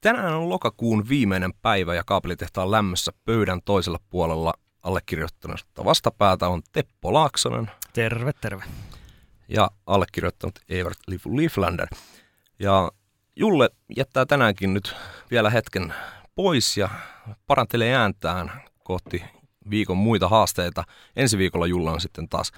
Tänään on lokakuun viimeinen päivä ja kaapelitehtaan lämmössä pöydän toisella puolella allekirjoittanut vastapäätä on Teppo Laaksonen. Terve, terve. Ja allekirjoittanut Evert Lieflander. Ja Julle jättää tänäänkin nyt vielä hetken pois ja parantelee ääntään kohti viikon muita haasteita. Ensi viikolla Julla on sitten taas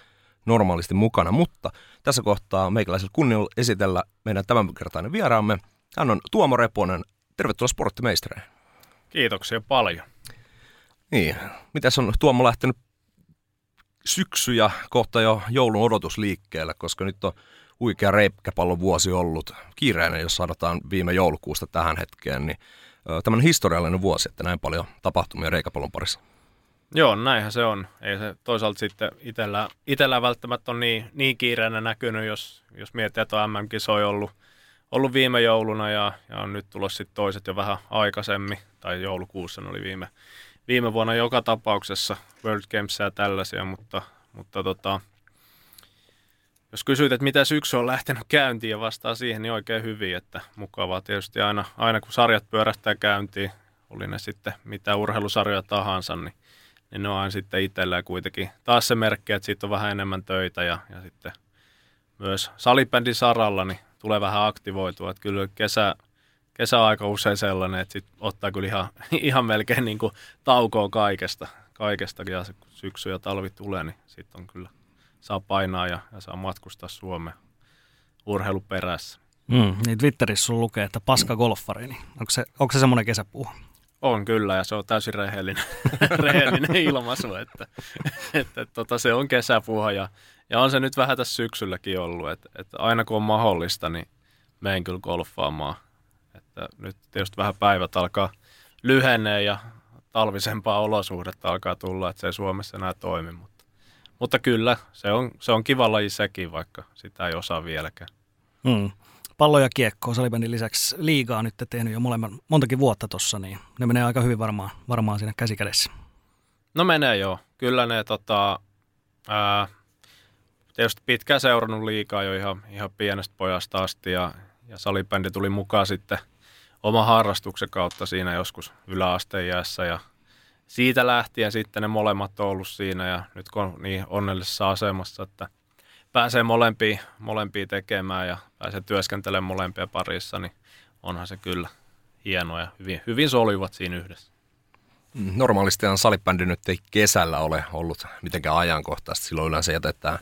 normaalisti mukana, mutta tässä kohtaa meikäläisellä kunnialla esitellä meidän tämänkertainen vieraamme. Hän on Tuomo Reponen. Tervetuloa sporttimeistereen. Kiitoksia paljon. Niin, mitäs on Tuomo lähtenyt syksy ja kohta jo joulun odotus liikkeelle, koska nyt on huikea reipkäpallon vuosi ollut. Kiireinen, jos saadaan viime joulukuusta tähän hetkeen, niin tämmöinen historiallinen vuosi, että näin paljon tapahtumia reikäpallon parissa. Joo, näinhän se on. Ei se toisaalta sitten itellä, itellä välttämättä on niin, niin kiireinen näkynyt, jos, jos miettii, että on MM-kisoja ollut, ollut viime jouluna ja, ja on nyt tulossa sitten toiset jo vähän aikaisemmin, tai joulukuussa ne oli viime, viime vuonna joka tapauksessa World Games ja tällaisia, mutta, mutta tota, jos kysyt, että mitä syksy on lähtenyt käyntiin ja vastaa siihen, niin oikein hyvin, että mukavaa tietysti aina, aina kun sarjat pyörähtää käyntiin, oli ne sitten mitä urheilusarjoja tahansa, niin, niin ne on aina sitten itsellään kuitenkin taas se merkki, että siitä on vähän enemmän töitä ja, ja sitten myös salibändin saralla niin tulee vähän aktivoitua, että kyllä kesä, kesäaika usein sellainen, että sit ottaa kyllä ihan, ihan melkein niin kuin taukoa kaikesta, kaikesta ja se, kun syksy ja talvi tulee, niin sitten on kyllä saa painaa ja, ja saa matkustaa Suomeen urheiluperässä. Mm, niin Twitterissä sun lukee, että paska golfari, niin onko se, onko se semmoinen kesäpuu? On kyllä, ja se on täysin rehellinen, rehellinen ilmaisu, että, että, että tota, se on kesäpuha, ja, ja on se nyt vähän tässä syksylläkin ollut, että, että aina kun on mahdollista, niin menen kyllä golfaamaan. Että nyt tietysti vähän päivät alkaa lyhenee ja talvisempaa olosuhdetta alkaa tulla, että se ei Suomessa enää toimi, mutta mutta kyllä, se on, se on kiva laji sekin, vaikka sitä ei osaa vieläkään. Mm. Pallo ja kiekko salibändin lisäksi liigaa nyt tehnyt jo molemmat montakin vuotta tuossa, niin ne menee aika hyvin varmaan, varmaan siinä käsikädessä. No menee joo. Kyllä ne tota, ää, tietysti pitkään seurannut liikaa jo ihan, ihan pienestä pojasta asti ja, ja salibändi tuli mukaan sitten oma harrastuksen kautta siinä joskus yläasteiässä ja siitä lähtien sitten ne molemmat on ollut siinä ja nyt kun on niin onnellisessa asemassa, että pääsee molempia, molempia tekemään ja pääsee työskentelemään molempia parissa, niin onhan se kyllä hienoa ja hyvin, hyvin solivat siinä yhdessä. Normaalistihan salibändi nyt ei kesällä ole ollut mitenkään ajankohtaista. Silloin yleensä jätetään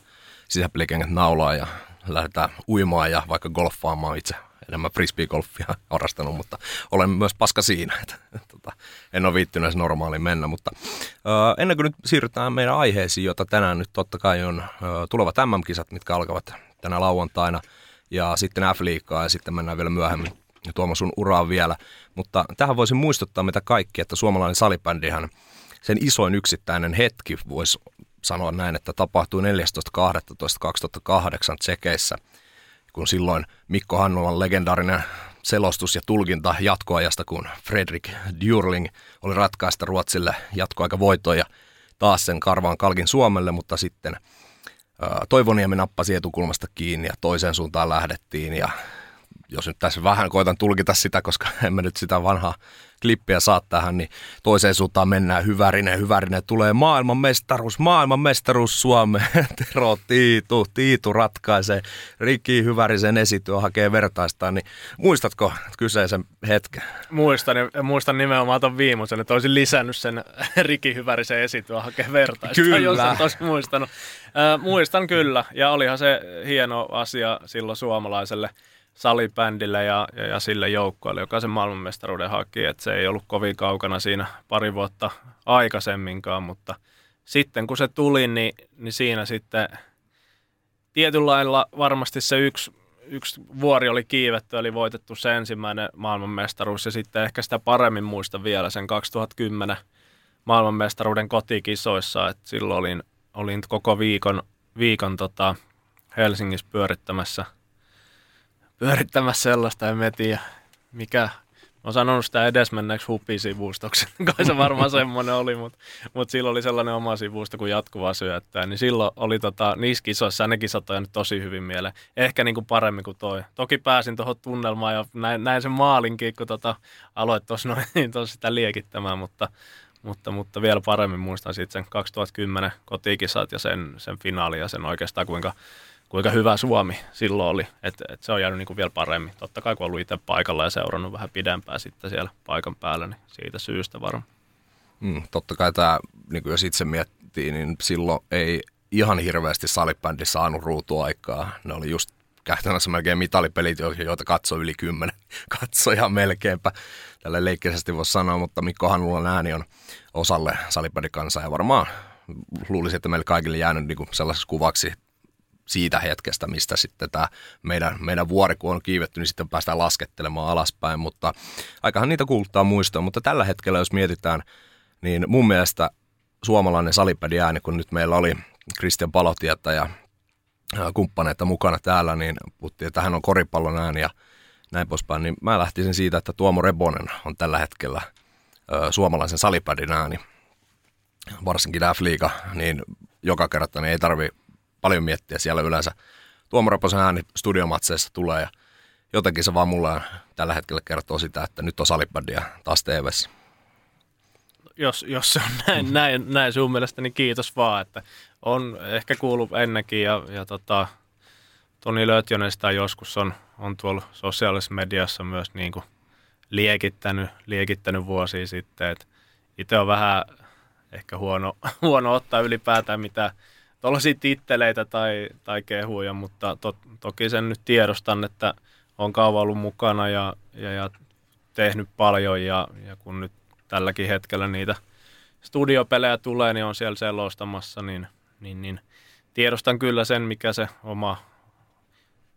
sisäpelikengät naulaa ja lähdetään uimaan ja vaikka golfaamaan itse. Enemmän frisbee-golfia harrastanut, mutta olen myös paska siinä, että tota, en ole viittynyt normaaliin mennä, mutta ö, ennen kuin nyt siirrytään meidän aiheisiin, jota tänään nyt totta kai on ö, tulevat MM-kisat, mitkä alkavat tänä lauantaina, ja sitten F-liikaa, ja sitten mennään vielä myöhemmin. Tuomaan sun uraa vielä, mutta tähän voisin muistuttaa mitä kaikki, että suomalainen salibändihän sen isoin yksittäinen hetki voisi sanoa näin, että tapahtui 14.12.2008 Tsekeissä – kun silloin Mikko Hannulan legendaarinen selostus ja tulkinta jatkoajasta, kun Fredrik Djurling oli ratkaista Ruotsille jatkoaikavoittoja ja taas sen karvaan kalkin Suomelle, mutta sitten Toivoniemi nappasi etukulmasta kiinni ja toiseen suuntaan lähdettiin ja jos nyt tässä vähän koitan tulkita sitä, koska emme nyt sitä vanhaa klippiä saa tähän, niin toiseen suuntaan mennään hyvärinen, hyvärinen. Tulee maailman mestaruus, maailman mestaruus Suomeen. Tero Tiitu, Tiitu ratkaisee. Rikki Hyvärisen esityö hakee vertaistaan. Niin muistatko kyseisen hetken? Muistan, muistan nimenomaan tuon viimeisen, että olisin lisännyt sen Rikki Hyvärisen esityö hakee vertaistaan, kyllä. jos en muistanut. Äh, muistan kyllä, ja olihan se hieno asia silloin suomalaiselle – salibändille ja, ja, ja sille joukkueelle, joka sen maailmanmestaruuden haki. Et se ei ollut kovin kaukana siinä pari vuotta aikaisemminkaan, mutta sitten kun se tuli, niin, niin siinä sitten tietyllä lailla varmasti se yksi, yksi vuori oli kiivetty, eli voitettu se ensimmäinen maailmanmestaruus, ja sitten ehkä sitä paremmin muista vielä sen 2010 maailmanmestaruuden kotikisoissa, että silloin olin, olin koko viikon, viikon tota Helsingissä pyörittämässä – pyörittämässä sellaista, en tiedä mikä, olen sanonut sitä edesmenneeksi hupisivustoksi, kai se varmaan semmoinen oli, mutta, mutta silloin oli sellainen oma sivusto kuin jatkuva syöttäjä, niin silloin oli tota, niissä kisoissa ne kisat nyt tosi hyvin mieleen. Ehkä niin kuin paremmin kuin toi. Toki pääsin tuohon tunnelmaan ja näin, näin sen maalinkin, kun tota, aloit tuossa noin niin sitä liekittämään, mutta, mutta, mutta vielä paremmin muistan sitten sen 2010 kotikisat ja sen, sen finaali ja sen oikeastaan kuinka kuinka hyvä Suomi silloin oli. Että et se on jäänyt niinku vielä paremmin. Totta kai kun ollut itse paikalla ja seurannut vähän pidempään sitten siellä paikan päällä, niin siitä syystä varmaan. Mm, totta kai tämä, niin jos itse miettii, niin silloin ei ihan hirveästi salibändi saanut ruutuaikaa. Ne oli just käytännössä melkein mitalipelit, joita katsoi yli kymmenen katsoja melkeinpä. Tällä leikkeisesti voisi sanoa, mutta Mikko Hannulan ääni on osalle salibändikansaa ja varmaan luulisin, että meille kaikille jäänyt niin sellaiseksi kuvaksi siitä hetkestä, mistä sitten tämä meidän, meidän vuori, kun on kiivetty, niin sitten päästään laskettelemaan alaspäin, mutta aikahan niitä kuultaa muistoa, mutta tällä hetkellä, jos mietitään, niin mun mielestä suomalainen salipädi ääni, kun nyt meillä oli Christian Palotietä ja kumppaneita mukana täällä, niin puhuttiin, että hän on koripallon ääni ja näin poispäin, niin mä lähtisin siitä, että Tuomo Rebonen on tällä hetkellä suomalaisen salipädin ääni, varsinkin F-liiga, niin joka kerta niin ei tarvi paljon miettiä. Siellä yleensä Tuomo Raposen ääni studiomatseissa tulee ja jotenkin se vaan mulle tällä hetkellä kertoo sitä, että nyt on salipadia taas TVssä. Jos, jos se on näin, näin, näin sun mielestä, niin kiitos vaan, että on ehkä kuullut ennenkin ja, ja tota, Toni Lötjönen sitä joskus on, on tuolla sosiaalisessa mediassa myös niin kuin liekittänyt, liekittänyt vuosia sitten, että itse on vähän ehkä huono, huono ottaa ylipäätään mitä tuollaisia titteleitä tai, tai kehuja, mutta to, toki sen nyt tiedostan, että on kauan ollut mukana ja, ja, ja tehnyt paljon ja, ja kun nyt tälläkin hetkellä niitä studiopelejä tulee, niin on siellä selostamassa, niin, niin, niin tiedostan kyllä sen, mikä se oma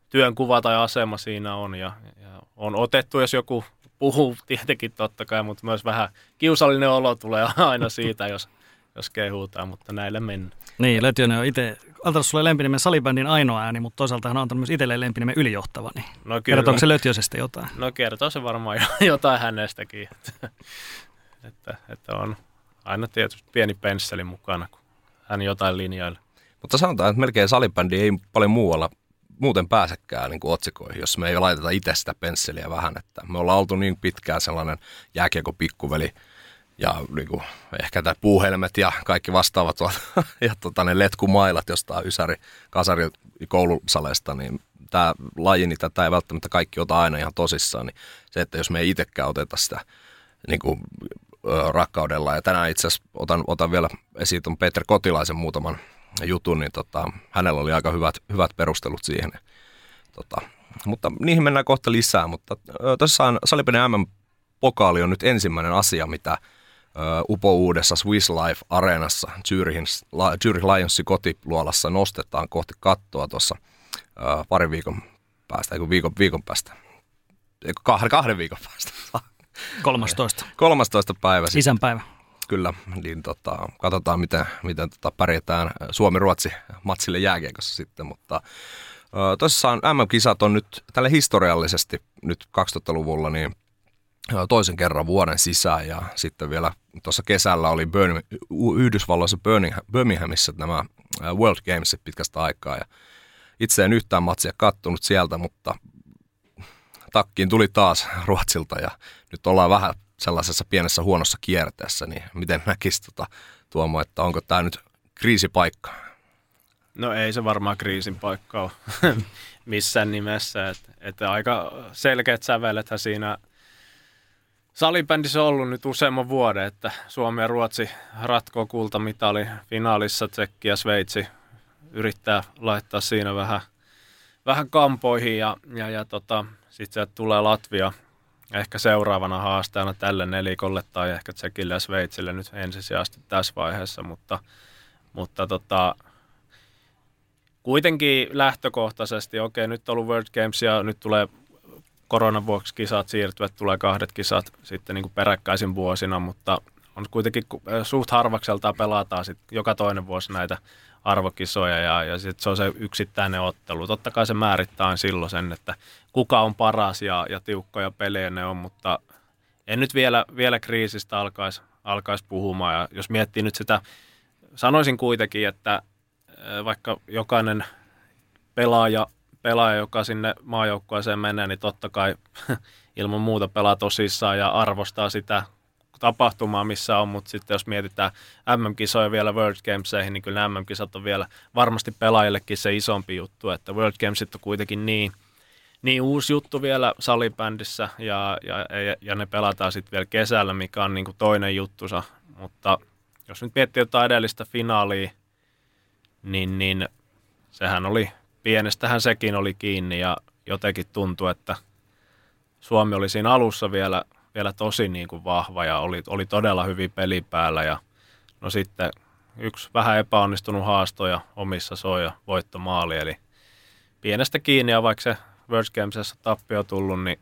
työnkuva tai asema siinä on ja, ja on otettu, jos joku puhuu tietenkin totta kai, mutta myös vähän kiusallinen olo tulee aina siitä, jos jos kehutaan, mutta näille mennään. Niin, Lötjönen on itse antanut sulle lempinimen salibändin ainoa ääni, mutta toisaalta hän on antanut myös itselleen lempinimen ylijohtava. Niin no kyllä. Kertooko se Lötjösestä jotain? No kertoo se varmaan jotain hänestäkin. Että, että, että on aina tietysti pieni pensseli mukana, kun hän jotain linjoille. Mutta sanotaan, että melkein salibändi ei paljon muualla muuten pääsekään niin kuin otsikoihin, jos me ei laiteta itse sitä pensseliä vähän. Että me ollaan oltu niin pitkään sellainen jääkiekko pikkuveli ja niin kuin, ehkä tämä puuhelmet ja kaikki vastaavat ja tota, ne letkumailat jostain Ysäri Kasari koulusaleesta, niin tämä laji, niin tätä ei välttämättä kaikki ota aina ihan tosissaan, niin se, että jos me ei itsekään oteta sitä niin kuin, rakkaudella, ja tänään itse asiassa otan, otan vielä esiin tuon Peter Kotilaisen muutaman jutun, niin tota, hänellä oli aika hyvät, hyvät perustelut siihen. Tota, mutta niihin mennään kohta lisää, mutta tosiaan Salipenen MM-pokaali on nyt ensimmäinen asia, mitä upouudessa Swiss Life Areenassa Zürihin, Zürich Lionsin kotiluolassa nostetaan kohti kattoa tuossa parin viikon päästä, eikö viikon, viikon päästä, eikö kahden, kahden viikon päästä. 13. 13. päivä. Isänpäivä. Kyllä, niin tota, katsotaan miten, miten tota pärjätään Suomi-Ruotsi matsille jääkiekossa sitten, mutta tosissaan MM-kisat on nyt tälle historiallisesti nyt 2000-luvulla niin toisen kerran vuoden sisään ja sitten vielä tuossa kesällä oli Birmingham, Yhdysvalloissa Birminghamissa nämä World Gamesit pitkästä aikaa ja itse en yhtään matsia kattonut sieltä, mutta takkiin tuli taas Ruotsilta ja nyt ollaan vähän sellaisessa pienessä huonossa kierteessä, niin miten näkisi tota, Tuomo, että onko tämä nyt kriisipaikka? No ei se varmaan kriisin paikka ole missään nimessä, että, että aika selkeät sävelethän siinä – Salibändissä on ollut nyt useamman vuoden, että Suomi ja Ruotsi ratkoo kultamitali finaalissa, Tsekki ja Sveitsi yrittää laittaa siinä vähän, vähän kampoihin ja, ja, ja tota, sitten tulee Latvia ehkä seuraavana haastajana tälle nelikolle tai ehkä Tsekille ja Sveitsille nyt ensisijaisesti tässä vaiheessa, mutta, mutta tota, kuitenkin lähtökohtaisesti, okei nyt on ollut World Games ja nyt tulee koronan vuoksi kisat siirtyvät, tulee kahdet kisat sitten niin kuin peräkkäisin vuosina, mutta on kuitenkin suht harvakselta pelataan sit joka toinen vuosi näitä arvokisoja ja, ja sitten se on se yksittäinen ottelu. Totta kai se määrittää silloin sen, että kuka on paras ja, ja tiukkoja pelejä ne on, mutta en nyt vielä, vielä kriisistä alkaisi alkais puhumaan. Ja jos miettii nyt sitä, sanoisin kuitenkin, että vaikka jokainen pelaaja, pelaaja joka sinne maajoukkueeseen menee, niin totta kai ilman muuta pelaa tosissaan ja arvostaa sitä tapahtumaa, missä on, mutta sitten jos mietitään MM-kisoja vielä World Gameseihin, niin kyllä MM-kisat on vielä varmasti pelaajillekin se isompi juttu, että World Gamesit on kuitenkin niin, niin uusi juttu vielä salibändissä ja, ja, ja, ja ne pelataan sitten vielä kesällä, mikä on niin kuin toinen juttusa, mutta jos nyt miettii jotain edellistä finaalia, niin, niin sehän oli, pienestähän sekin oli kiinni ja jotenkin tuntui, että Suomi oli siinä alussa vielä vielä tosi niin kuin vahva ja oli, oli todella hyvin peli päällä ja no sitten yksi vähän epäonnistunut haasto ja omissa soja voittomaali, eli pienestä kiinni ja vaikka se World Gamesissa tappio tullut, niin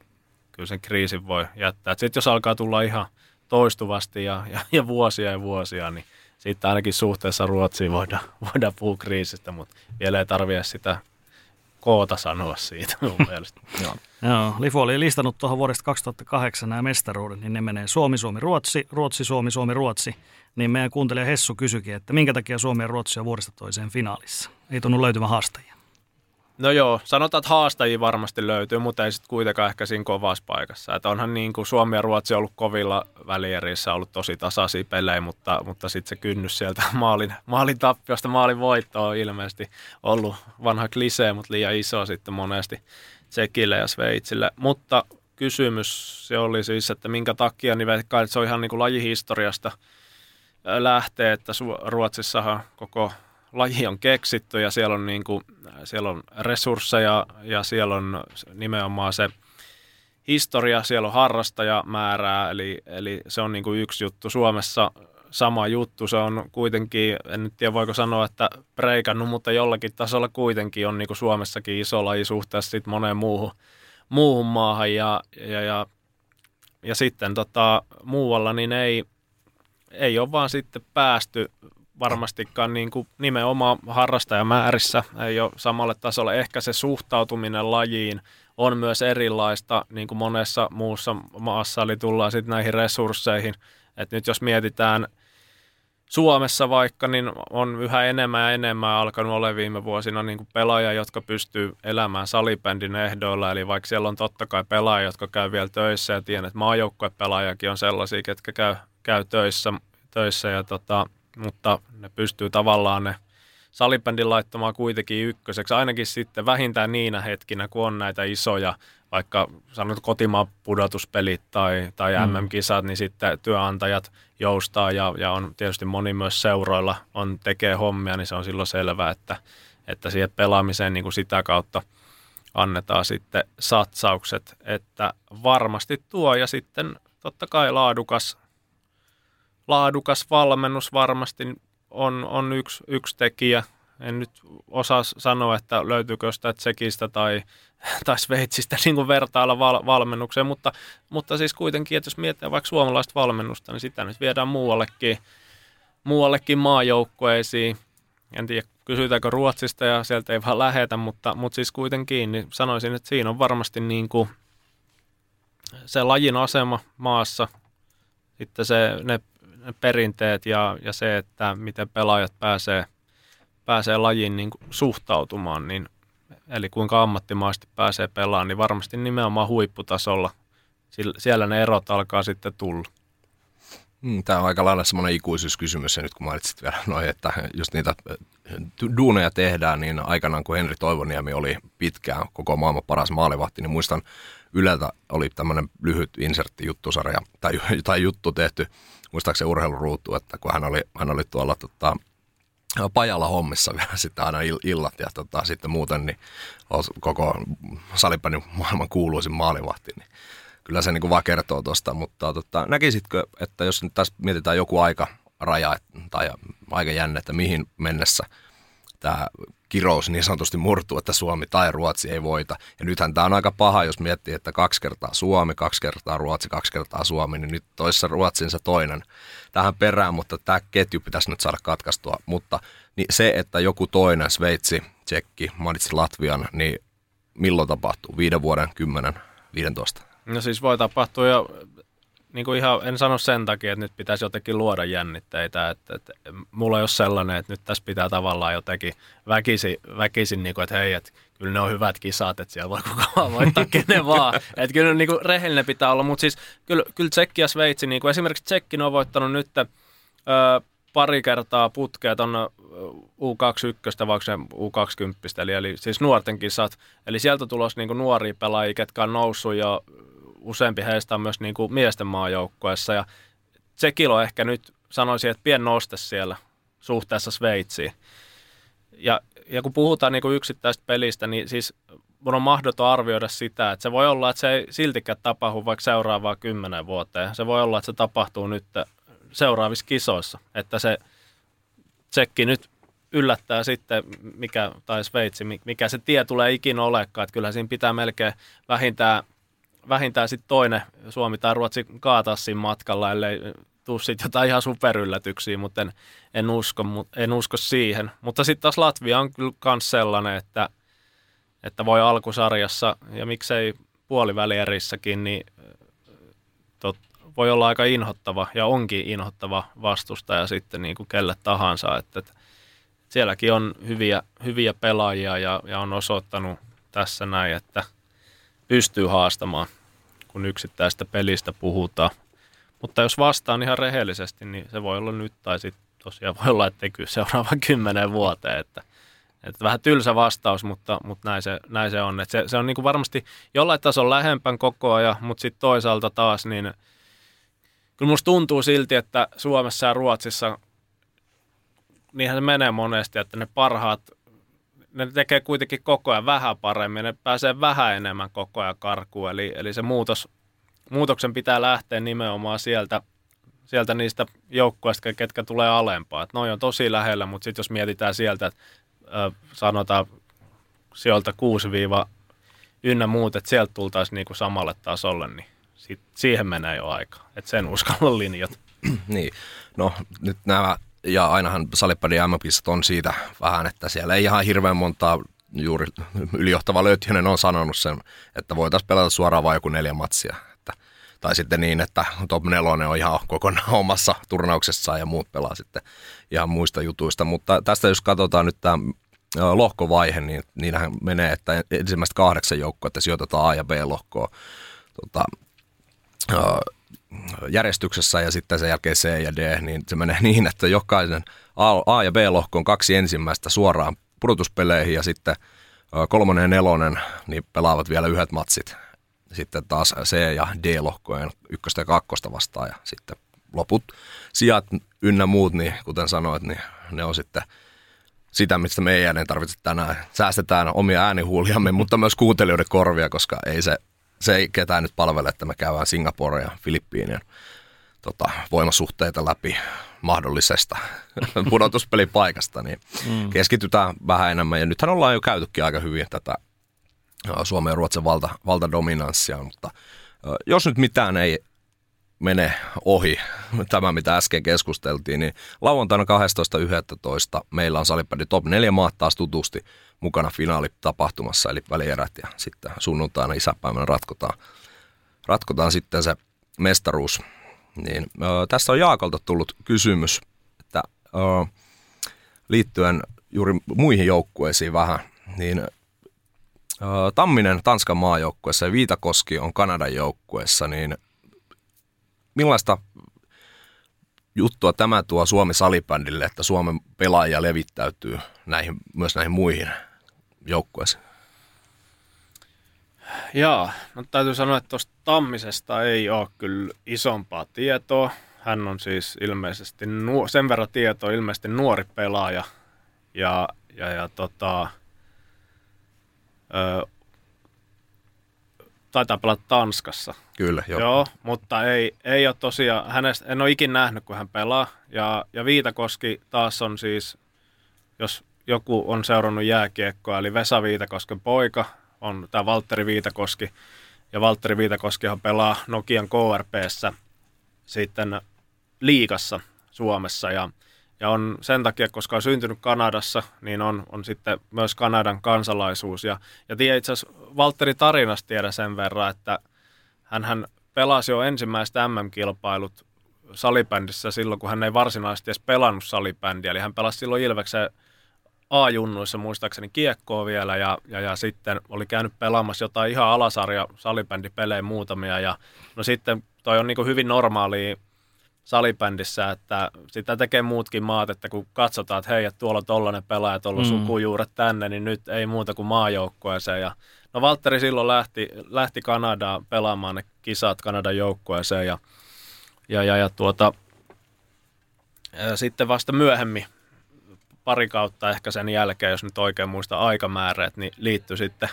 kyllä sen kriisin voi jättää. Sitten jos alkaa tulla ihan toistuvasti ja, ja, ja vuosia ja vuosia, niin sitten ainakin suhteessa Ruotsiin voidaan, voidaan puhua kriisistä, mutta vielä ei tarvitse sitä koota sanoa siitä mun mielestä. Joo. Joo, Lifu oli listannut tuohon vuodesta 2008 nämä mestaruudet, niin ne menee Suomi, Suomi, Ruotsi, Ruotsi, Suomi, Suomi, Ruotsi. Niin meidän kuuntelija Hessu kysyikin, että minkä takia Suomi ja Ruotsi on vuodesta toiseen finaalissa. Ei tunnu löytyvän haastajia. No joo, sanotaan, että haastajia varmasti löytyy, mutta ei sitten kuitenkaan ehkä siinä kovassa paikassa. Että onhan niin kuin Suomi ja Ruotsi ollut kovilla välierissä, ollut tosi tasaisia pelejä, mutta, mutta sitten se kynnys sieltä maalin, maalin tappiosta maalin voittoa on ilmeisesti ollut vanha klisee, mutta liian iso sitten monesti Tsekille ja Sveitsille. Mutta kysymys se oli siis, että minkä takia, niin se on ihan niin kuin lajihistoriasta lähtee, että Ruotsissahan koko laji on keksitty ja siellä on, niin kuin, siellä on resursseja ja siellä on nimenomaan se historia, siellä on harrastajamäärää, eli, eli se on niin kuin yksi juttu. Suomessa sama juttu, se on kuitenkin, en nyt tiedä voiko sanoa, että preikannut, mutta jollakin tasolla kuitenkin on niin kuin Suomessakin iso laji suhteessa sit moneen muuhun, muuhun maahan ja, ja, ja, ja sitten tota, muualla niin ei, ei ole vaan sitten päästy varmastikaan niin kuin nimenomaan harrastajamäärissä ei ole samalle tasolle. Ehkä se suhtautuminen lajiin on myös erilaista niin kuin monessa muussa maassa, eli tullaan sitten näihin resursseihin. Et nyt jos mietitään Suomessa vaikka, niin on yhä enemmän ja enemmän alkanut olla viime vuosina niin kuin pelaajia, jotka pystyy elämään salibändin ehdoilla. Eli vaikka siellä on totta kai pelaajia, jotka käy vielä töissä ja tiedän, että maajoukkuepelaajakin on sellaisia, ketkä käy, käy töissä, töissä ja tota, mutta ne pystyy tavallaan ne salibändin laittamaan kuitenkin ykköseksi, ainakin sitten vähintään niinä hetkinä, kun on näitä isoja, vaikka sanot kotimaan pudotuspelit tai, tai mm. MM-kisat, niin sitten työnantajat joustaa ja, ja on tietysti moni myös seuroilla on, tekee hommia, niin se on silloin selvää, että, että siihen pelaamiseen niin kuin sitä kautta annetaan sitten satsaukset, että varmasti tuo ja sitten totta kai laadukas laadukas valmennus varmasti on, on yksi, yksi tekijä. En nyt osaa sanoa, että löytyykö sitä Tsekistä tai, tai Sveitsistä niin kuin vertailla val, valmennukseen, mutta, mutta siis kuitenkin, että jos mietitään vaikka suomalaista valmennusta, niin sitä nyt viedään muuallekin, muuallekin maajoukkueisiin. En tiedä, kysytäänkö Ruotsista ja sieltä ei vaan lähetä, mutta, mutta siis kuitenkin niin sanoisin, että siinä on varmasti niin kuin se lajin asema maassa, sitten se, ne perinteet ja, ja se, että miten pelaajat pääsee, pääsee lajiin niin kuin suhtautumaan, niin, eli kuinka ammattimaisesti pääsee pelaamaan, niin varmasti nimenomaan huipputasolla siellä ne erot alkaa sitten tulla. Mm, Tämä on aika lailla semmoinen ikuisuuskysymys, ja nyt kun mainitsit vielä noin, että jos niitä äh, duuneja tehdään, niin aikanaan kun Henri Toivoniemi oli pitkään koko maailman paras maalivahti, niin muistan Yleltä oli tämmöinen lyhyt insertti juttusarja tai, tai juttu tehty muistaakseni urheiluruutu, että kun hän oli, hän oli tuolla tota, pajalla hommissa vielä sitten aina illat ja tota, sitten muuten niin koko salipäni maailman kuuluisin maalivahti, niin kyllä se niin kuin vaan kertoo tuosta, mutta tota, näkisitkö, että jos nyt tässä mietitään joku aika raja tai aika jänne, että mihin mennessä tämä kirous niin sanotusti murtuu, että Suomi tai Ruotsi ei voita. Ja nythän tämä on aika paha, jos miettii, että kaksi kertaa Suomi, kaksi kertaa Ruotsi, kaksi kertaa Suomi, niin nyt toissa Ruotsin se toinen tähän perään, mutta tämä ketju pitäisi nyt saada katkaistua. Mutta niin se, että joku toinen, Sveitsi, Tsekki, mainitsi Latvian, niin milloin tapahtuu? Viiden vuoden, kymmenen, viidentoista? No siis voi tapahtua jo niin kuin ihan, en sano sen takia, että nyt pitäisi jotenkin luoda jännitteitä, että, että mulla ei ole sellainen, että nyt tässä pitää tavallaan jotenkin väkisin, väkisin niin kuin, että hei, että kyllä ne on hyvät kisat, että siellä voi kukaan voittaa kenen vaan. Että kyllä niin kuin, rehellinen pitää olla, mutta siis kyllä, kyllä Tsekki ja Sveitsi, niin kuin esimerkiksi Tsekki on voittanut nyt öö, pari kertaa putkea tuonne U21 vaikka se U20, eli, eli siis nuorten kisat. Eli sieltä tulos niin nuoria pelaajia, ketkä on noussut jo useampi heistä on myös niin kuin miesten maajoukkueessa ja se kilo ehkä nyt sanoisin, että pien noste siellä suhteessa Sveitsiin. Ja, ja kun puhutaan niin kuin yksittäistä pelistä, niin siis mun on mahdoton arvioida sitä, että se voi olla, että se ei siltikään tapahdu vaikka seuraavaa kymmenen vuoteen. Se voi olla, että se tapahtuu nyt seuraavissa kisoissa, että se tsekki nyt yllättää sitten, mikä, tai Sveitsi, mikä se tie tulee ikinä olekaan. Että kyllä siinä pitää melkein vähintään vähintään sitten toinen Suomi tai Ruotsi kaataa siinä matkalla, ellei tuu sitten jotain ihan superyllätyksiä, mutta en, en, usko, en usko siihen. Mutta sitten taas Latvia on kyllä myös sellainen, että, että voi alkusarjassa ja miksei puolivälierissäkin, niin tot, voi olla aika inhottava ja onkin inhottava vastustaja sitten niin kuin kelle tahansa. Että, että sielläkin on hyviä, hyviä pelaajia ja, ja on osoittanut tässä näin, että – pystyy haastamaan, kun yksittäistä pelistä puhutaan. Mutta jos vastaan ihan rehellisesti, niin se voi olla nyt tai sitten tosiaan voi olla, että kyllä seuraavan kymmenen vuoteen. Että, että vähän tylsä vastaus, mutta, mutta näin, se, näin se on. Että se, se on niin kuin varmasti jollain tasolla lähempän koko ajan, mutta sitten toisaalta taas niin kyllä musta tuntuu silti, että Suomessa ja Ruotsissa niinhän se menee monesti, että ne parhaat ne tekee kuitenkin koko ajan vähän paremmin, ne pääsee vähän enemmän koko ajan karkuun, eli, eli se muutos, muutoksen pitää lähteä nimenomaan sieltä, sieltä niistä joukkueista, ketkä tulee alempaa. Että noi on tosi lähellä, mutta sitten jos mietitään sieltä, että sanotaan sieltä 6 ynnä muut, että sieltä tultaisiin niinku samalle tasolle, niin sit, siihen menee jo aika. Että sen uskalla linjat. niin, no nyt nämä ja ainahan Salipadi mm on siitä vähän, että siellä ei ihan hirveän montaa juuri ylijohtava Löytiönen on sanonut sen, että voitaisiin pelata suoraan vain joku neljä matsia. Että, tai sitten niin, että top 4 on ihan kokonaan omassa turnauksessaan ja muut pelaa sitten ihan muista jutuista. Mutta tästä jos katsotaan nyt tämä lohkovaihe, niin niinhän menee, että ensimmäistä kahdeksan joukkoa, että sijoitetaan A- ja B-lohkoa. Tota, järjestyksessä ja sitten sen jälkeen C ja D, niin se menee niin, että jokaisen A- ja B-lohko on kaksi ensimmäistä suoraan pudotuspeleihin ja sitten kolmonen ja nelonen niin pelaavat vielä yhdet matsit. Sitten taas C- ja D-lohkojen ykköstä ja kakkosta vastaan ja sitten loput sijat ynnä muut, niin kuten sanoit, niin ne on sitten sitä, mistä meidän ei tarvitse tänään. Säästetään omia äänihuuliamme, mutta myös kuuntelijoiden korvia, koska ei se se ei ketään nyt palvele, että me käydään Singapore ja Filippiinien tota, voimasuhteita läpi mahdollisesta pudotuspelipaikasta, niin mm. keskitytään vähän enemmän. Ja nythän ollaan jo käytykin aika hyvin tätä Suomen ja Ruotsin valta, valtadominanssia, mutta jos nyt mitään ei mene ohi, tämä mitä äsken keskusteltiin, niin lauantaina 12.11. meillä on Salipädi Top 4 maat taas tutusti mukana finaalitapahtumassa, eli välierät, ja sitten sunnuntaina isäpäivänä ratkotaan, ratkotaan sitten se mestaruus. Niin, ö, tässä on Jaakolta tullut kysymys, että ö, liittyen juuri muihin joukkueisiin vähän, niin ö, Tamminen Tanskan maajoukkueessa ja Viitakoski on Kanadan joukkueessa, niin millaista juttua tämä tuo Suomi salibändille, että Suomen pelaajia levittäytyy näihin, myös näihin muihin joukkueisiin? Jaa, no täytyy sanoa, että tuosta Tammisesta ei ole kyllä isompaa tietoa. Hän on siis ilmeisesti, nuo, sen verran tietoa, ilmeisesti nuori pelaaja ja, ja, ja tota, ö, taitaa pelata Tanskassa. Kyllä, joo. joo mutta ei, ei ole tosiaan, hänestä, en ole ikin nähnyt, kun hän pelaa. Ja, ja Viitakoski taas on siis, jos joku on seurannut jääkiekkoa, eli Vesa Viitakosken poika, on tämä Valtteri Viitakoski. Ja Valtteri Viitakoskihan pelaa Nokian KRPssä sitten liikassa Suomessa. Ja, ja on sen takia, koska on syntynyt Kanadassa, niin on, on sitten myös Kanadan kansalaisuus. Ja, ja tiedä itse asiassa Valtteri tarinasta tiedä sen verran, että hän pelasi jo ensimmäiset MM-kilpailut salibändissä silloin, kun hän ei varsinaisesti edes pelannut salibändiä. Eli hän pelasi silloin Ilveksen A-junnuissa muistaakseni kiekkoa vielä ja, ja, ja, sitten oli käynyt pelaamassa jotain ihan alasarja salibändipelejä muutamia ja no sitten toi on niin hyvin normaalia salibändissä, että sitä tekee muutkin maat, että kun katsotaan, että hei, että tuolla on tollainen pelaaja, tuolla on mm. sukujuuret tänne, niin nyt ei muuta kuin maajoukkueeseen. Ja, no Valtteri silloin lähti, lähti Kanadaan pelaamaan ne kisat Kanadan joukkueeseen ja, ja, ja, ja tuota, ja sitten vasta myöhemmin, pari kautta ehkä sen jälkeen, jos nyt oikein muista aikamäärät, niin liittyi sitten,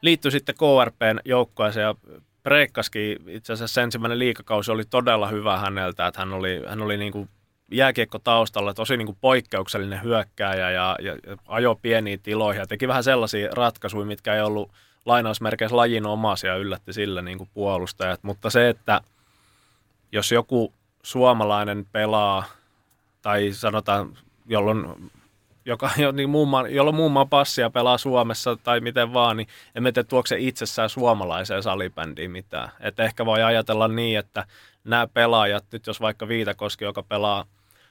liittyi sitten KRPn joukkueeseen ja Preikkaskin itse asiassa ensimmäinen liikakausi oli todella hyvä häneltä, että hän oli, hän oli niin kuin jääkiekko taustalla, tosi niin kuin poikkeuksellinen hyökkääjä ja, ja, ja ajo pieniin tiloihin ja teki vähän sellaisia ratkaisuja, mitkä ei ollut lainausmerkeissä lajin omaisia yllätti sillä niin kuin puolustajat. Mutta se, että jos joku suomalainen pelaa tai sanotaan, jolloin joka, niin muun maan, jolla muun maan passia pelaa Suomessa tai miten vaan, niin emme tiedä tuokse itsessään suomalaiseen salibändiin mitään. Et ehkä voi ajatella niin, että nämä pelaajat, nyt jos vaikka Viitakoski, joka pelaa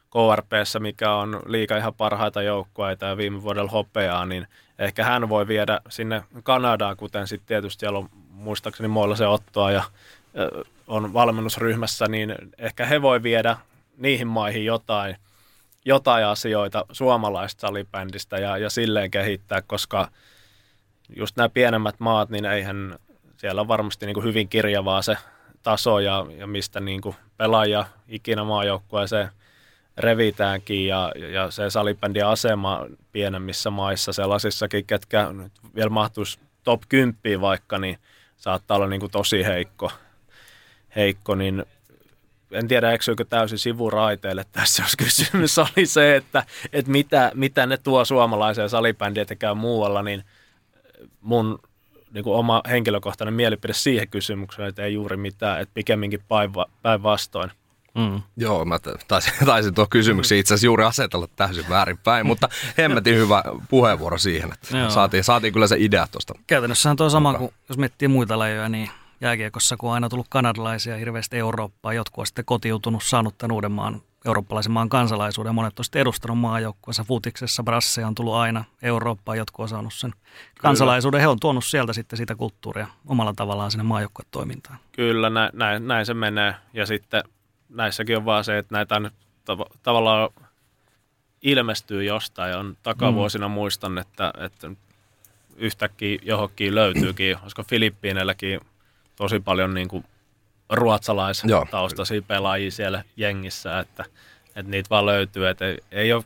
KRPssä, mikä on liika ihan parhaita joukkueita ja viime vuodella hopeaa, niin ehkä hän voi viedä sinne Kanadaan, kuten sitten tietysti siellä on muistaakseni muilla se Ottoa ja on valmennusryhmässä, niin ehkä he voi viedä niihin maihin jotain – jotain asioita suomalaista salibändistä ja, ja silleen kehittää, koska just nämä pienemmät maat, niin eihän siellä on varmasti niin kuin hyvin kirjavaa se taso ja, ja mistä niin kuin pelaaja ikinä maajoukkueeseen revitäänkin ja, ja se salibändin asema pienemmissä maissa, sellaisissakin, ketkä nyt vielä mahtuisi top 10 vaikka, niin saattaa olla niin kuin tosi heikko, heikko, niin en tiedä eksyykö täysin sivuraiteille tässä, jos kysymys oli se, että, että mitä, mitä ne tuo suomalaiseen salibändiin, että käy muualla, niin mun niin kuin oma henkilökohtainen mielipide siihen kysymykseen, että ei juuri mitään, että pikemminkin päinvastoin. Mm. Joo, mä taisin, taisin tuo kysymyksen itse asiassa juuri asetella täysin väärinpäin, mutta hemmetin hyvä puheenvuoro siihen, että saatiin, saatiin kyllä se idea tuosta. Käytännössähän tuo sama kuin jos miettii muita lajeja, niin jääkiekossa, kun on aina tullut kanadalaisia hirveästi Eurooppaa, jotkut on sitten kotiutunut, saanut tämän uuden maan, eurooppalaisen maan kansalaisuuden. Monet on sitten edustanut maajoukkueessa, futiksessa, brasseja on tullut aina Eurooppaan, jotkut on saanut sen kansalaisuuden. He on tuonut sieltä sitten sitä kulttuuria omalla tavallaan sinne maajoukkuetoimintaan. Kyllä, näin, näin, näin se menee. Ja sitten näissäkin on vaan se, että näitä on tav- tavallaan ilmestyy jostain. On takavuosina mm. muistan, että, että yhtäkkiä johonkin löytyykin, koska Filippiineilläkin tosi paljon niin kuin ruotsalaistaustaisia pelaajia siellä jengissä, että, että niitä vaan löytyy, että ei, ei ole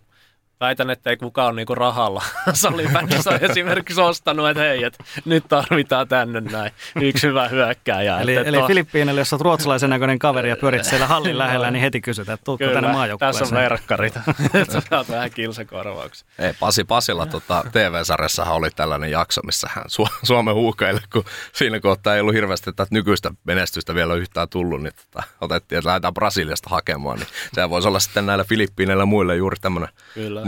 väitän, että ei kukaan ole niinku rahalla salibändissä esimerkiksi ostanut, että hei, että nyt tarvitaan tänne näin yksi hyvä hyökkääjä. Eli, että eli to... Filippiinille, jos olet ruotsalaisen näköinen kaveri ja pyörit siellä hallin lähellä, niin heti kysytään, että tuutko tänne maajoukkueeseen. tässä on verkkarit, että saat vähän kilsakorvauksia. Ei, Pasi Pasilla tota, TV-sarjassahan oli tällainen jakso, missä hän Su- Suomen huukaille, kun siinä kohtaa ei ollut hirveästi tätä nykyistä menestystä vielä yhtään tullut, niin tota, otettiin, että lähdetään Brasiliasta hakemaan, niin sehän voisi olla sitten näillä Filippiineillä muille juuri tämmöinen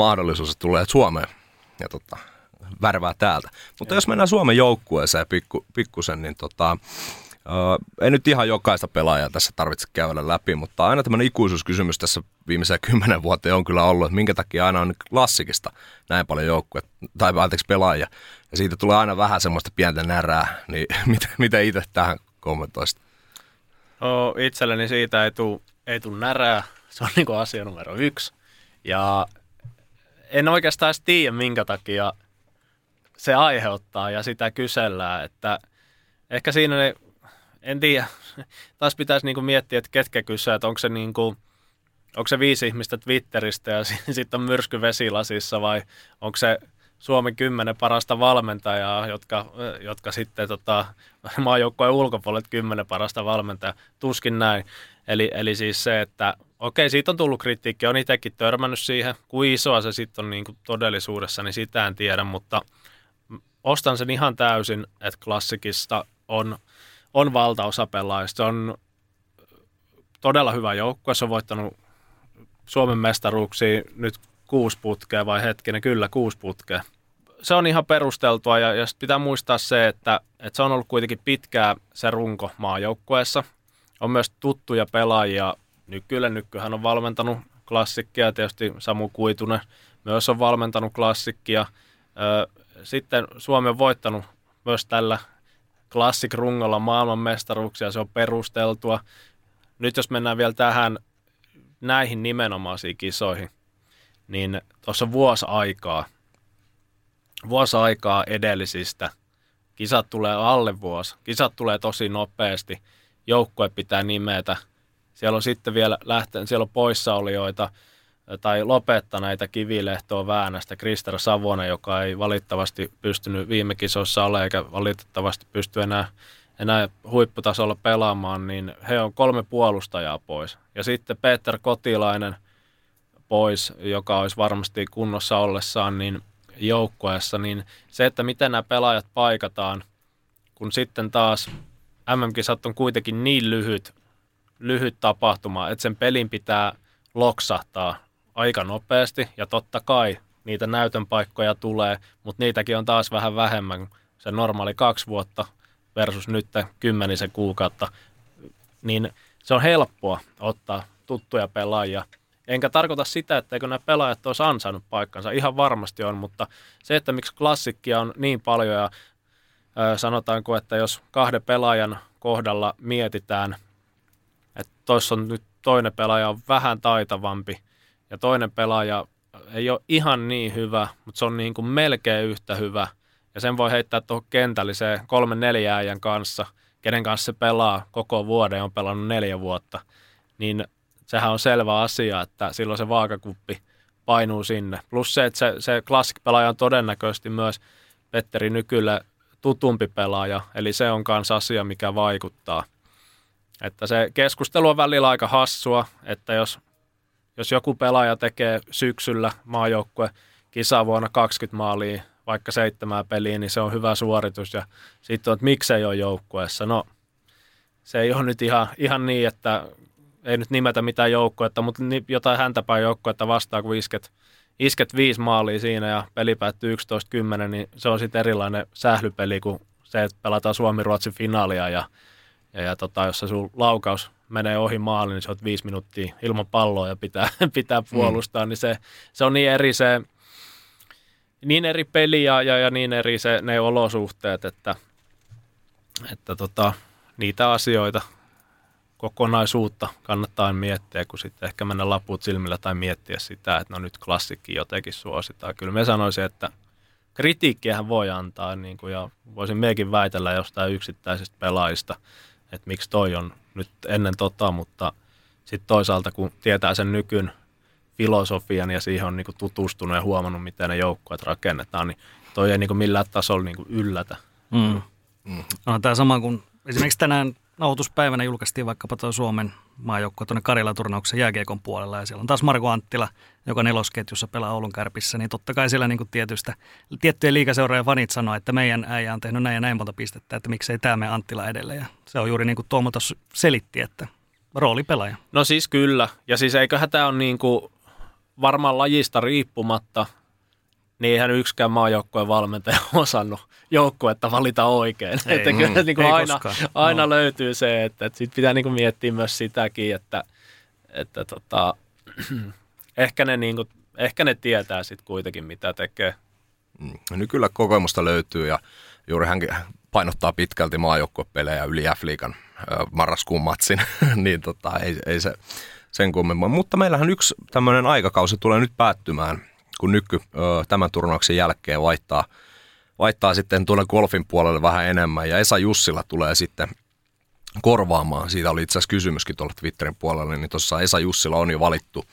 mahdollisuus, että tulee Suomeen ja tota, värvää täältä. Mutta jos mennään Suomen joukkueeseen pikku, pikkusen, niin tota, Uh, ei nyt ihan jokaista pelaajaa tässä tarvitse käydä läpi, mutta aina tämmöinen ikuisuuskysymys tässä viimeiseen kymmenen vuoteen on kyllä ollut, että minkä takia aina on klassikista näin paljon joukkue, tai anteeksi pelaajia, ja siitä tulee aina vähän semmoista pientä närää, niin miten, miten itse tähän kommentoisit? No, itselleni siitä ei tule ei tuu närää, se on niin asia numero yksi, ja en oikeastaan edes tiedä, minkä takia se aiheuttaa ja sitä kysellään, että ehkä siinä ne, en tiedä, taas pitäisi niinku miettiä, että ketkä kysyä, että onko se, niinku, onko se viisi ihmistä Twitteristä ja sitten on myrsky vesilasissa vai onko se Suomen kymmenen parasta valmentajaa, jotka, jotka sitten tota, maajoukkojen ulkopuolet kymmenen parasta valmentajaa, tuskin näin. Eli, eli siis se, että okei, siitä on tullut kritiikki, on itsekin törmännyt siihen. Kuin isoa se sitten on niin kuin todellisuudessa, niin sitä en tiedä, mutta ostan sen ihan täysin, että klassikista on, on valtaosa pelaajista. On todella hyvä joukkue, se on voittanut Suomen mestaruuksia nyt kuusi putkea vai hetkinen, kyllä kuusi putkea. se on ihan perusteltua ja, ja pitää muistaa se, että, että se on ollut kuitenkin pitkää se runko maajoukkueessa. On myös tuttuja pelaajia. Nykylle nykyhän on valmentanut klassikkia, tietysti Samu Kuitunen myös on valmentanut klassikkia. Sitten Suomi on voittanut myös tällä klassik-rungolla maailmanmestaruuksia, se on perusteltua. Nyt jos mennään vielä tähän näihin nimenomaisiin kisoihin, niin tuossa vuosi aikaa, vuosi aikaa edellisistä, kisat tulee alle vuosi, kisat tulee tosi nopeasti, joukkue pitää nimetä, siellä on sitten vielä lähten, siellä on poissaolijoita, tai lopettaneita kivilehtoa Väänästä, Krister Savonen, joka ei valitettavasti pystynyt viime kisoissa ole eikä valitettavasti pysty enää, enää huipputasolla pelaamaan, niin he on kolme puolustajaa pois. Ja sitten Peter Kotilainen pois, joka olisi varmasti kunnossa ollessaan niin joukkueessa, niin se, että miten nämä pelaajat paikataan, kun sitten taas MM-kisat on kuitenkin niin lyhyt, lyhyt tapahtuma, että sen pelin pitää loksahtaa aika nopeasti ja totta kai niitä näytön paikkoja tulee, mutta niitäkin on taas vähän vähemmän se normaali kaksi vuotta versus nyt kymmenisen kuukautta, niin se on helppoa ottaa tuttuja pelaajia. Enkä tarkoita sitä, etteikö nämä pelaajat olisi ansainnut paikkansa, ihan varmasti on, mutta se, että miksi klassikkia on niin paljon ja sanotaanko, että jos kahden pelaajan kohdalla mietitään, että tuossa on nyt toinen pelaaja on vähän taitavampi, ja toinen pelaaja ei ole ihan niin hyvä, mutta se on niin kuin melkein yhtä hyvä. Ja sen voi heittää tuohon kentälliseen kolme neljä äijän kanssa, kenen kanssa se pelaa koko vuoden, on pelannut neljä vuotta. Niin sehän on selvä asia, että silloin se vaakakuppi painuu sinne. Plus se, että se, se klassikpelaaja on todennäköisesti myös Petteri Nykylle tutumpi pelaaja, eli se on myös asia, mikä vaikuttaa. Että se keskustelu on välillä aika hassua, että jos jos joku pelaaja tekee syksyllä maajoukkue kisa vuonna 20 maalia, vaikka seitsemää peliä, niin se on hyvä suoritus. Ja sitten on, että miksei ole joukkueessa. No, se ei ole nyt ihan, ihan niin, että ei nyt nimetä mitään joukkuetta, mutta jotain häntäpäin joukkuetta vastaan, kun isket, isket viisi maalia siinä ja peli päättyy 11-10, niin se on sitten erilainen sählypeli kuin se, että pelataan Suomi-Ruotsin finaalia ja, ja, ja tota, jos se sun laukaus menee ohi maalin, niin se on viisi minuuttia ilman palloa ja pitää, pitää puolustaa, mm. niin se, se on niin eri se, niin eri peli ja, ja, ja niin eri se, ne olosuhteet, että, että tota, niitä asioita, kokonaisuutta kannattaa miettiä, kun sitten ehkä mennä laput silmillä tai miettiä sitä, että no nyt klassikki jotenkin suositaan. Kyllä me sanoisin, että kritiikkiähän voi antaa, niin kuin, ja voisin mekin väitellä jostain yksittäisistä pelaajista, että miksi toi on nyt ennen tota, mutta sitten toisaalta kun tietää sen nykyn filosofian ja siihen on niinku tutustunut ja huomannut, miten ne joukkueet rakennetaan, niin toi ei niinku millään tasolla niinku yllätä. Mm. Mm. No, tämä sama kuin esimerkiksi tänään nauhoituspäivänä julkaistiin vaikkapa tuo Suomen maajoukkue tuonne Karjala-turnauksen jääkiekon puolella ja siellä on taas Marko Anttila, joka nelosketjussa pelaa Oulun kärpissä, niin totta kai siellä niin tietystä, tiettyjen liikaseurojen fanit sanoo, että meidän äijä on tehnyt näin ja näin monta pistettä, että miksei tämä me Anttila edelleen. Ja se on juuri niin kuin Tuomo selitti, että roolipelaaja. No siis kyllä, ja siis eiköhän tämä ole niin kuin varmaan lajista riippumatta niin eihän yksikään maajoukkueen valmentaja osannut joukkuetta valita oikein. Ei, että kyllä mm, niin kuin aina, aina no. löytyy se, että, että sit pitää niin kuin miettiä myös sitäkin, että, että tota, ehkä, ne niin kuin, ehkä ne tietää sitten kuitenkin, mitä tekee. Mm. Nyt kyllä kokemusta löytyy ja juuri hän painottaa pitkälti maajoukkuepelejä yli F-liigan marraskuun matsin, niin tota, ei, ei se sen kummemmin. Mutta meillähän yksi tämmöinen aikakausi tulee nyt päättymään – kun nyky tämän turnauksen jälkeen vaihtaa, vaihtaa sitten tuonne golfin puolelle vähän enemmän ja Esa Jussila tulee sitten korvaamaan. Siitä oli itse asiassa kysymyskin tuolla Twitterin puolella, niin tuossa Esa Jussila on jo valittu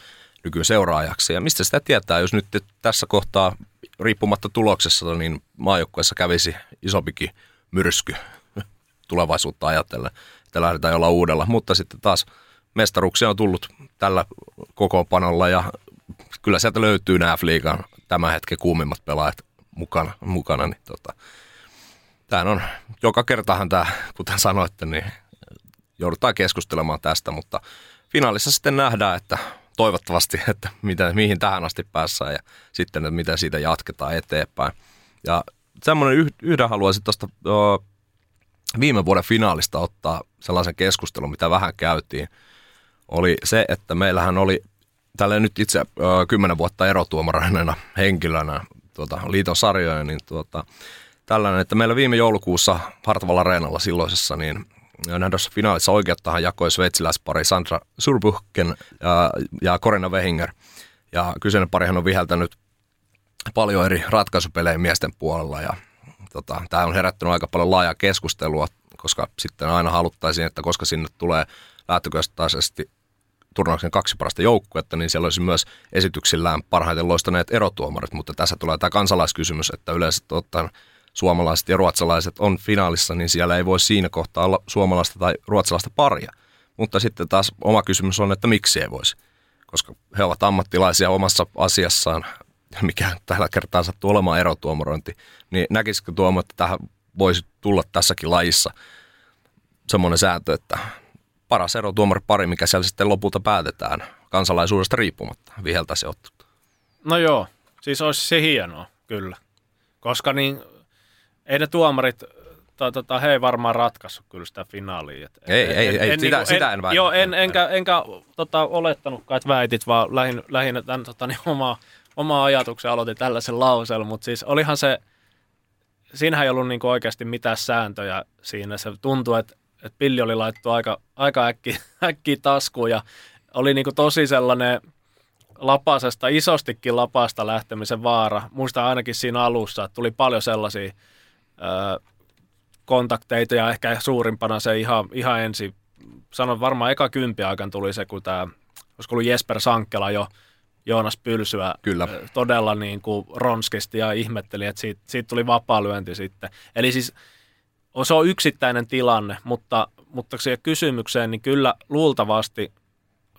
nykyyn seuraajaksi. Ja mistä sitä tietää, jos nyt tässä kohtaa riippumatta tuloksessa, niin maajoukkueessa kävisi isompikin myrsky tulevaisuutta ajatellen, että lähdetään jolla uudella. Mutta sitten taas mestaruksia on tullut tällä kokoonpanolla ja kyllä sieltä löytyy nämä F-liigan tämän hetken kuumimmat pelaajat mukana, mukana niin tota, tämä on, joka kertahan tämä, kuten sanoitte, niin joudutaan keskustelemaan tästä, mutta finaalissa sitten nähdään, että toivottavasti, että mitä, mihin tähän asti päässään ja sitten, että miten siitä jatketaan eteenpäin. Ja semmoinen yhden haluaisin tuosta viime vuoden finaalista ottaa sellaisen keskustelun, mitä vähän käytiin, oli se, että meillähän oli tällä nyt itse kymmenen vuotta erotuomarina henkilönä tuota, liiton sarjoja, niin tuota, tällainen, että meillä viime joulukuussa Hartwall Areenalla silloisessa, niin nähdessä finaalissa oikeuttahan jakoi sveitsiläispari Sandra Surbuchen ja, ja Corina Wehinger. Ja kyseinen parihan on viheltänyt paljon eri ratkaisupelejä miesten puolella ja tota, tämä on herättänyt aika paljon laajaa keskustelua, koska sitten aina haluttaisiin, että koska sinne tulee lähtökohtaisesti turnauksen kaksi parasta joukkuetta, niin siellä olisi myös esityksillään parhaiten loistaneet erotuomarit, mutta tässä tulee tämä kansalaiskysymys, että yleensä ottaen suomalaiset ja ruotsalaiset on finaalissa, niin siellä ei voi siinä kohtaa olla suomalaista tai ruotsalaista paria. Mutta sitten taas oma kysymys on, että miksi ei voisi, koska he ovat ammattilaisia omassa asiassaan, mikä tällä kertaa sattuu olemaan erotuomarointi, niin näkisikö tuomo, että tähän voisi tulla tässäkin lajissa semmoinen sääntö, että paras pari, mikä siellä sitten lopulta päätetään kansalaisuudesta riippumatta, viheltä se ottaa. No joo, siis olisi se hienoa, kyllä. Koska niin, ei ne tuomarit, tai tota, he ei varmaan ratkaissut kyllä sitä finaalia. Et, ei, en, ei, en, ei, en, sitä, niin, sitä en, en Joo, en, enkä, enkä tota, olettanutkaan, että väitit, vaan lähinnä, lähinnä tämän tota, niin, omaa, omaa ajatuksen aloitin tällaisen lauseella, mutta siis olihan se, siinähän ei ollut niin oikeasti mitään sääntöjä siinä. Se tuntui, että että pilli oli laittu aika, aika äkki, äkki taskuun ja oli niin kuin tosi sellainen lapasesta, isostikin lapasta lähtemisen vaara. Muista ainakin siinä alussa, että tuli paljon sellaisia ö, kontakteita ja ehkä suurimpana se ihan, ihan ensi, sanon varmaan eka kympi aikan tuli se, kun tämä, olisiko ollut Jesper Sankkela jo Joonas Pylsyä Kyllä. todella niin kuin ronskisti ja ihmetteli, että siitä, siitä tuli vapaa lyönti sitten. Eli siis se on yksittäinen tilanne, mutta, mutta siihen kysymykseen, niin kyllä luultavasti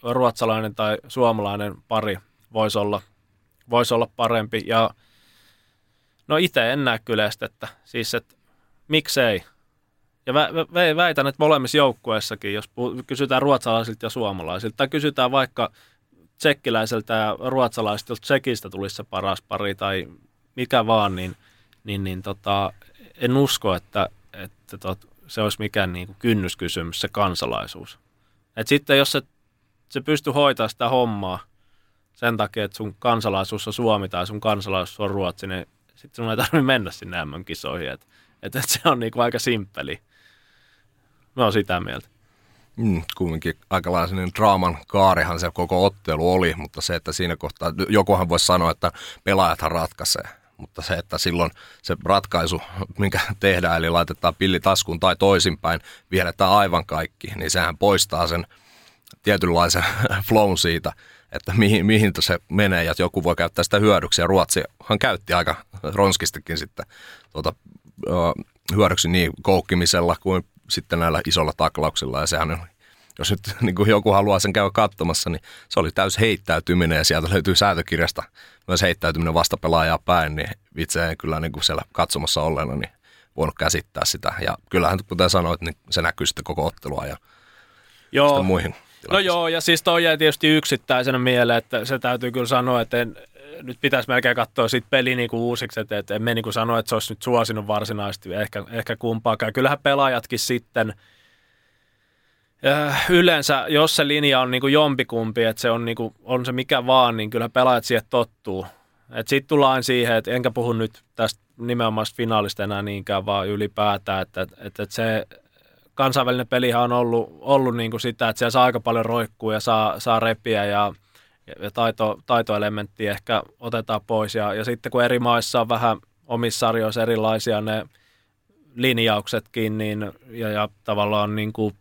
ruotsalainen tai suomalainen pari voisi olla, voisi olla parempi. Ja no itse en näe kyllä estettä. Siis, että miksei. Ja vä, vä, väitän, että molemmissa joukkueissakin, jos kysytään ruotsalaisilta ja suomalaisilta, tai kysytään vaikka tsekkiläiseltä ja ruotsalaisilta, jos tsekistä tulisi se paras pari tai mikä vaan, niin, niin, niin tota, en usko, että, että tot, se olisi mikään niin kuin kynnyskysymys, se kansalaisuus. Et sitten jos se, se pystyy hoitamaan sitä hommaa sen takia, että sun kansalaisuus on Suomi tai sun kansalaisuus on Ruotsi, niin sitten sun ei tarvitse mennä sinne MM-kisoihin. Että et, et se on niin kuin aika simppeli. Mä oon sitä mieltä. Mm, kumminkin aikalaisen draaman kaarihan se koko ottelu oli, mutta se, että siinä kohtaa, jokuhan voisi sanoa, että pelaajathan ratkaisee mutta se, että silloin se ratkaisu, minkä tehdään, eli laitetaan pilli taskuun tai toisinpäin, viedetään aivan kaikki, niin sehän poistaa sen tietynlaisen flown siitä, että mihin, mihin se menee ja joku voi käyttää sitä hyödyksi. Ja Ruotsihan käytti aika ronskistikin sitten tuota, hyödyksi niin koukkimisella kuin sitten näillä isolla taklauksilla ja sehän jos nyt niin kuin joku haluaa sen käydä katsomassa, niin se oli täys heittäytyminen ja sieltä löytyy säätökirjasta myös heittäytyminen vastapelaajaa päin, niin itse en kyllä niin kuin siellä katsomassa olleena niin voinut käsittää sitä. Ja kyllähän kuten sanoit, niin se näkyy sitten koko ottelua ja joo. muihin. No joo, ja siis toi jäi tietysti yksittäisenä mieleen, että se täytyy kyllä sanoa, että en, nyt pitäisi melkein katsoa sit peli niin kuin uusiksi, että, että emme niin kuin sano, että se olisi nyt suosinut varsinaisesti ehkä, ehkä kumpaakaan. Kyllähän pelaajatkin sitten – yleensä, jos se linja on niinku jompikumpi, että se on, niinku, on se mikä vaan, niin kyllä pelaajat siihen tottuu. Sitten tullaan siihen, että enkä puhu nyt tästä nimenomaan finaalista enää niinkään, vaan ylipäätään, että, että, että se kansainvälinen pelihan on ollut, ollut niin kuin sitä, että siellä saa aika paljon roikkua ja saa, saa repiä ja, ja taito, taitoelementti ehkä otetaan pois. Ja, ja sitten kun eri maissa on vähän omissa sarjoissa erilaisia ne linjauksetkin, niin, ja, ja tavallaan niin kuin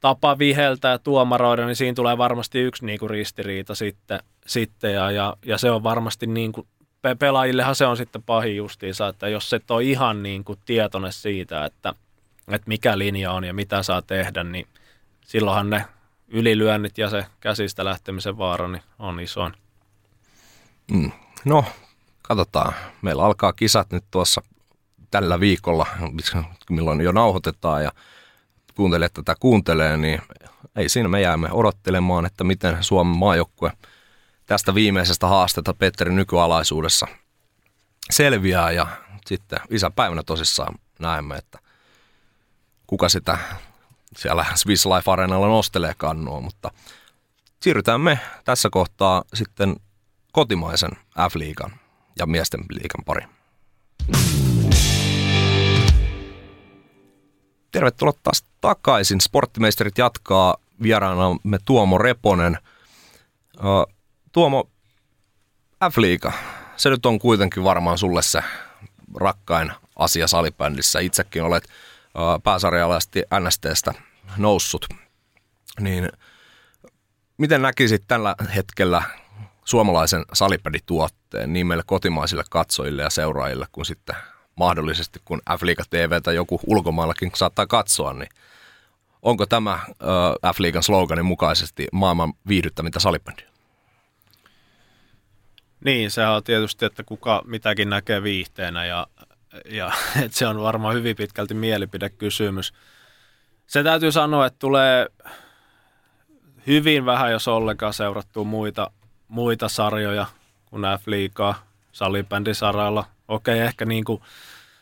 tapa viheltää tuomaroida, niin siinä tulee varmasti yksi niin kuin ristiriita sitten, sitten ja, ja, ja, se on varmasti niin kuin, pelaajillehan se on sitten pahin justiinsa, että jos et ole ihan niin kuin tietoinen siitä, että, että mikä linja on ja mitä saa tehdä, niin silloinhan ne ylilyönnit ja se käsistä lähtemisen vaara niin on iso. Mm. No, katsotaan. Meillä alkaa kisat nyt tuossa tällä viikolla, milloin jo nauhoitetaan ja kuuntelijat tätä kuuntelee, niin ei siinä me jäämme odottelemaan, että miten Suomen maajoukkue tästä viimeisestä haastetta Petterin nykyalaisuudessa selviää ja sitten isäpäivänä tosissaan näemme, että kuka sitä siellä Swiss Life Arenalla nostelee kannua, mutta siirrytään me tässä kohtaa sitten kotimaisen F-liigan ja miesten liigan pari. Tervetuloa taas takaisin. Sporttimeisterit jatkaa vieraanamme Tuomo Reponen. Tuomo, F-liiga, se nyt on kuitenkin varmaan sulle se rakkain asia salibändissä. Itsekin olet pääsarjalaisesti NSTstä noussut. Niin miten näkisit tällä hetkellä suomalaisen salibändituotteen niin meille kotimaisille katsojille ja seuraajille kuin sitten mahdollisesti, kun F-liiga TV tai joku ulkomaillakin saattaa katsoa, niin onko tämä F-liigan sloganin mukaisesti maailman viihdyttämintä salibändiä? Niin, se on tietysti, että kuka mitäkin näkee viihteenä ja, ja että se on varmaan hyvin pitkälti mielipidekysymys. Se täytyy sanoa, että tulee hyvin vähän, jos ollenkaan seurattua muita, muita sarjoja kuin F-liigaa salibändisaralla. Okei, ehkä niin kuin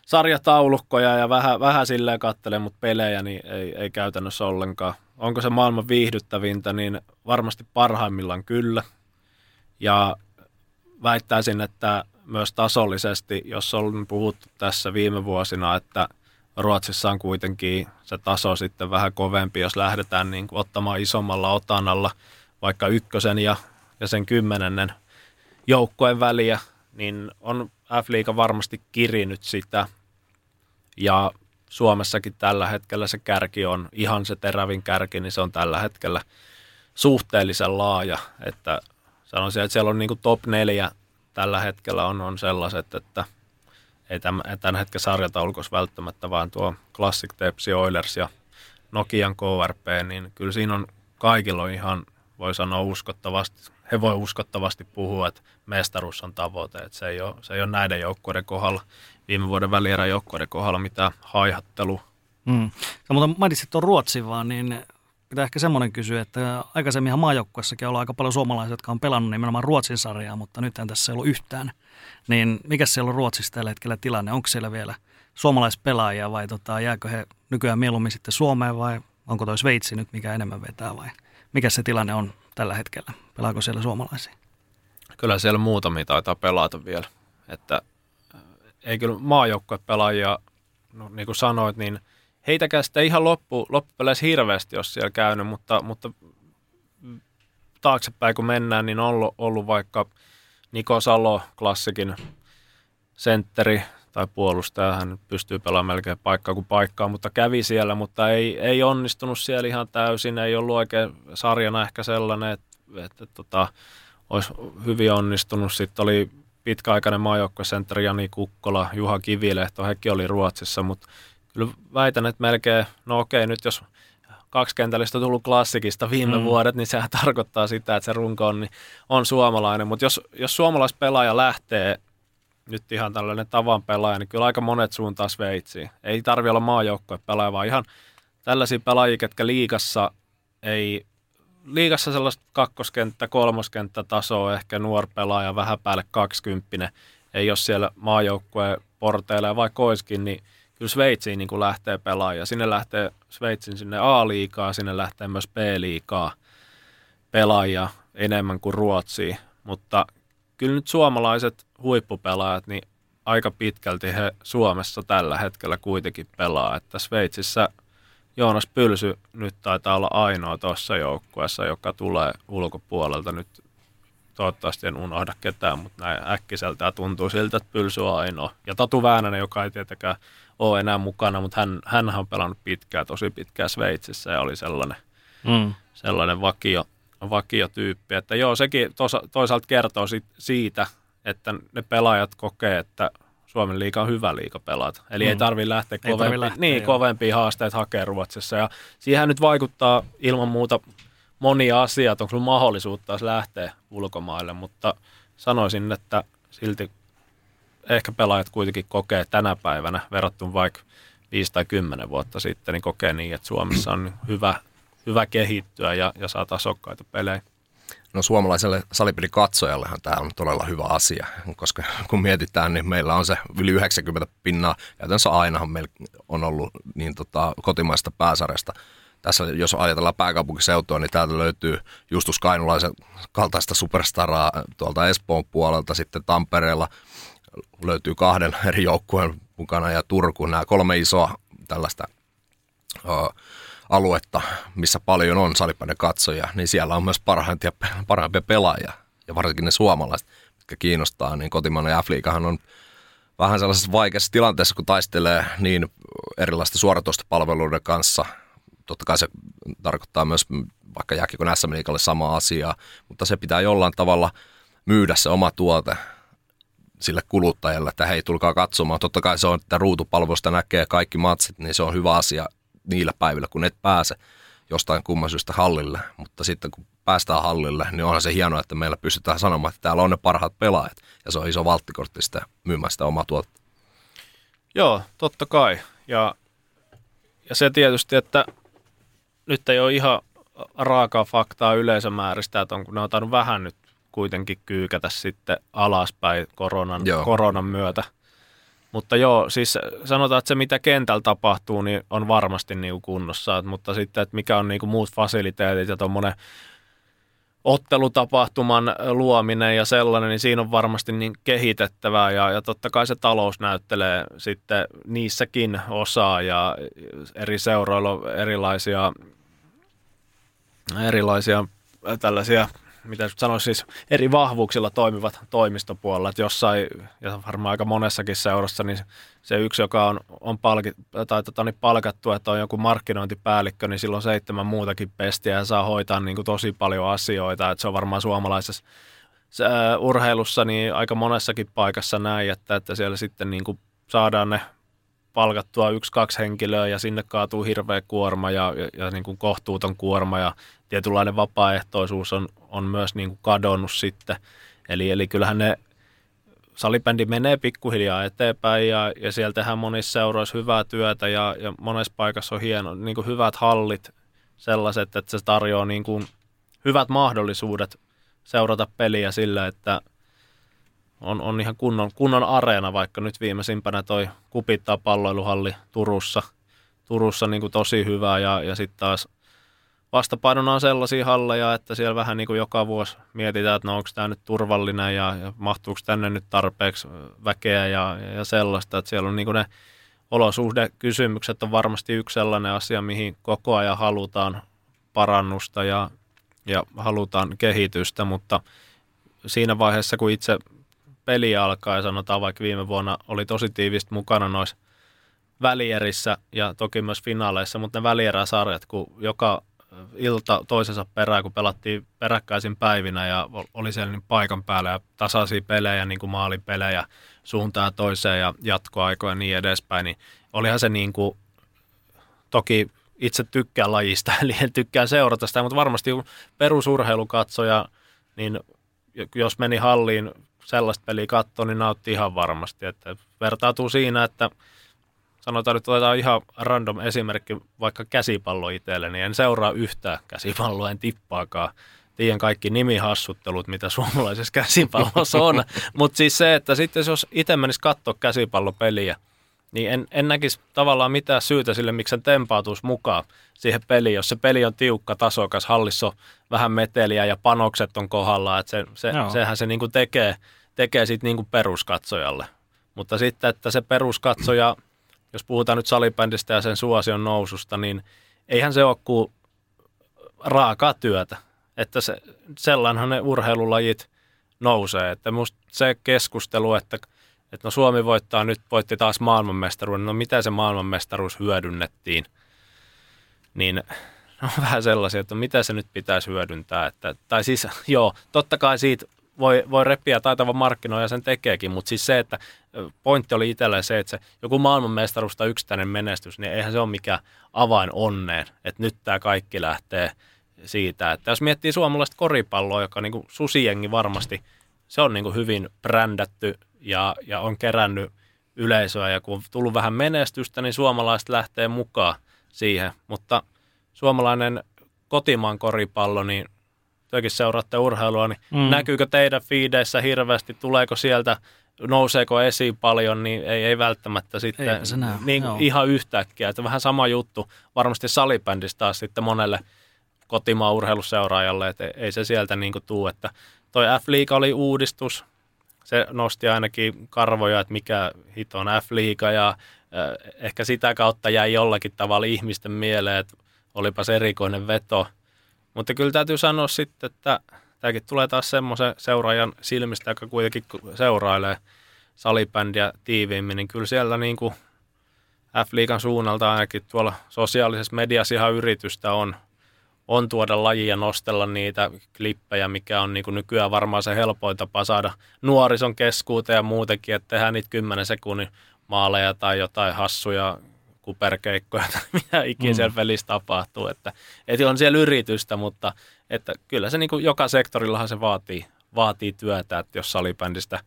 sarjataulukkoja ja vähän, vähän silleen kattelen, mutta pelejä niin ei, ei käytännössä ollenkaan. Onko se maailman viihdyttävintä, niin varmasti parhaimmillaan kyllä. Ja väittäisin, että myös tasollisesti, jos on puhuttu tässä viime vuosina, että Ruotsissa on kuitenkin se taso sitten vähän kovempi, jos lähdetään niin kuin ottamaan isommalla otanalla vaikka ykkösen ja, ja sen kymmenennen joukkojen väliä, niin on F-liiga varmasti kirinyt sitä. Ja Suomessakin tällä hetkellä se kärki on ihan se terävin kärki, niin se on tällä hetkellä suhteellisen laaja. Että sanoisin, että siellä on niin top neljä tällä hetkellä on, on sellaiset, että ei tämän, tämän hetken sarjataulukossa välttämättä, vaan tuo Classic Tepsi Oilers ja Nokian KRP, niin kyllä siinä on kaikilla on ihan, voi sanoa uskottavasti, he voi uskottavasti puhua, että mestaruus on tavoite, että se ei ole, se ei ole näiden joukkueiden kohdalla, viime vuoden välierän joukkueiden kohdalla mitään haihattelu. Mm. Ja, mutta mainitsit tuon Ruotsin vaan, niin pitää ehkä semmoinen kysyä, että aikaisemminhan maajoukkuessakin on aika paljon suomalaisia, jotka on pelannut nimenomaan Ruotsin sarjaa, mutta nyt tässä ei ollut yhtään. Niin mikä siellä on Ruotsissa tällä hetkellä tilanne? Onko siellä vielä suomalaispelaajia vai tota, jääkö he nykyään mieluummin sitten Suomeen vai onko toi Sveitsi nyt mikä enemmän vetää vai mikä se tilanne on tällä hetkellä? Pelaako siellä suomalaisia? Kyllä siellä muutamia taitaa pelata vielä. Että äh, ei kyllä maajoukkuepelaajia, no, niin kuin sanoit, niin – heitäkään sitä ihan loppu, loppupeleissä hirveästi, jos siellä käynyt, mutta, mutta taaksepäin kun mennään, niin on ollut, ollut vaikka Niko Salo, klassikin sentteri tai puolustaja, hän pystyy pelaamaan melkein paikkaa kuin paikkaa, mutta kävi siellä, mutta ei, ei onnistunut siellä ihan täysin, ei ollut oikein sarjana ehkä sellainen, että, että, tota, olisi hyvin onnistunut. Sitten oli pitkäaikainen maajoukkuesentteri Jani Kukkola, Juha Kivilehto, hekin oli Ruotsissa, mutta kyllä väitän, että melkein, no okei, nyt jos kaksikentällistä tullut klassikista viime mm. vuodet, niin sehän tarkoittaa sitä, että se runko on, niin on suomalainen. Mutta jos, jos suomalaispelaaja lähtee nyt ihan tällainen tavan pelaaja, niin kyllä aika monet suuntaa Sveitsiin. Ei tarvi olla maajoukkue pelaaja, vaan ihan tällaisia pelaajia, ketkä liigassa ei, liigassa sellaista kakkoskenttä, kolmoskenttä tasoa, ehkä nuor pelaaja, vähän päälle kaksikymppinen, ei ole siellä maajoukkueen porteilla ja vaikka olisikin, niin kyllä Sveitsiin niin lähtee pelaaja. Sinne lähtee Sveitsin sinne A-liikaa, sinne lähtee myös B-liikaa pelaajia enemmän kuin Ruotsiin. Mutta kyllä nyt suomalaiset huippupelaajat, niin aika pitkälti he Suomessa tällä hetkellä kuitenkin pelaa. Että Sveitsissä Joonas Pylsy nyt taitaa olla ainoa tuossa joukkueessa, joka tulee ulkopuolelta nyt toivottavasti en unohda ketään, mutta näin äkkiseltä tuntuu siltä, että Pylsy on ainoa. Ja Tatu Väänänen, joka ei tietenkään ole enää mukana, mutta hän, hän on pelannut pitkään, tosi pitkään Sveitsissä ja oli sellainen, mm. sellainen vakio, vakiotyyppi. Että joo, sekin toisaalta kertoo sit siitä, että ne pelaajat kokee, että Suomen liiga on hyvä liiga pelata. Eli mm. ei tarvitse lähteä, kovempi, lähteä niin, kovempia haasteita hakea Ruotsissa. Ja siihen nyt vaikuttaa ilman muuta monia asioita, onko sinulla mahdollisuutta lähteä ulkomaille, mutta sanoisin, että silti ehkä pelaajat kuitenkin kokee tänä päivänä verrattuna vaikka 5 tai 10 vuotta sitten, niin kokee niin, että Suomessa on hyvä, hyvä kehittyä ja, ja saa tasokkaita pelejä. No suomalaiselle salipeli-katsojallehan tämä on todella hyvä asia, koska kun mietitään, niin meillä on se yli 90 pinnaa, käytännössä ainahan meillä on ollut niin tota, kotimaista pääsarjasta. Tässä jos ajatellaan pääkaupunkiseutua, niin täältä löytyy Justus Kainulaisen kaltaista superstaraa tuolta Espoon puolelta, sitten Tampereella löytyy kahden eri joukkueen mukana ja Turku, nämä kolme isoa tällaista uh, aluetta, missä paljon on salipäiden katsoja, niin siellä on myös parhaimpia, parhaimpia pelaajia, ja varsinkin ne suomalaiset, jotka kiinnostaa, niin kotimainen f on vähän sellaisessa vaikeassa tilanteessa, kun taistelee niin erilaisten suoratoistopalveluiden kanssa. Totta kai se tarkoittaa myös vaikka jääkikon SM Liikalle sama asia, mutta se pitää jollain tavalla myydä se oma tuote sille kuluttajalle, että hei, tulkaa katsomaan. Totta kai se on, että ruutupalvelusta näkee kaikki matsit, niin se on hyvä asia niillä päivillä, kun et pääse jostain kumman syystä hallille. Mutta sitten kun päästään hallille, niin onhan se hienoa, että meillä pystytään sanomaan, että täällä on ne parhaat pelaajat. Ja se on iso valttikortti sitä myymään sitä omaa tuotetta. Joo, totta kai. Ja, ja se tietysti, että nyt ei ole ihan raakaa faktaa yleisömääristä, että on, kun ne on tainnut vähän nyt kuitenkin kyykätä sitten alaspäin koronan, koronan myötä. Mutta joo, siis sanotaan, että se mitä kentällä tapahtuu, niin on varmasti niin kunnossa, mutta sitten, että mikä on niin kuin muut fasiliteetit ja tuommoinen ottelutapahtuman luominen ja sellainen, niin siinä on varmasti niin kehitettävää. Ja, ja totta kai se talous näyttelee sitten niissäkin osaa ja eri seuroilla on erilaisia, erilaisia tällaisia mitä sanoisi siis eri vahvuuksilla toimivat toimistopuolella, että jossain, ja varmaan aika monessakin seurassa, niin se yksi, joka on, on palki, tai tota, niin palkattu, että on joku markkinointipäällikkö, niin silloin seitsemän muutakin pestiä ja saa hoitaa niin kuin tosi paljon asioita, että se on varmaan suomalaisessa se, urheilussa niin aika monessakin paikassa näin, että, että siellä sitten niin kuin saadaan ne palkattua yksi-kaksi henkilöä ja sinne kaatuu hirveä kuorma ja, ja, ja niin kuin kohtuuton kuorma ja tietynlainen vapaaehtoisuus on, on myös niin kuin kadonnut sitten. Eli, eli kyllähän ne salibändi menee pikkuhiljaa eteenpäin ja, ja siellä tehdään monissa seuroissa hyvää työtä ja, ja monessa paikassa on hieno, niin kuin hyvät hallit sellaiset, että se tarjoaa niin kuin hyvät mahdollisuudet seurata peliä sillä, että on, on ihan kunnon, kunnon areena, vaikka nyt viimeisimpänä toi kupittaa palloiluhalli Turussa, Turussa niin kuin tosi hyvä ja, ja sitten taas vastapainona on sellaisia halleja, että siellä vähän niin kuin joka vuosi mietitään, että no onko tämä nyt turvallinen ja, ja mahtuuko tänne nyt tarpeeksi väkeä ja, ja sellaista, että siellä on niin kuin ne olosuhdekysymykset on varmasti yksi sellainen asia, mihin koko ajan halutaan parannusta ja, ja halutaan kehitystä, mutta siinä vaiheessa, kun itse peli alkaa ja sanotaan vaikka viime vuonna oli tosi tiivistä mukana noissa välierissä ja toki myös finaaleissa, mutta ne välieräsarjat, kun joka ilta toisensa perään, kun pelattiin peräkkäisin päivinä ja oli siellä niin paikan päällä ja tasaisia pelejä, niin kuin maalipelejä suuntaan toiseen ja jatkoaikoja ja niin edespäin, niin olihan se niin kuin, toki itse tykkään lajista, eli en tykkää seurata sitä, mutta varmasti perusurheilukatsoja, niin jos meni halliin sellaista peliä katsoa, niin nautti ihan varmasti. Että vertautuu siinä, että sanotaan nyt otetaan ihan random esimerkki, vaikka käsipallo itselle, niin en seuraa yhtään käsipalloa, en tippaakaan. Tiedän kaikki nimihassuttelut, mitä suomalaisessa käsipallossa on. Mutta siis se, että sitten jos itse menisi katsoa käsipallopeliä, niin en, en näkisi tavallaan mitään syytä sille, miksi sen tempautuisi mukaan siihen peliin, jos se peli on tiukka, tasokas, hallissa on vähän meteliä ja panokset on kohdalla, että se, se, sehän se niinku tekee, tekee sitten niinku peruskatsojalle. Mutta sitten, että se peruskatsoja jos puhutaan nyt salibändistä ja sen suosion noususta, niin eihän se ole kuin raakaa työtä. Että se, sellainhan ne urheilulajit nousee. Että musta se keskustelu, että, että no Suomi voittaa, nyt voitti taas maailmanmestaruuden, no mitä se maailmanmestaruus hyödynnettiin, niin on vähän sellaisia, että mitä se nyt pitäisi hyödyntää. Että, tai siis joo, totta kai siitä voi, voi repiä taitava markkinoija sen tekeekin, mutta siis se, että pointti oli itselle se, että se joku maailmanmestaruus tai yksittäinen menestys, niin eihän se ole mikään avain onneen, että nyt tämä kaikki lähtee siitä, että jos miettii suomalaista koripalloa, joka niin kuin susiengi varmasti, se on niin kuin hyvin brändätty ja, ja on kerännyt yleisöä ja kun on tullut vähän menestystä, niin suomalaiset lähtee mukaan siihen, mutta suomalainen kotimaan koripallo, niin tekin seuraatte urheilua, niin mm. näkyykö teidän fiideissä hirveästi, tuleeko sieltä, nouseeko esiin paljon, niin ei, ei välttämättä sitten se näy. niin, ihan yhtäkkiä. Että vähän sama juttu varmasti salibändissä taas sitten monelle kotimaan urheiluseuraajalle, että ei se sieltä niin kuin tuu, että toi F-liiga oli uudistus, se nosti ainakin karvoja, että mikä hito on F-liiga ja ehkä sitä kautta jäi jollakin tavalla ihmisten mieleen, että olipa se erikoinen veto. Mutta kyllä täytyy sanoa sitten, että tämäkin tulee taas semmoisen seuraajan silmistä, joka kuitenkin seurailee salibändiä tiiviimmin, niin kyllä siellä niin kuin F-liigan suunnalta ainakin tuolla sosiaalisessa mediassa ihan yritystä on, on tuoda lajia nostella niitä klippejä, mikä on niin kuin nykyään varmaan se helpoin tapa saada nuorison keskuuteen ja muutenkin, että tehdään niitä 10 sekunnin maaleja tai jotain hassuja kuperkeikkoja tai mitä ikinä mm. siellä pelissä tapahtuu. Että, että on siellä yritystä, mutta että kyllä se niin kuin joka sektorillahan se vaatii, vaatii työtä, että jos salibändistä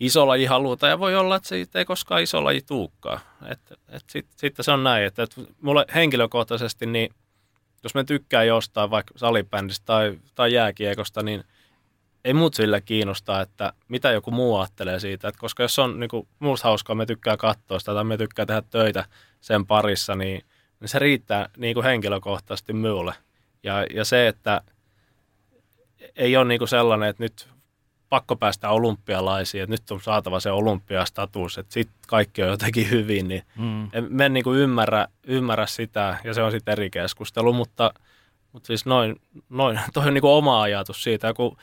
iso laji halutaan, ja voi olla, että se ei koskaan iso laji tuukkaa. Että, että sitten sit se on näin, että, että mulle henkilökohtaisesti, niin jos me tykkää jostain vaikka salibändistä tai, tai jääkiekosta, niin – ei muut sille kiinnostaa, että mitä joku muu ajattelee siitä. Että koska jos on niin kuin, muusta hauskaa, me tykkää katsoa sitä tai me tykkää tehdä töitä sen parissa, niin, niin se riittää niin kuin henkilökohtaisesti minulle. Ja, ja se, että ei ole niin kuin sellainen, että nyt pakko päästä olympialaisiin, että nyt on saatava se olympiastatus, että sitten kaikki on jotenkin hyvin, niin mm. me en niin kuin ymmärrä, ymmärrä sitä, ja se on sitten eri keskustelu, mutta, mutta siis noin, noin toi on niin kuin oma ajatus siitä, kun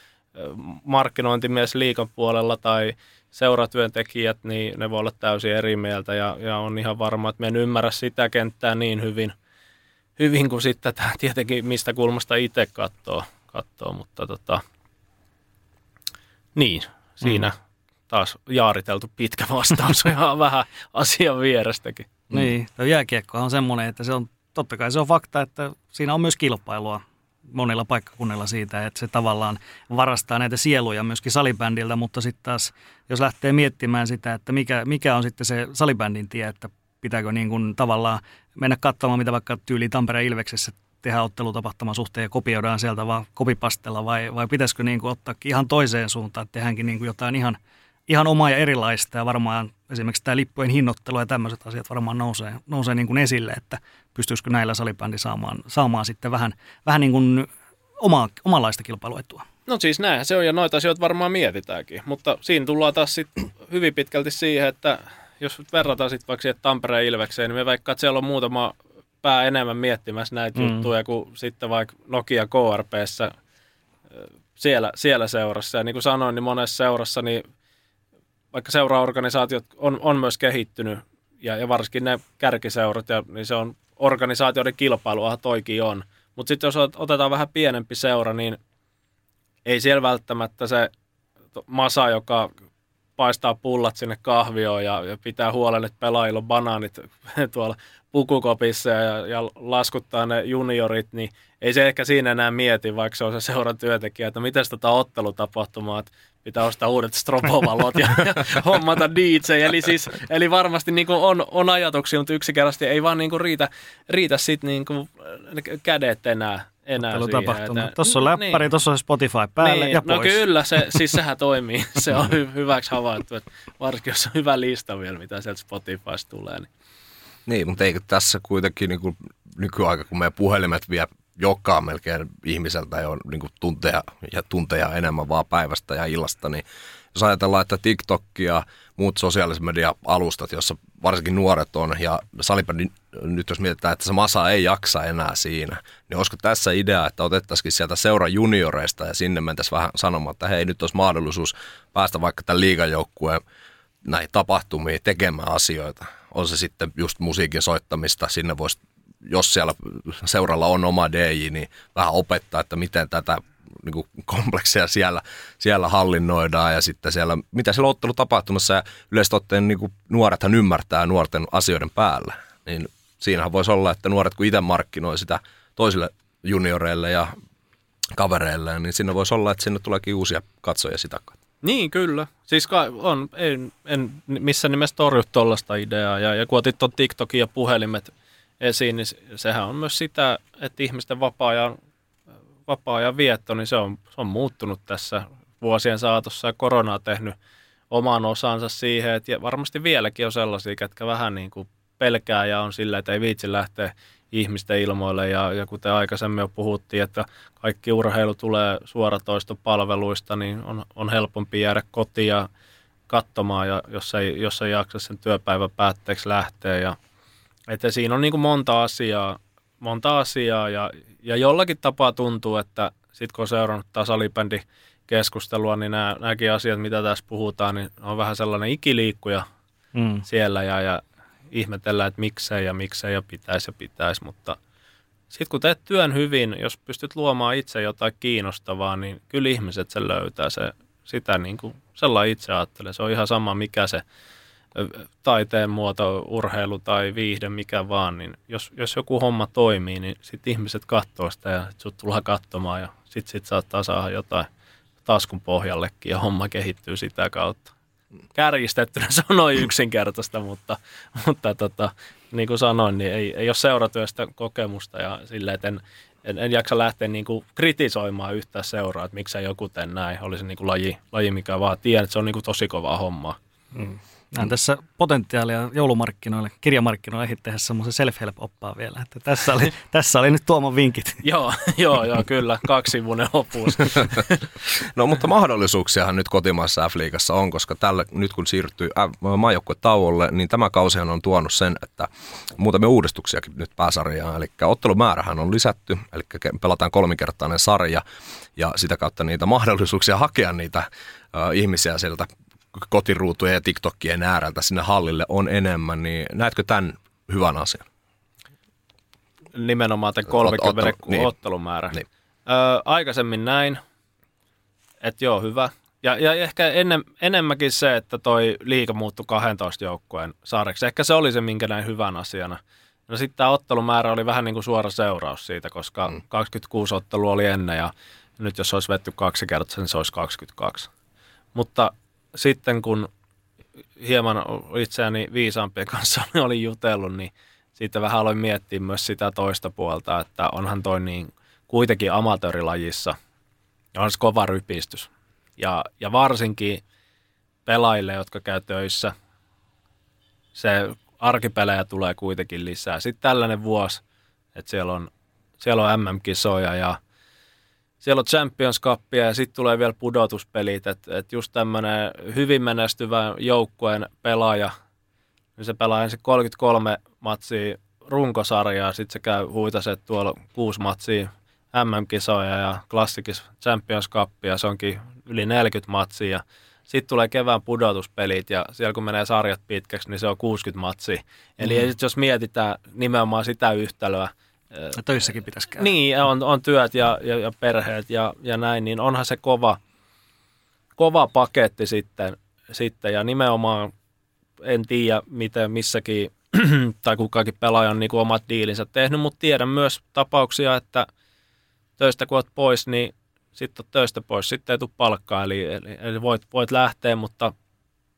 markkinointimies liikan puolella tai seuratyöntekijät, niin ne voi olla täysin eri mieltä ja, ja on ihan varma, että me en ymmärrä sitä kenttää niin hyvin, hyvin kuin sitten tätä tietenkin mistä kulmasta itse katsoo, katsoo mutta tota, niin, siinä mm. taas jaariteltu pitkä vastaus ihan vähän asian vierestäkin. Niin, jääkiekko on semmoinen, että se on, totta kai se on fakta, että siinä on myös kilpailua monilla paikkakunnilla siitä, että se tavallaan varastaa näitä sieluja myöskin salibändiltä, mutta sitten taas jos lähtee miettimään sitä, että mikä, mikä on sitten se salibändin tie, että pitääkö niin kuin tavallaan mennä katsomaan, mitä vaikka tyyli Tampereen Ilveksessä tehdään ottelutapahtuman suhteen ja kopioidaan sieltä vaan kopipastella vai, vai pitäisikö niin kuin ottaa ihan toiseen suuntaan, että tehdäänkin niin kuin jotain ihan, ihan omaa ja erilaista ja varmaan esimerkiksi tämä lippujen hinnoittelu ja tämmöiset asiat varmaan nousee, nousee niin kuin esille, että pystyisikö näillä salibändi saamaan, saamaan sitten vähän, vähän niin kuin oma, omanlaista kilpailuetua. No siis näinhän se on ja noita asioita varmaan mietitäänkin, mutta siinä tullaan taas sit hyvin pitkälti siihen, että jos verrataan sitten vaikka siihen Tampereen Ilvekseen, niin me vaikka että siellä on muutama pää enemmän miettimässä näitä mm. juttuja kuin sitten vaikka Nokia KRPssä siellä, siellä seurassa. Ja niin kuin sanoin, niin monessa seurassa niin vaikka seuraorganisaatiot on, on myös kehittynyt, ja, ja varsinkin ne kärkiseurat, ja, niin se on organisaatioiden kilpailua toikin on. Mutta sitten jos otetaan vähän pienempi seura, niin ei siellä välttämättä se masa, joka paistaa pullat sinne kahvioon ja, ja pitää huolen, että pelaajilla on banaanit tuolla pukukopissa ja, ja laskuttaa ne juniorit, niin ei se ehkä siinä enää mieti, vaikka se on se seuran työntekijä, että miten tota ottelutapahtumaa, että pitää ostaa uudet strobovalot ja, ja hommata DJ. Eli, siis, eli varmasti niin kuin on, on ajatuksia, mutta yksinkertaisesti ei vaan niin kuin riitä, riitä sit niin kuin kädet enää. enää siihen, Tuossa on läppäri, niin. tuossa on Spotify päälle niin, ja no pois. No kyllä, se, siis sehän toimii. Se on hy, hyväksi havaittu, että varsinkin jos on hyvä lista vielä, mitä sieltä Spotifysta tulee. Niin. Niin, mutta eikö tässä kuitenkin niin kuin nykyaika, kun meidän puhelimet vie joka melkein ihmiseltä jo niin kuin tunteja ja tunteja enemmän vaan päivästä ja illasta, niin jos ajatellaan, että TikTok ja muut sosiaalisen media-alustat, jossa varsinkin nuoret on, ja salibändi, nyt jos mietitään, että se masa ei jaksa enää siinä, niin olisiko tässä idea, että otettaisiin sieltä seura junioreista ja sinne mentäisiin vähän sanomaan, että hei, nyt olisi mahdollisuus päästä vaikka tämän liigajoukkueen näihin tapahtumiin tekemään asioita. On se sitten just musiikin soittamista, sinne voisi jos siellä seuralla on oma DJ, niin vähän opettaa, että miten tätä niin kuin kompleksia siellä, siellä hallinnoidaan ja sitten siellä, mitä siellä ottelutapahtumassa ja yleisesti ottaen niin kuin nuorethan ymmärtää nuorten asioiden päällä. Niin siinähän voisi olla, että nuoret kun itse markkinoi sitä toisille junioreille ja kavereille, niin siinä voisi olla, että sinne tuleekin uusia katsoja sitä kautta. Niin, kyllä. Siis on, en, en missään nimessä torju tuollaista ideaa. Ja, ja kun otit tuon TikTokin ja puhelimet – esiin, niin sehän on myös sitä, että ihmisten vapaa-ajan vapaa-ajan vietto, niin se on, se on muuttunut tässä vuosien saatossa ja korona on tehnyt oman osansa siihen, että varmasti vieläkin on sellaisia, ketkä vähän niin kuin pelkää ja on sillä, että ei viitsi lähteä ihmisten ilmoille ja, ja kuten aikaisemmin jo puhuttiin, että kaikki urheilu tulee suoratoistopalveluista, niin on, on helpompi jäädä kotiin ja katsomaan, ja jos, ei, jos ei jaksa sen työpäivän päätteeksi lähteä. Ja, että siinä on niin kuin monta asiaa, monta asiaa ja, ja jollakin tapaa tuntuu, että sitten kun on seurannut taas salibändi keskustelua, niin nämä, nämäkin asiat, mitä tässä puhutaan, niin on vähän sellainen ikiliikkuja mm. siellä ja, ja ihmetellään, että miksei ja miksei ja pitäisi ja pitäisi, mutta sitten kun teet työn hyvin, jos pystyt luomaan itse jotain kiinnostavaa, niin kyllä ihmiset sen löytää. Se, sitä niin kuin sellainen itse ajattelee. Se on ihan sama, mikä se taiteen muoto, urheilu tai viihde, mikä vaan, niin jos, jos joku homma toimii, niin sitten ihmiset katsoo sitä ja sit sut tullaan katsomaan ja sitten sit saattaa saada jotain taskun pohjallekin ja homma kehittyy sitä kautta. Kärjistettynä se on noin yksinkertaista, mutta, mutta tota, niin kuin sanoin, niin ei, ei ole seuratyöstä kokemusta ja silleen, että en, en, en jaksa lähteä niin kuin kritisoimaan yhtään seuraa, että miksei joku tee näin. Olisi niin kuin laji, laji, mikä vaan tiedän, että se on niin kuin tosi kovaa hommaa. Mm. Näen tässä potentiaalia joulumarkkinoille, kirjamarkkinoille tehdä semmoisen self-help-oppaa vielä. Että tässä, oli, tässä oli nyt Tuomon vinkit. joo, joo, joo, kyllä. Kaksivuinen opus. no mutta mahdollisuuksiahan nyt kotimaassa F-liigassa on, koska tällä, nyt kun siirtyy maajoukkue tauolle, niin tämä kausihan on tuonut sen, että muutamia uudistuksiakin nyt pääsarjaan. Eli ottelumäärähän on lisätty, eli pelataan kolmikertainen sarja ja sitä kautta niitä mahdollisuuksia hakea niitä ihmisiä sieltä kotiruutujen ja TikTokien ääreltä sinne hallille on enemmän, niin näetkö tämän hyvän asian? Nimenomaan tämän 30 Ot, niin. ottelumäärä. Niin. Öö, aikaisemmin näin, että joo, hyvä. Ja, ja ehkä ennen, enemmänkin se, että toi liika muuttui 12 joukkueen saareksi. Ehkä se oli se, minkä näin hyvän asiana. No sitten tämä ottelumäärä oli vähän niin kuin suora seuraus siitä, koska mm. 26 ottelua oli ennen ja nyt jos olisi vetty kaksi kertaa, niin se olisi 22. Mutta sitten kun hieman itseäni viisaampien kanssa olin jutellut, niin sitten vähän aloin miettiä myös sitä toista puolta, että onhan toi niin kuitenkin amatöörilajissa, on se kova rypistys. Ja, ja varsinkin pelaajille, jotka käy töissä, se arkipelejä tulee kuitenkin lisää. Sitten tällainen vuosi, että siellä on, siellä on MM-kisoja ja siellä on Champions Cupia ja sitten tulee vielä pudotuspelit, että et just tämmöinen hyvin menestyvä joukkueen pelaaja, niin se pelaa ensin 33 matsia runkosarjaa, sitten se käy huitaset tuolla kuusi matsia MM-kisoja ja klassikis Champions Cupia, se onkin yli 40 matsia. Sitten tulee kevään pudotuspelit ja siellä kun menee sarjat pitkäksi, niin se on 60 matsia. Eli mm-hmm. jos mietitään nimenomaan sitä yhtälöä, ja töissäkin pitäisi käydä. Niin, on, on työt ja, ja, ja perheet ja, ja näin, niin onhan se kova, kova paketti sitten, sitten ja nimenomaan en tiedä, miten missäkin tai kukakin pelaaja on niin kuin omat diilinsä tehnyt, mutta tiedän myös tapauksia, että töistä kun olet pois, niin sitten töistä pois, sitten ei tule palkkaa, eli, eli, eli voit, voit lähteä, mutta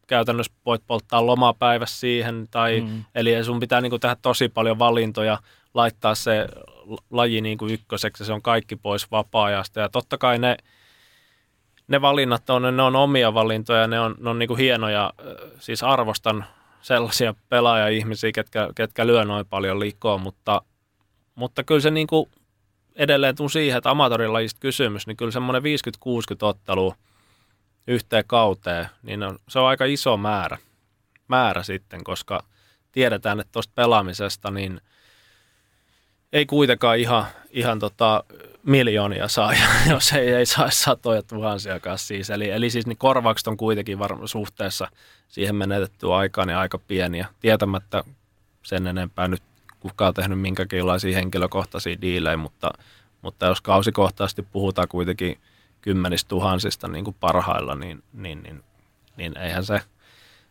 käytännössä voit polttaa lomapäivässä siihen, tai, mm. eli sun pitää niin kuin tehdä tosi paljon valintoja, laittaa se laji niin kuin ykköseksi, se on kaikki pois vapaa-ajasta. Ja totta kai ne, ne valinnat on, ne on omia valintoja, ne on, ne on niin kuin hienoja, siis arvostan sellaisia pelaaja-ihmisiä, ketkä, ketkä lyö noin paljon likoa, mutta, mutta kyllä se niin kuin edelleen tuu siihen, että amatörilajista kysymys, niin kyllä semmoinen 50-60 ottelua yhteen kauteen, niin on, se on aika iso määrä, määrä sitten, koska tiedetään, että tuosta pelaamisesta, niin – ei kuitenkaan ihan, ihan tota miljoonia saa, jos ei, ei saa satoja tuhansiakaan siis. Eli, eli siis niin korvaukset on kuitenkin varmaan suhteessa siihen menetettyä aikaan niin aika pieniä. Tietämättä sen enempää nyt kukaan tehnyt minkäkinlaisia henkilökohtaisia diilejä, mutta, mutta jos kausikohtaisesti puhutaan kuitenkin kymmenistä tuhansista niin kuin parhailla, niin, niin, niin, niin eihän se,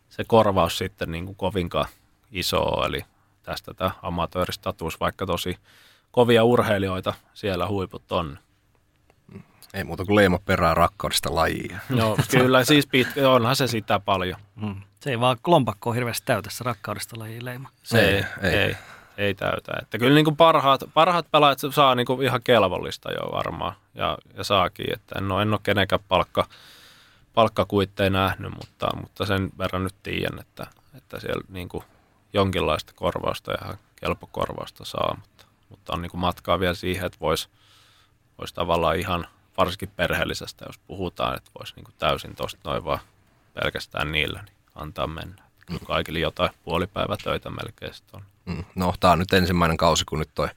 se korvaus sitten niin kuin kovinkaan iso ole. Eli, tästä tämä amatööristatus, vaikka tosi kovia urheilijoita siellä huiput on. Ei muuta kuin leima perää rakkaudesta lajia. Joo, kyllä siis pitkä, onhan se sitä paljon. Hmm. Se ei vaan lompakkoa hirveästi täytä se rakkaudesta lajia leima. Se ei, ei, ei, ei täytä. Että kyllä niin kuin parhaat, parhaat pelaajat saa niin kuin ihan kelvollista jo varmaan. Ja, ja saakin. Että en ole, en ole kenenkään palkka, palkkakuitteja nähnyt, mutta, mutta sen verran nyt tiedän, että, että siellä niin kuin jonkinlaista korvausta ja kelpo korvausta saa, mutta, mutta on niin kuin matkaa vielä siihen, että voisi vois tavallaan ihan varsinkin perheellisestä, jos puhutaan, että voisi niin täysin tuosta noin vaan pelkästään niillä, niin antaa mennä. Mm. Kaikille jotain puolipäivätöitä melkein on. Mm. No, tämä on nyt ensimmäinen kausi, kun nyt toi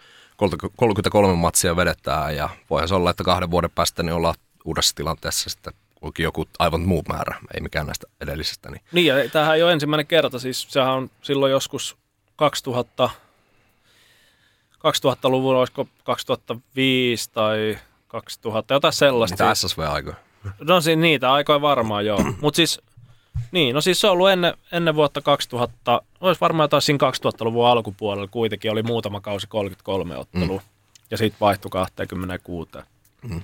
33 matsia vedetään ja voihan se olla, että kahden vuoden päästä niin ollaan uudessa tilanteessa sitten onkin joku aivan muu määrä, ei mikään näistä edellisistä. Niin, niin ja tämähän ei ole ensimmäinen kerta, siis sehän on silloin joskus 2000, 2000-luvulla, olisiko 2005 tai 2000, jotain sellaista. Niitä SSV-aikoja. No siis niitä aikoja varmaan joo, mutta siis niin, no siis se on ollut ennen, ennen vuotta 2000, olisi varmaan jotain siinä 2000-luvun alkupuolella kuitenkin oli muutama kausi 33 ottelua mm. ja sitten vaihtui 26. Mm.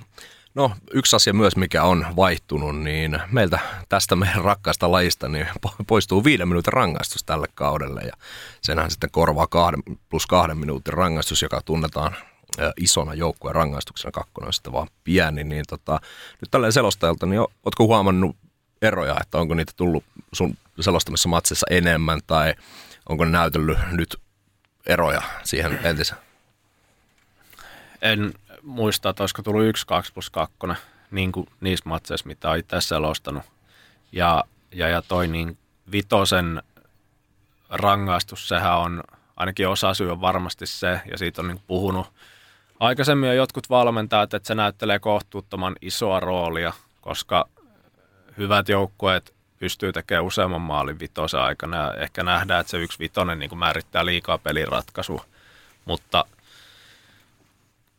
No yksi asia myös, mikä on vaihtunut, niin meiltä tästä meidän rakkaasta lajista niin poistuu viiden minuutin rangaistus tälle kaudelle ja senhän sitten korvaa kahden, plus kahden minuutin rangaistus, joka tunnetaan isona joukkueen rangaistuksena, kakkonen on sitten vaan pieni, niin tota, nyt tälleen selostajalta, niin ootko huomannut eroja, että onko niitä tullut sun selostamissa matsissa enemmän tai onko ne näytellyt nyt eroja siihen entiseen? En muista, että olisiko tullut 1, 2 plus 2, niin kuin niissä matseissa, mitä olen itse selostanut. Ja, ja, ja toi niin vitosen rangaistus, sehän on ainakin osa syy on varmasti se, ja siitä on niin puhunut aikaisemmin jo jotkut valmentajat, että se näyttelee kohtuuttoman isoa roolia, koska hyvät joukkueet pystyy tekemään useamman maalin vitosen aikana ja ehkä nähdään, että se yksi vitonen niin määrittää liikaa peliratkaisu, mutta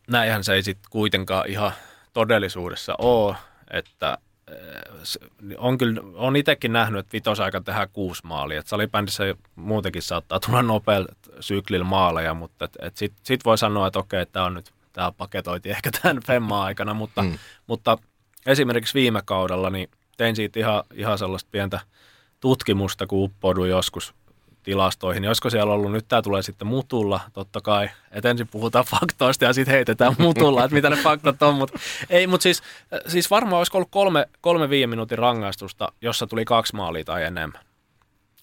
näinhän se ei sitten kuitenkaan ihan todellisuudessa ole, että eh, on kyllä, on itsekin nähnyt, että vitosaika tehdään kuusi maalia. Et salibändissä muutenkin saattaa tulla nopealla syklillä maaleja, mutta sitten sit voi sanoa, että okei, tämä on nyt tämä paketoiti ehkä tämän Femma aikana, mutta, mm. mutta esimerkiksi viime kaudella niin tein siitä ihan, ihan sellaista pientä tutkimusta, kun uppouduin joskus tilastoihin, niin olisiko siellä ollut, nyt tämä tulee sitten mutulla, totta kai, että ensin puhutaan faktoista ja sitten heitetään mutulla, että mitä ne faktat on, mutta ei, mutta siis, siis varmaan olisiko ollut kolme, kolme viiden minuutin rangaistusta, jossa tuli kaksi maalia tai enemmän.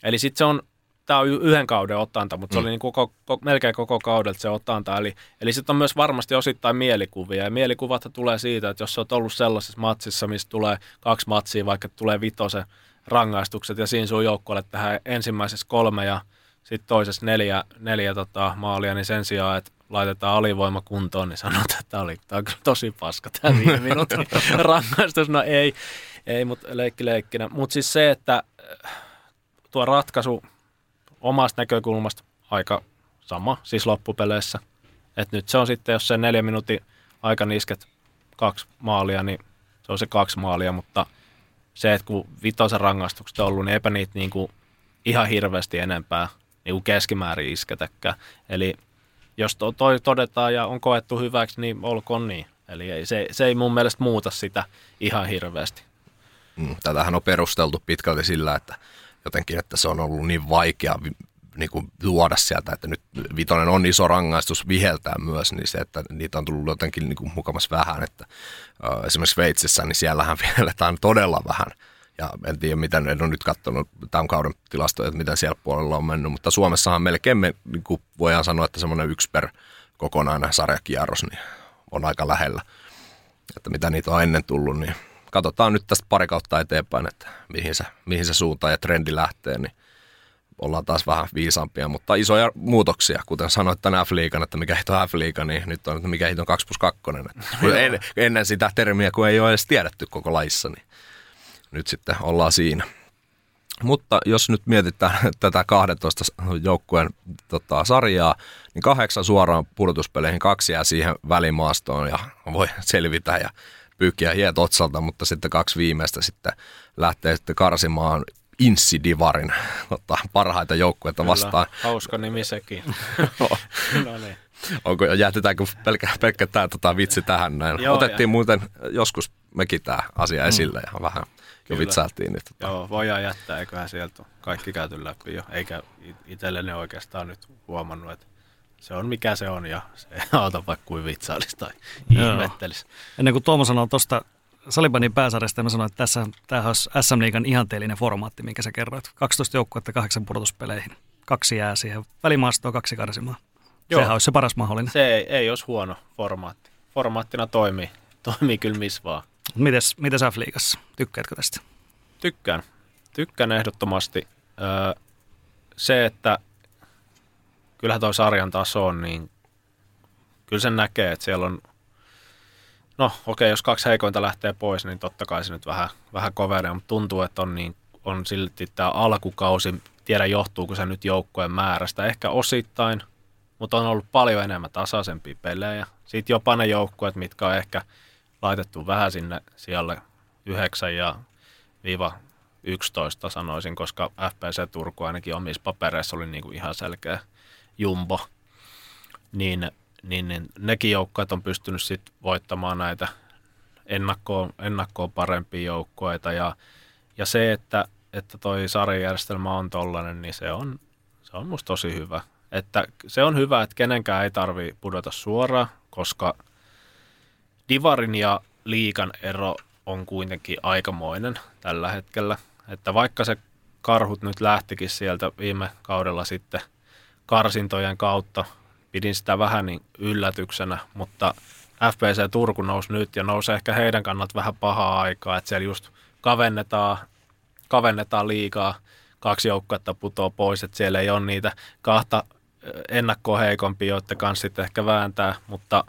Eli sitten se on, tämä on yhden kauden ottanta, mutta se oli mm. niin koko, koko, melkein koko kaudelta se ottanta. Eli, eli sitten on myös varmasti osittain mielikuvia. Ja mielikuvat tulee siitä, että jos olet ollut sellaisessa matsissa, missä tulee kaksi matsia, vaikka tulee vitosen rangaistukset, ja siinä sun joukkueelle tähän ensimmäisessä kolme ja sitten toisessa neljä, neljä tota, maalia, niin sen sijaan, että laitetaan alivoima kuntoon, niin sanotaan, että tämä oli, tämä on kyllä tosi paska tämä viime minuutin rangaistus. No ei, ei mutta leikki leikkinä. Mutta siis se, että tuo ratkaisu omasta näkökulmasta aika sama, siis loppupeleissä. Et nyt se on sitten, jos se neljä minuutin aika isket kaksi maalia, niin se on se kaksi maalia, mutta se, että kun vitosen rangaistukset on ollut, niin eipä niitä niin kuin ihan hirveästi enempää niin kuin keskimäärin isketäkään. Eli jos to, toi todetaan ja on koettu hyväksi, niin olkoon niin. Eli ei, se, se ei mun mielestä muuta sitä ihan hirveästi. Mm, tätähän on perusteltu pitkälti sillä, että jotenkin, että se on ollut niin vaikea niin kuin luoda sieltä, että nyt vitonen on iso rangaistus viheltää myös, niin se, että niitä on tullut jotenkin niin kuin mukamas vähän, että uh, esimerkiksi Sveitsissä, niin siellähän vihelletään todella vähän, ja en tiedä, miten, en ole nyt katsonut tämän kauden tilastoja, että miten siellä puolella on mennyt, mutta Suomessahan melkein, me, niin kuin voidaan sanoa, että semmoinen yksi per kokonainen sarjakierros niin on aika lähellä, että mitä niitä on ennen tullut, niin katsotaan nyt tästä pari kautta eteenpäin, että mihin se, mihin se suunta ja trendi lähtee, niin ollaan taas vähän viisaampia, mutta isoja muutoksia, kuten sanoit tämän F-liigan, että mikä hito on F-liiga, niin nyt on, että mikä hito on 2 plus 2. en, ennen sitä termiä, kun ei ole edes tiedetty koko laissa, niin nyt sitten ollaan siinä. Mutta jos nyt mietitään tätä 12 joukkueen tota, sarjaa, niin kahdeksan suoraan pudotuspeleihin, kaksi jää siihen välimaastoon ja voi selvitä ja pyykkiä hiet otsalta, mutta sitten kaksi viimeistä sitten lähtee sitten karsimaan Insidivarin ottaa parhaita joukkueita vastaan. Hauska nimi sekin. no niin. Onko, jätetäänkö pelkkä, pelkkä tämä tota, vitsi tähän näin? Joo, Otettiin ja. muuten joskus mekin tämä asia mm. esille ja vähän jo vitsailtiin. Niin, tota. Joo, voidaan jättää, eiköhän sieltä kaikki käyty läpi jo. Eikä itselleni oikeastaan nyt huomannut, että se on mikä se on ja se auta vaikka kuin vitsailisi tai ihmettelisi. Ennen kuin Tuomo sanoi tuosta Salibanin pääsarjasta, mä sanoin, että tässä tämähän olisi SM Liigan ihanteellinen formaatti, minkä sä kerroit. 12 joukkuetta kahdeksan pudotuspeleihin. Kaksi jää siihen välimaastoa, kaksi karsimaa. Joo. Sehän olisi se paras mahdollinen. Se ei, ei olisi huono formaatti. Formaattina toimii, toimii kyllä missä vaan. Mites, mites F-liigassa? Tykkäätkö tästä? Tykkään. Tykkään ehdottomasti. Öö, se, että kyllähän toi sarjan taso on, niin kyllä sen näkee, että siellä on, no okei, okay, jos kaksi heikointa lähtee pois, niin totta kai se nyt vähän, vähän kovenee, mutta tuntuu, että on, niin, on silti tämä alkukausi, tiedä johtuuko se nyt joukkojen määrästä, ehkä osittain, mutta on ollut paljon enemmän tasaisempia pelejä. Sitten jopa ne joukkueet, mitkä on ehkä laitettu vähän sinne sijalle 9 ja viiva 11 sanoisin, koska FPC Turku ainakin omissa papereissa oli niin kuin ihan selkeä jumbo, niin, niin, niin nekin joukkueet on pystynyt sit voittamaan näitä ennakkoon, ennakkoon parempia joukkueita ja, ja se, että, että toi sarjajärjestelmä on tollainen, niin se on, se on musta tosi hyvä. Että se on hyvä, että kenenkään ei tarvi pudota suoraan, koska Divarin ja liikan ero on kuitenkin aikamoinen tällä hetkellä. Että vaikka se karhut nyt lähtikin sieltä viime kaudella sitten karsintojen kautta, pidin sitä vähän niin yllätyksenä, mutta FPC Turku nousi nyt ja nousi ehkä heidän kannalta vähän pahaa aikaa, että siellä just kavennetaan, kavennetaan liikaa, kaksi joukkuetta putoaa pois, että siellä ei ole niitä kahta ennakkoa heikompia, joiden kanssa sitten ehkä vääntää, mutta,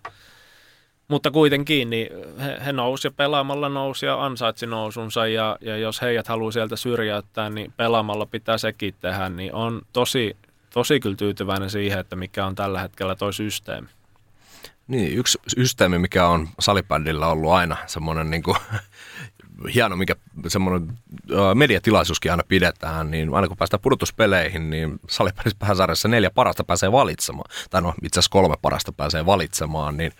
mutta kuitenkin niin he, he nousi ja pelaamalla nousi ja ansaitsi nousunsa ja, ja jos heidät haluaa sieltä syrjäyttää, niin pelaamalla pitää sekin tehdä, niin on tosi, tosi kyllä tyytyväinen siihen, että mikä on tällä hetkellä toi systeemi. Niin, yksi systeemi, mikä on salibändillä ollut aina semmoinen niin kuin, hieno, mikä semmoinen mediatilaisuuskin aina pidetään, niin aina kun päästään pudotuspeleihin, niin salibändissä pääsarjassa neljä parasta pääsee valitsemaan, tai no itse asiassa kolme parasta pääsee valitsemaan, niin,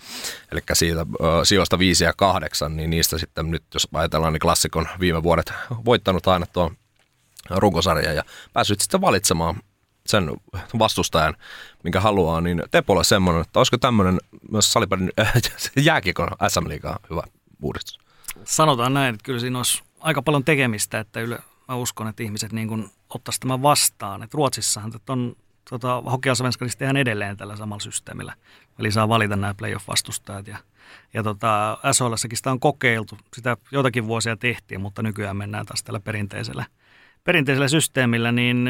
eli siitä sijoista viisi ja kahdeksan, niin niistä sitten nyt, jos ajatellaan, niin klassikon viime vuodet voittanut aina tuon runkosarjan ja päässyt sitten valitsemaan sen vastustajan, minkä haluaa, niin Tepolle semmoinen, että olisiko tämmöinen myös salibändin äh, jääkiekon SM-liigaa hyvä uudistus? Sanotaan näin, että kyllä siinä olisi aika paljon tekemistä, että yle, mä uskon, että ihmiset niin kuin ottaisivat tämän vastaan. Että Ruotsissahan että on tota, hokeasvenskarissa tehdään edelleen tällä samalla systeemillä. Eli saa valita nämä playoff-vastustajat. Ja, ja tota, SHLssäkin sitä on kokeiltu. Sitä joitakin vuosia tehtiin, mutta nykyään mennään taas tällä perinteisellä, perinteisellä systeemillä, niin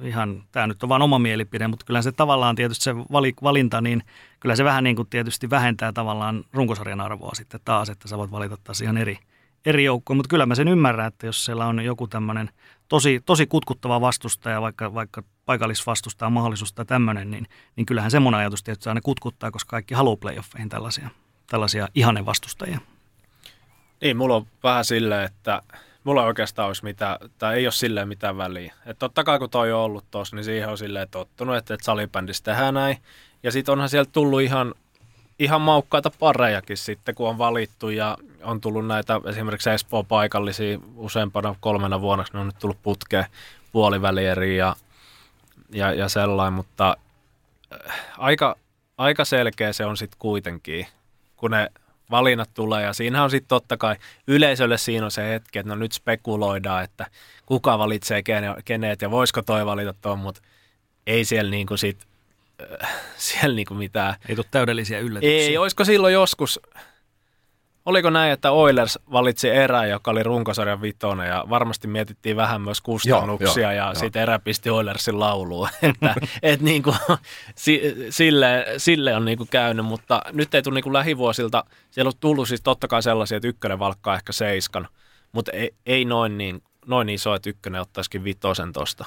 ihan, tämä nyt on vain oma mielipide, mutta kyllä se tavallaan tietysti se valinta, niin kyllä se vähän niin kuin tietysti vähentää tavallaan runkosarjan arvoa sitten taas, että sä voit valita taas ihan eri, eri joukkoja, mutta kyllä mä sen ymmärrän, että jos siellä on joku tämmöinen tosi, tosi kutkuttava vastustaja, vaikka, vaikka paikallisvastustaja mahdollisuus tai tämmöinen, niin, niin kyllähän semmoinen ajatus tietysti aina kutkuttaa, koska kaikki haluaa playoffeihin tällaisia, tällaisia ihanen vastustajia. Niin, mulla on vähän silleen, että mulla oikeastaan olisi mitään, tai ei ole silleen mitään väliä. Että totta kai kun toi on ollut tossa, niin siihen on silleen tottunut, että, että salibändissä tehdään näin. Ja sitten onhan sieltä tullut ihan, ihan maukkaita parejakin sitten, kun on valittu ja on tullut näitä esimerkiksi Espoo paikallisia useampana kolmena vuonna, ne on nyt tullut putkeen puolivälieriin ja, ja, ja sellainen, mutta äh, aika, aika selkeä se on sitten kuitenkin, kun ne valinnat tulee ja siinä on sitten totta kai yleisölle siinä on se hetki, että no nyt spekuloidaan, että kuka valitsee keneet ja voisiko toi valita tuon, mutta ei siellä niinku sit, äh, siellä niinku mitään. Ei tule täydellisiä yllätyksiä. Ei, olisiko silloin joskus, Oliko näin, että Oilers valitsi erä, joka oli runkosarjan vitonen ja varmasti mietittiin vähän myös kustannuksia joo, joo, ja sitten erä pisti Oilersin lauluun. että et niinku, sille, sille on niinku käynyt, mutta nyt ei tule niinku lähivuosilta, siellä on tullut siis totta kai sellaisia, että ykkönen valkkaa ehkä seiskan, mutta ei, ei noin, niin, noin iso, että ykkönen ottaisikin vitosen tosta.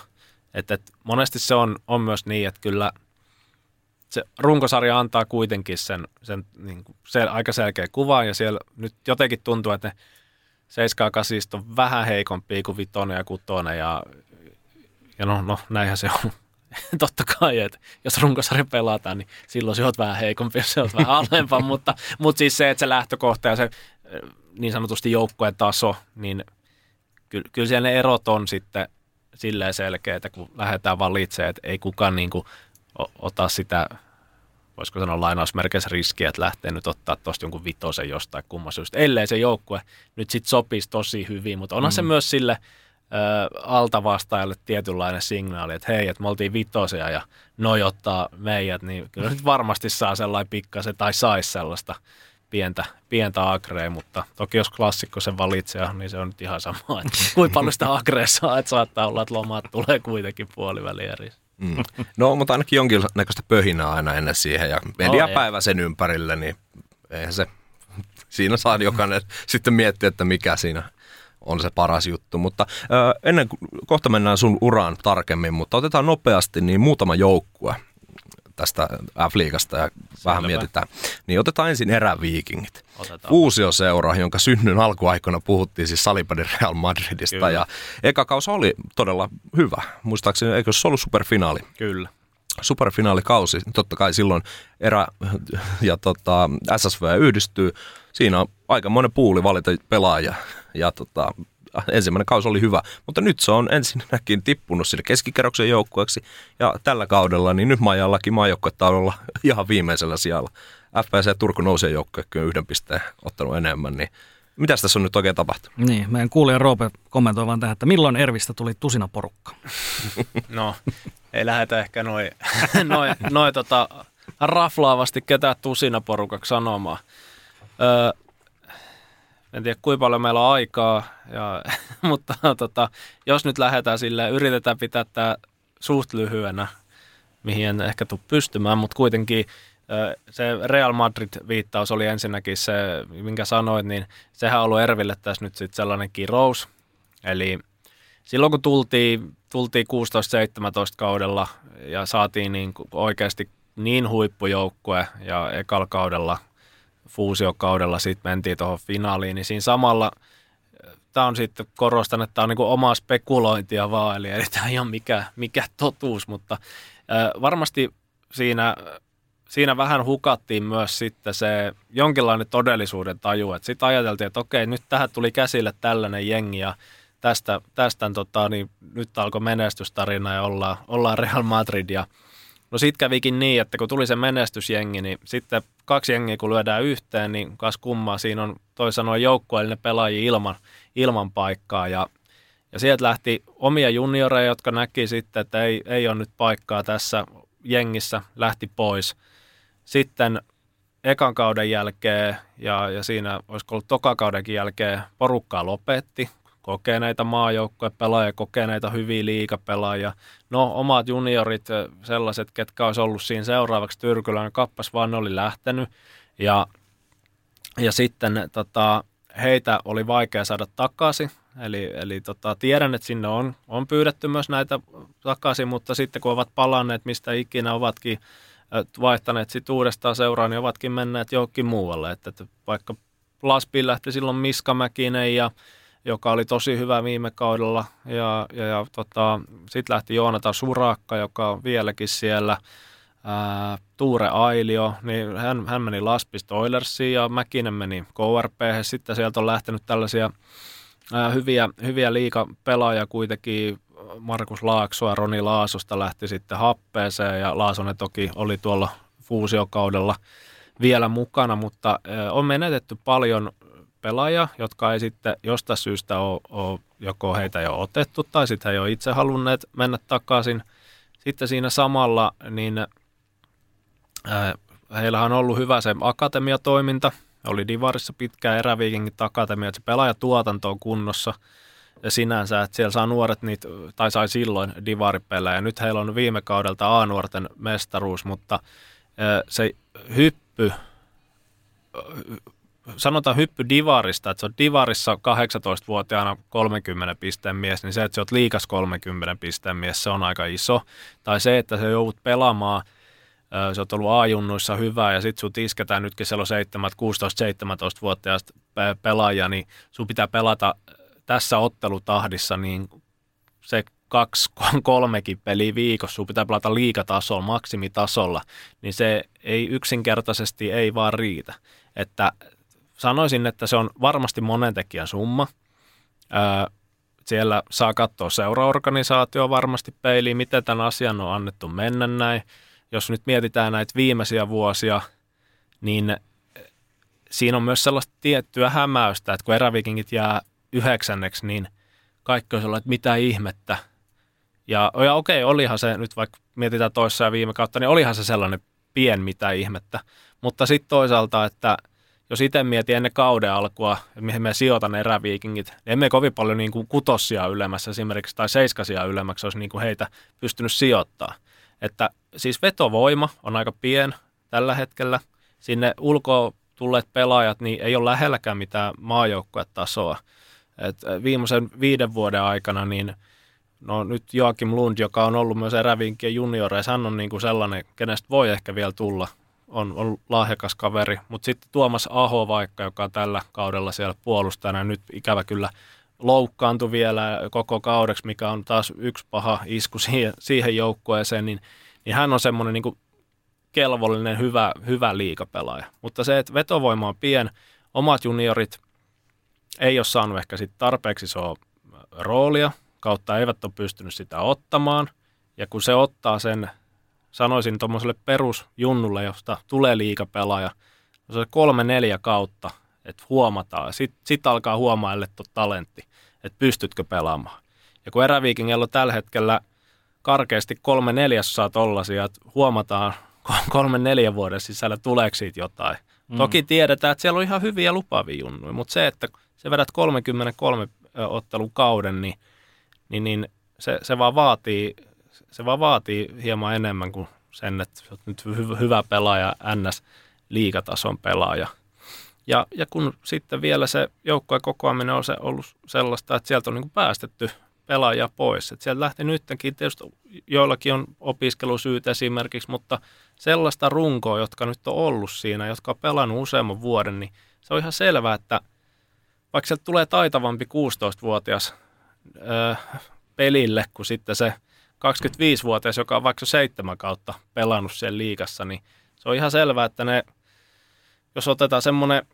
Et, et monesti se on, on myös niin, että kyllä – se runkosarja antaa kuitenkin sen, sen niin kuin, se aika selkeä kuva ja siellä nyt jotenkin tuntuu, että ne 7 8 on vähän heikompi kuin vitonen ja kutonen ja, ja no, no näinhän se on. Totta kai, että jos runkosarja pelataan, niin silloin se on vähän heikompi, jos se on vähän alempaa, mutta, mutta siis se, että se lähtökohta ja se niin sanotusti joukkueen taso, niin kyllä, kyllä siellä ne erot on sitten silleen selkeitä, kun lähdetään valitsemaan, että ei kukaan niin kuin ota sitä voisiko sanoa lainausmerkeissä riski, että lähtee nyt ottaa tuosta jonkun vitosen jostain kumman syystä, ellei se joukkue nyt sitten sopisi tosi hyvin, mutta onhan mm. se myös sille ö, altavastaajalle tietynlainen signaali, että hei, että me oltiin vitosia ja noi ottaa meidät, niin kyllä nyt varmasti saa sellainen pikkasen tai saisi sellaista pientä, pientä agrea, mutta toki jos klassikko sen valitsee, niin se on nyt ihan sama, että kuinka paljon sitä agrea saa, että saattaa olla, että lomat tulee kuitenkin puoliväliä Mm. No, mutta ainakin jonkinlaista pöhinää aina ennen siihen ja mediapäivä oh, sen ympärille, niin eihän se, siinä saa jokainen sitten miettiä, että mikä siinä on se paras juttu. Mutta ennen kuin kohta mennään sun uraan tarkemmin, mutta otetaan nopeasti niin muutama joukkue tästä F-liigasta ja Selvä. vähän mietitään. Niin otetaan ensin eräviikingit. Fuusioseura, jonka synnyn alkuaikoina puhuttiin siis Salipadin Real Madridista Kyllä. ja eka kausi oli todella hyvä. Muistaakseni, eikö se ollut superfinaali? Kyllä superfinaalikausi. Totta kai silloin erä ja tota, SSV yhdistyy. Siinä on aika monen puuli valita pelaajia. Ja tota, ensimmäinen kausi oli hyvä, mutta nyt se on ensinnäkin tippunut sinne keskikerroksen joukkueeksi ja tällä kaudella, niin nyt Majallakin olla ihan viimeisellä sijalla. FPC Turku nousee joukkuekin yhden pisteen ottanut enemmän, niin mitä tässä on nyt oikein tapahtunut? Niin, meidän kuulija Roope kommentoi vaan tähän, että milloin Ervistä tuli tusina porukka? no, ei lähdetä ehkä noin noi, noi tota, raflaavasti ketään tusina porukaksi sanomaan. Öö, en tiedä kuinka paljon meillä on aikaa, ja, mutta tota, jos nyt lähdetään sille, yritetään pitää tämä suht lyhyenä, mihin en ehkä tule pystymään, mutta kuitenkin se Real Madrid-viittaus oli ensinnäkin se, minkä sanoit, niin sehän on ollut Erville tässä nyt sitten sellainen kirous. Eli silloin kun tultiin, tultiin 16-17 kaudella ja saatiin niin oikeasti niin huippujoukkue ja ekalla kaudella fuusiokaudella sitten mentiin tuohon finaaliin, niin siinä samalla tämä on sitten, korostan, että tämä on niin omaa spekulointia vaan, eli ei tämä ole mikä, mikä totuus, mutta äh, varmasti siinä, siinä vähän hukattiin myös sitten se jonkinlainen todellisuuden taju, että sitten ajateltiin, että okei, nyt tähän tuli käsille tällainen jengi ja tästä, tästä tota, niin nyt alkoi menestystarina ja ollaan, ollaan Real Madrid ja No sit kävikin niin, että kun tuli se menestysjengi, niin sitten kaksi jengiä kun lyödään yhteen, niin kas kummaa, siinä on toi sanoen joukkueellinen pelaajia ilman, ilman paikkaa. Ja, ja sieltä lähti omia junioreja, jotka näki sitten, että ei, ei ole nyt paikkaa tässä jengissä, lähti pois. Sitten ekan kauden jälkeen ja, ja siinä olisiko ollut tokakaudenkin jälkeen porukkaa lopetti, kokeneita maajoukkuepelaajia, kokeneita hyviä liikapelaajia. No omat juniorit, sellaiset, ketkä olisi ollut siinä seuraavaksi Tyrkylän, niin kappas vaan oli lähtenyt. Ja, ja sitten tota, heitä oli vaikea saada takaisin. Eli, eli tota, tiedän, että sinne on, on pyydetty myös näitä takaisin, mutta sitten kun ovat palanneet, mistä ikinä ovatkin vaihtaneet sitten uudestaan seuraan, niin ovatkin menneet johonkin muualle. Että, että vaikka Laspi lähti silloin Miska Mäkinen ja joka oli tosi hyvä viime kaudella. Ja, ja, ja tota, sitten lähti Joonatan Surakka, joka on vieläkin siellä. Ää, Tuure Ailio, niin hän, hän meni Laspista Oilersiin ja Mäkinen meni KRP. Sitten sieltä on lähtenyt tällaisia ää, hyviä, hyviä liikapelaajia kuitenkin. Markus Laaksoa, Roni Laasosta lähti sitten happeeseen ja Laasonen toki oli tuolla fuusiokaudella vielä mukana, mutta on menetetty paljon pelaajia, jotka ei sitten jostain syystä ole, ole joko heitä jo otettu tai sitten he ei ole itse halunneet mennä takaisin. Sitten siinä samalla, niin äh, heillä on ollut hyvä se akatemiatoiminta. Oli Divarissa pitkään eräviikingit akatemia, että se pelaajatuotanto on kunnossa ja sinänsä, että siellä saa nuoret niitä, tai sai silloin divaripelejä. Nyt heillä on viime kaudelta A-nuorten mestaruus, mutta äh, se hyppy sanotaan hyppy divarista, että se on divarissa 18-vuotiaana 30 pisteen mies, niin se, että se on liikas 30 pisteen mies, se on aika iso. Tai se, että se joudut pelaamaan, se on ollut A-junnuissa hyvä ja sitten sut isketään nytkin siellä on 7, 16-17-vuotiaista pelaajia, niin sun pitää pelata tässä ottelutahdissa niin se kaksi, kolmekin peliä viikossa, sun pitää pelata liikatasolla, maksimitasolla, niin se ei yksinkertaisesti ei vaan riitä. Että sanoisin, että se on varmasti monen tekijän summa. Öö, siellä saa katsoa seuraorganisaatio varmasti peiliin, miten tämän asian on annettu mennä näin. jos nyt mietitään näitä viimeisiä vuosia, niin siinä on myös sellaista tiettyä hämäystä, että kun erävikingit jää yhdeksänneksi, niin kaikki on sellainen, että mitä ihmettä. Ja, ja okei, olihan se nyt vaikka mietitään toissa ja viime kautta, niin olihan se sellainen pien mitä ihmettä. Mutta sitten toisaalta, että jos itse mietin ennen kauden alkua, mihin me sijoitan eräviikingit, niin emme kovin paljon niin kuin kutossia ylemmässä esimerkiksi tai seiskasia ylemmäksi olisi niin kuin heitä pystynyt sijoittaa. Että siis vetovoima on aika pien tällä hetkellä. Sinne ulkoa tulleet pelaajat, niin ei ole lähelläkään mitään maajoukkuetasoa. Et viimeisen viiden vuoden aikana, niin no nyt Joakim Lund, joka on ollut myös erävinkien junioreissa, hän on niin kuin sellainen, kenestä voi ehkä vielä tulla, on, on lahjakas kaveri. Mutta sitten Tuomas Aho vaikka, joka on tällä kaudella siellä puolustajana, nyt ikävä kyllä loukkaantui vielä koko kaudeksi, mikä on taas yksi paha isku siihen, siihen joukkueeseen, niin, niin hän on semmoinen niin kelvollinen, hyvä, hyvä liikapelaaja. Mutta se, että vetovoima on pien, omat juniorit ei ole saanut ehkä sit tarpeeksi isoa roolia, kautta eivät ole pystynyt sitä ottamaan. Ja kun se ottaa sen, sanoisin tuommoiselle perusjunnulle, josta tulee liikapelaaja, se kolme neljä kautta, että huomataan. Sitten sit alkaa huomailla tuo talentti, että pystytkö pelaamaan. Ja kun eräviikingellä on tällä hetkellä karkeasti kolme neljäsosaa tollasia, että huomataan kolmen neljän vuoden sisällä tuleeko siitä jotain. Mm. Toki tiedetään, että siellä on ihan hyviä lupaavia junnuja, mutta se, että se vedät 33 ottelun kauden, niin, niin, niin se, se, vaan vaatii, se vaan vaatii hieman enemmän kuin sen, että olet nyt hyvä, pelaaja, NS liikatason pelaaja. Ja, ja kun sitten vielä se joukkojen kokoaminen on se ollut sellaista, että sieltä on niin päästetty pelaajia pois. Et sieltä lähti nytkin, tietysti joillakin on opiskelusyyt esimerkiksi, mutta sellaista runkoa, jotka nyt on ollut siinä, jotka on pelannut useamman vuoden, niin se on ihan selvää, että vaikka sieltä tulee taitavampi 16-vuotias öö, pelille kuin sitten se 25-vuotias, joka on vaikka seitsemän kautta pelannut siellä liikassa, niin se on ihan selvää, että ne, jos otetaan semmoinen,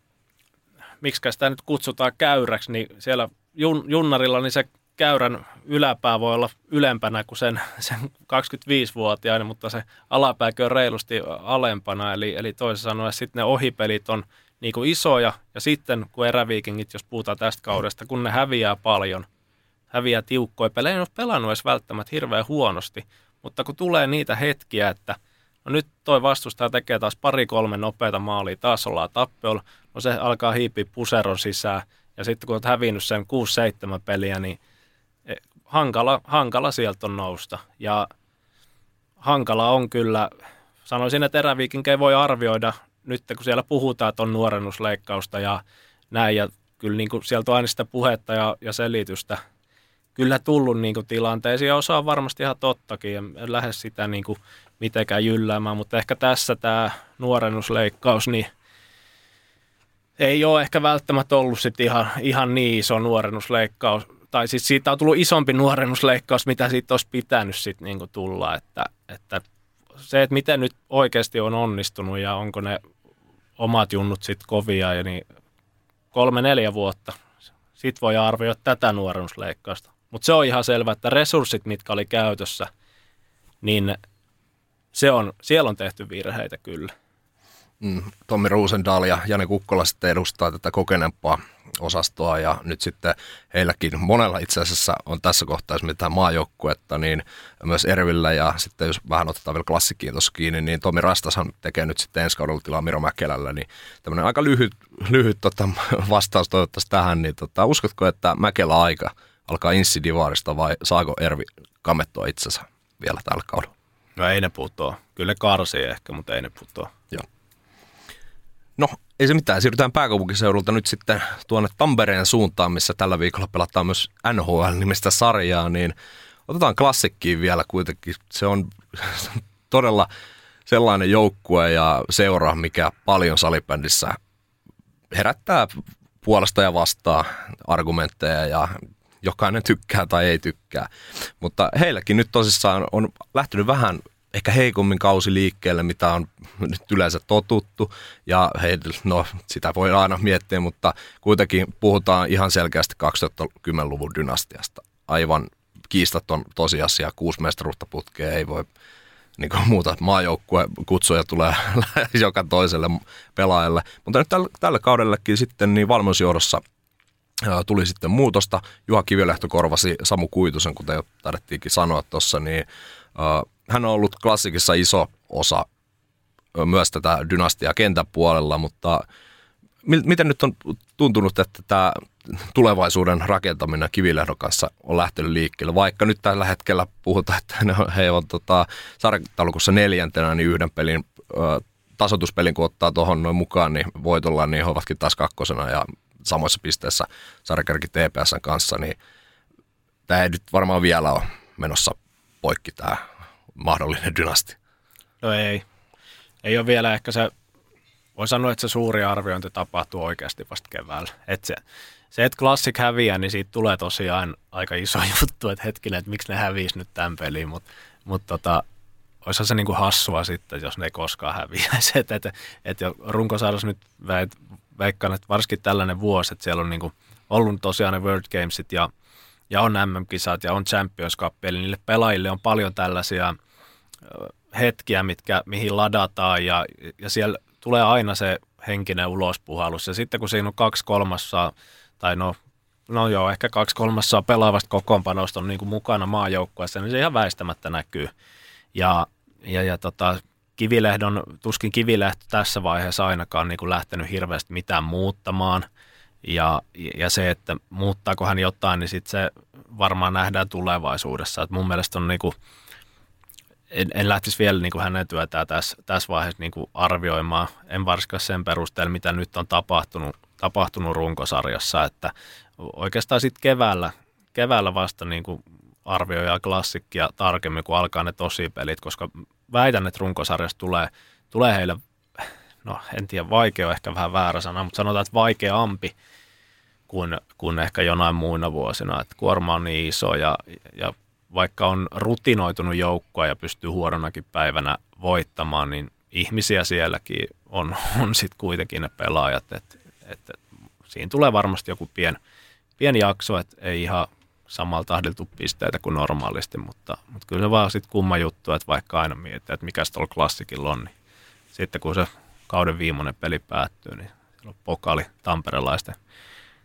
miksi sitä nyt kutsutaan käyräksi, niin siellä jun, junnarilla, niin se käyrän yläpää voi olla ylempänä kuin sen, sen 25-vuotiainen, mutta se alapääkin on reilusti alempana. Eli, eli toisin sanoen sitten ne ohipelit on niin kuin isoja. Ja sitten kun eräviikingit, jos puhutaan tästä kaudesta, kun ne häviää paljon, häviää tiukkoja pelejä, ei ole pelannut edes välttämättä hirveän huonosti. Mutta kun tulee niitä hetkiä, että no nyt toi vastustaja tekee taas pari-kolme nopeita maalia, taas ollaan tappiolla, no se alkaa hiipiä puseron sisään. Ja sitten kun olet hävinnyt sen 6-7 peliä, niin – hankala, hankala sieltä on nousta. Ja hankala on kyllä, sanoisin, että eräviikinkejä voi arvioida nyt, kun siellä puhutaan, että on nuorennusleikkausta ja näin, ja kyllä niin kuin sieltä on aina sitä puhetta ja, ja selitystä kyllä tullut niin kuin tilanteisiin, ja osa on varmasti ihan tottakin, en lähde sitä niin kuin mitenkään jylläämään, mutta ehkä tässä tämä nuorennusleikkaus, niin ei ole ehkä välttämättä ollut sit ihan, ihan niin iso nuorennusleikkaus, tai siis siitä on tullut isompi nuorennusleikkaus, mitä siitä olisi pitänyt sitten niin tulla, että, että se, että miten nyt oikeasti on onnistunut ja onko ne omat junnut sitten kovia, ja niin kolme-neljä vuotta, sitten voi arvioida tätä nuorennusleikkausta. Mutta se on ihan selvä, että resurssit, mitkä oli käytössä, niin se on, siellä on tehty virheitä kyllä. Mm, Tommi Ruusendaal ja Jani Kukkola sitten edustaa tätä kokeneempaa osastoa ja nyt sitten heilläkin monella itse asiassa on tässä kohtaa, jos mitään maajoukkuetta, niin myös Ervillä ja sitten jos vähän otetaan vielä klassikkiin tuossa kiinni, niin Tomi Rastashan tekee nyt sitten ensi kaudella tilaa Miro Mäkelällä, niin tämmöinen aika lyhyt, lyhyt tota, vastaus toivottavasti tähän, niin tota, uskotko, että Mäkelä aika alkaa insidivaarista vai saako Ervi kamettua itsensä vielä tällä kaudella? No ei ne putoa. Kyllä ne karsii ehkä, mutta ei ne putoa. Joo. No, ei se mitään. Siirrytään pääkaupunkiseudulta nyt sitten tuonne Tampereen suuntaan, missä tällä viikolla pelataan myös NHL-nimistä sarjaa, niin otetaan klassikkiin vielä kuitenkin. Se on todella sellainen joukkue ja seura, mikä paljon salibändissä herättää puolesta ja vastaan argumentteja ja jokainen tykkää tai ei tykkää. Mutta heilläkin nyt tosissaan on lähtenyt vähän ehkä heikommin kausi liikkeelle, mitä on nyt yleensä totuttu. Ja hei, no, sitä voi aina miettiä, mutta kuitenkin puhutaan ihan selkeästi 2010-luvun dynastiasta. Aivan kiistaton tosiasia, kuusi mestaruutta putkea ei voi niin kuin muuta maajoukkue kutsuja tulee joka toiselle pelaajalle. Mutta nyt tällä, tällä kaudellekin sitten niin valmennusjohdossa tuli sitten muutosta. Juha Kivilehto korvasi Samu Kuitusen, kuten jo taidettiinkin sanoa tuossa, niin hän on ollut klassikissa iso osa myös tätä dynastiaa kentän puolella, mutta miten nyt on tuntunut, että tämä tulevaisuuden rakentaminen Kivilehdon kanssa on lähtenyt liikkeelle, vaikka nyt tällä hetkellä puhutaan, että he ovat tota, sarjataulukossa neljäntenä, niin yhden pelin tasoituspelin, kun ottaa tuohon noin mukaan, niin voitolla, niin he ovatkin taas kakkosena ja samoissa pisteissä sarjakärki TPSn kanssa, niin tämä ei nyt varmaan vielä ole menossa poikki tämä mahdollinen dynasti. No ei. Ei ole vielä ehkä se, voi sanoa, että se suuri arviointi tapahtuu oikeasti vasta keväällä. Että se, se, että Classic häviää, niin siitä tulee tosiaan aika iso juttu, että hetkinen, että miksi ne häviisi nyt tämän peliin, mutta mut tota, olisihan se niinku hassua sitten, jos ne ei koskaan häviäisi. Että et, et, et runkosarjassa nyt väit, veikkaan, että varsinkin tällainen vuosi, että siellä on niinku ollut tosiaan ne World Gamesit ja, ja on MM-kisat ja on Champions Cup, eli niille pelaajille on paljon tällaisia hetkiä, mitkä, mihin ladataan ja, ja siellä tulee aina se henkinen ulospuhallus. Ja sitten kun siinä on kaksi kolmassa, tai no, no joo, ehkä kaksi kolmassa pelaavasta kokoonpanosta on niin kuin mukana maajoukkueessa, niin se ihan väistämättä näkyy. Ja, ja, ja tota, Kivilehdon, tuskin Kivilehto tässä vaiheessa ainakaan niin kuin lähtenyt hirveästi mitään muuttamaan. Ja, ja se, että muuttaako hän jotain, niin sitten se varmaan nähdään tulevaisuudessa. Et mun mielestä on niin kuin, en, en lähtisi vielä niin kuin hänen työtään tässä, tässä vaiheessa niin kuin arvioimaan. En varsinkaan sen perusteella, mitä nyt on tapahtunut, tapahtunut runkosarjassa. Että oikeastaan sitten keväällä, keväällä vasta niin kuin arvioidaan klassikkia tarkemmin, kun alkaa ne tosipelit, koska väitän, että runkosarjassa tulee, tulee heille, no en tiedä, vaikea on ehkä vähän väärä sana, mutta sanotaan, että vaikeampi kuin, kuin ehkä jonain muina vuosina. Että kuorma on niin iso ja, ja vaikka on rutinoitunut joukkoa ja pystyy huononakin päivänä voittamaan, niin ihmisiä sielläkin on, on sitten kuitenkin ne pelaajat. Et, et, siinä tulee varmasti joku pien, pieni jakso, että ei ihan samalla tahdiltu pisteitä kuin normaalisti, mutta, mutta kyllä se vaan sitten kumma juttu, että vaikka aina miettii, että mikä tuolla klassikilla on, niin sitten kun se kauden viimeinen peli päättyy, niin siellä on pokali tamperelaisten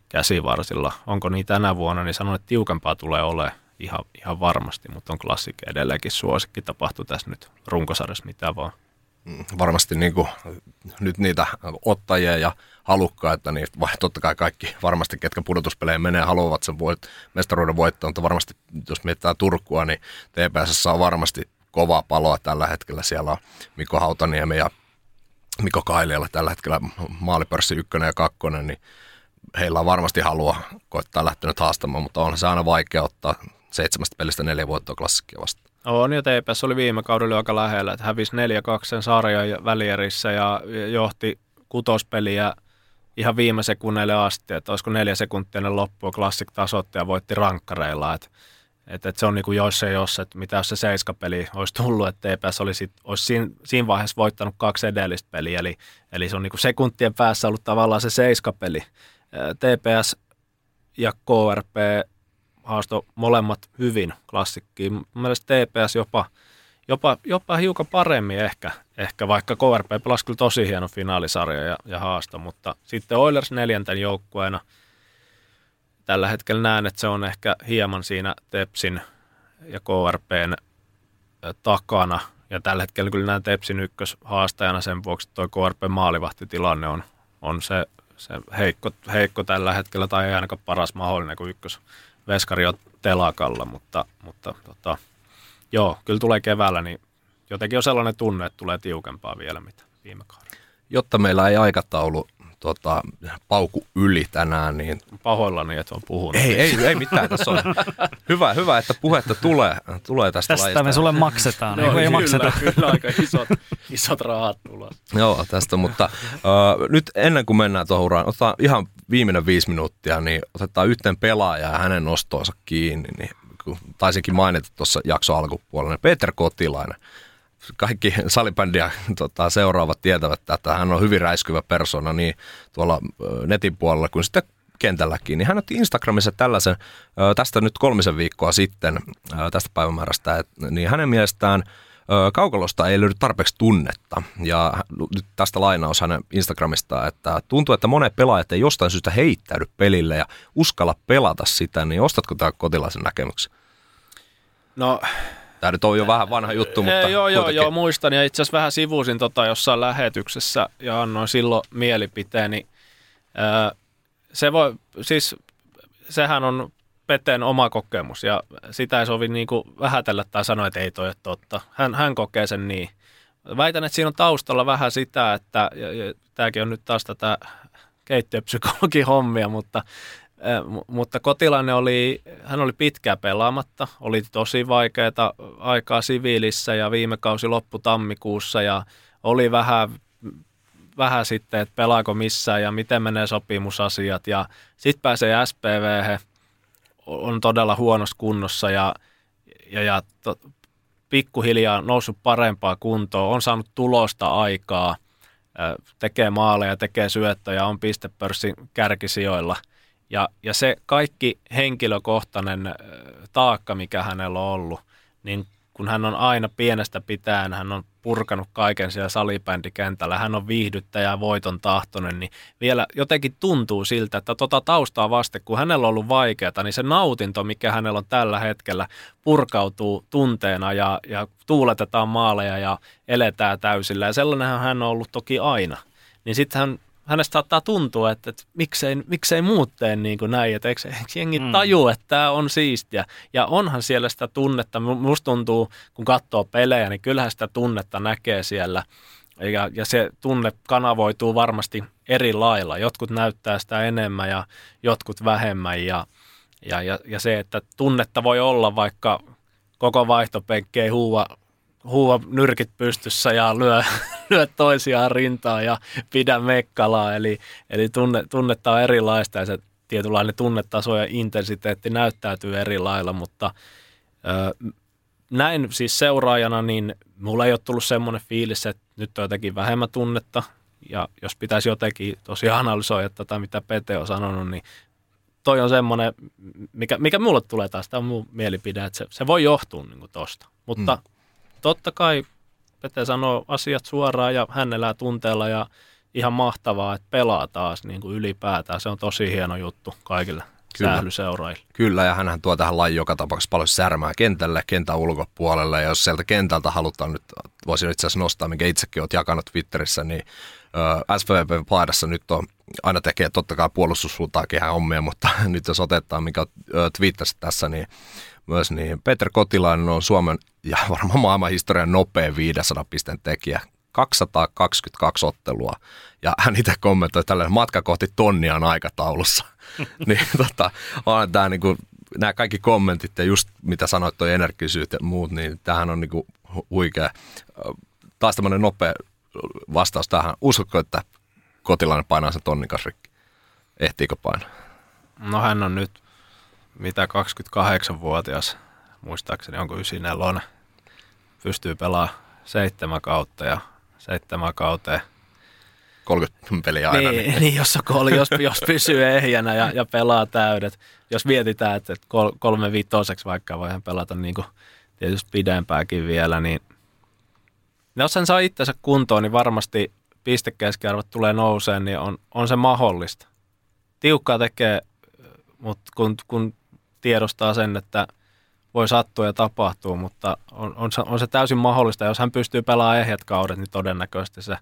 käsivarsilla. Onko niin tänä vuonna, niin sanon, että tiukempaa tulee olemaan ihan, ihan varmasti, mutta on klassikki edelleenkin suosikki. Tapahtuu tässä nyt runkosarjassa mitä vaan. Varmasti niin kuin, nyt niitä ottajia ja halukkaita, niin totta kai kaikki varmasti, ketkä pudotuspelejä menee, haluavat sen voit, mestaruuden voittoon, mutta varmasti, jos mietitään Turkua, niin TPS on varmasti kovaa paloa tällä hetkellä. Siellä on Mikko Hautaniemi ja Mikko Kailialla tällä hetkellä maalipörssi ykkönen ja kakkonen, niin heillä on varmasti halua koittaa lähteä nyt haastamaan, mutta on se aina vaikea ottaa seitsemästä pelistä neljä voittoa klassikkia vasta. On jo TPS oli viime kaudella aika lähellä, että hävisi 4-2 sen sarjan välierissä ja johti kutospeliä ihan viime sekunneille asti, että olisiko neljä sekuntia ennen loppua klassik tasotti ja voitti rankkareilla, että että, että se on niin kuin jos ei jos, että mitä jos se seiskapeli olisi tullut, että TPS olisi, olisi siinä, siinä vaiheessa voittanut kaksi edellistä peliä, eli, eli se on niin kuin sekuntien päässä ollut tavallaan se seiskapeli. TPS ja KRP haasto molemmat hyvin klassikkiin. Mun mielestä TPS jopa, jopa, jopa hiukan paremmin ehkä, ehkä vaikka KRP pelasi kyllä tosi hieno finaalisarja ja, ja haasto, mutta sitten Oilers neljänten joukkueena tällä hetkellä näen, että se on ehkä hieman siinä Tepsin ja KRPn takana. Ja tällä hetkellä kyllä näen Tepsin ykköshaastajana sen vuoksi, että tuo KRP maalivahtitilanne on, on se, se heikko, heikko tällä hetkellä tai ei ainakaan paras mahdollinen kuin ykkös, veskari on telakalla, mutta, mutta tota, joo, kyllä tulee keväällä, niin jotenkin on sellainen tunne, että tulee tiukempaa vielä mitä viime kaudella. Jotta meillä ei aikataulu tota, pauku yli tänään. Niin... Pahoillani, että on puhunut. Ei, ei, ei mitään. Tässä on hyvä, hyvä, että puhetta tulee, tulee tästä Tästä lajista. me sulle maksetaan. no, ei kyllä, makseta. kyllä aika isot, isot rahat tulee. Joo, tästä, mutta uh, nyt ennen kuin mennään tuohon uraan, otetaan ihan viimeinen viisi minuuttia, niin otetaan yhteen pelaaja ja hänen nostoonsa kiinni. Niin, kun taisinkin mainita tuossa jakso alkupuolella, niin Peter Kotilainen kaikki salibändiä tota, seuraavat tietävät, että hän on hyvin räiskyvä persona niin tuolla netin puolella kuin sitten kentälläkin, niin hän otti Instagramissa tällaisen, tästä nyt kolmisen viikkoa sitten, tästä päivämäärästä, niin hänen mielestään kaukalosta ei löydy tarpeeksi tunnetta. Ja nyt tästä lainaus hänen Instagramista, että tuntuu, että monet pelaajat ei jostain syystä heittäydy pelille ja uskalla pelata sitä, niin ostatko tämä kotilaisen näkemyksen? No Tämä nyt on jo vähän vanha juttu, mutta Joo, joo, joo, muistan. Ja itse asiassa vähän sivuusin tota jossain lähetyksessä ja annoin silloin mielipiteeni. Öö, se voi, siis sehän on Peteen oma kokemus ja sitä ei sovi niin kuin vähätellä tai sanoa, että ei toi ole totta. Hän, hän kokee sen niin. Väitän, että siinä on taustalla vähän sitä, että ja, ja, tämäkin on nyt taas tätä keittiöpsykologin hommia, mutta mutta kotilainen oli, hän oli pitkään pelaamatta, oli tosi vaikeaa aikaa siviilissä ja viime kausi loppu tammikuussa ja oli vähän, vähän sitten, että pelaako missään ja miten menee sopimusasiat. Ja sitten pääsee SPV, on todella huonossa kunnossa ja, ja, ja to, pikkuhiljaa noussut parempaa kuntoa, on saanut tulosta aikaa, tekee maaleja, tekee syöttöjä, on pistepörssin kärkisijoilla – ja, ja se kaikki henkilökohtainen taakka, mikä hänellä on ollut, niin kun hän on aina pienestä pitäen, hän on purkanut kaiken siellä salibändikentällä, hän on viihdyttäjä ja voiton tahtoinen, niin vielä jotenkin tuntuu siltä, että tota taustaa vasten, kun hänellä on ollut vaikeaa, niin se nautinto, mikä hänellä on tällä hetkellä, purkautuu tunteena ja, ja tuuletetaan maaleja ja eletään täysillä. Ja sellainenhan hän on ollut toki aina. Niin sitten hän hänestä saattaa tuntua, että, että miksei, miksei muut tee niin kuin näin, että eikö, eikö jengi mm. taju, että tämä on siistiä. Ja onhan siellä sitä tunnetta, musta tuntuu, kun katsoo pelejä, niin kyllähän sitä tunnetta näkee siellä. Ja, ja se tunne kanavoituu varmasti eri lailla. Jotkut näyttää sitä enemmän ja jotkut vähemmän. Ja, ja, ja, ja se, että tunnetta voi olla, vaikka koko vaihtopenkki ei huua huuva nyrkit pystyssä ja lyö, lyö toisiaan rintaan ja pidä mekkalaa. Eli, eli tunne, tunnetta on erilaista ja se tietynlainen tunnetaso ja intensiteetti näyttäytyy eri lailla, mutta ö, näin siis seuraajana, niin mulla ei ole tullut semmoinen fiilis, että nyt on jotenkin vähemmän tunnetta. Ja jos pitäisi jotenkin tosiaan analysoida tätä, mitä Pete on sanonut, niin toi on semmoinen, mikä, mikä mulle tulee taas, tämä on mun mielipide, että se, se voi johtua niin tosta. Mutta mm totta kai Pete sanoo asiat suoraan ja hän elää tunteella ja ihan mahtavaa, että pelaa taas niin kuin ylipäätään. Se on tosi hieno juttu kaikille Kyllä. Kyllä, ja hän tuo tähän lajiin joka tapauksessa paljon särmää kentälle, kentän ulkopuolelle, ja jos sieltä kentältä halutaan nyt, voisin itse asiassa nostaa, minkä itsekin olet jakanut Twitterissä, niin SVP-paidassa nyt on, aina tekee totta kai puolustussuuntaakin ihan hommia, mutta nyt jos otetaan, mikä Twitterissä tässä, niin myös, niin Peter Kotilainen on Suomen ja varmaan maailman historian nopein 500 pisteen tekijä. 222 ottelua. Ja hän itse kommentoi tällainen matka kohti tonniaan aikataulussa. niin tota, on tämä niin kuin, nämä kaikki kommentit ja just mitä sanoit, toi energisyys ja muut, niin tämähän on niin kuin huikea. Taas tämmöinen nopea vastaus tähän. Uskotko, että kotilainen painaa sen tonnin kanssa rikki? Ehtiikö painaa? No hän on nyt mitä 28-vuotias, muistaakseni onko 94, pystyy pelaamaan seitsemän kautta ja seitsemän kauteen 30 peliä aina. Niin, niin. niin jos, on, jos, jos pysyy ehjänä ja, ja pelaa täydet. Jos mietitään, että, että kolme viitoseksi vaikka voi pelata niin kuin tietysti pidempääkin vielä, niin jos hän saa itsensä kuntoon, niin varmasti pistekeskiarvot tulee nouseen, niin on, on se mahdollista. Tiukkaa tekee, mutta kun, kun tiedostaa sen, että voi sattua ja tapahtua, mutta on, on, on se täysin mahdollista. Jos hän pystyy pelaamaan ehjät kaudet, niin todennäköisesti se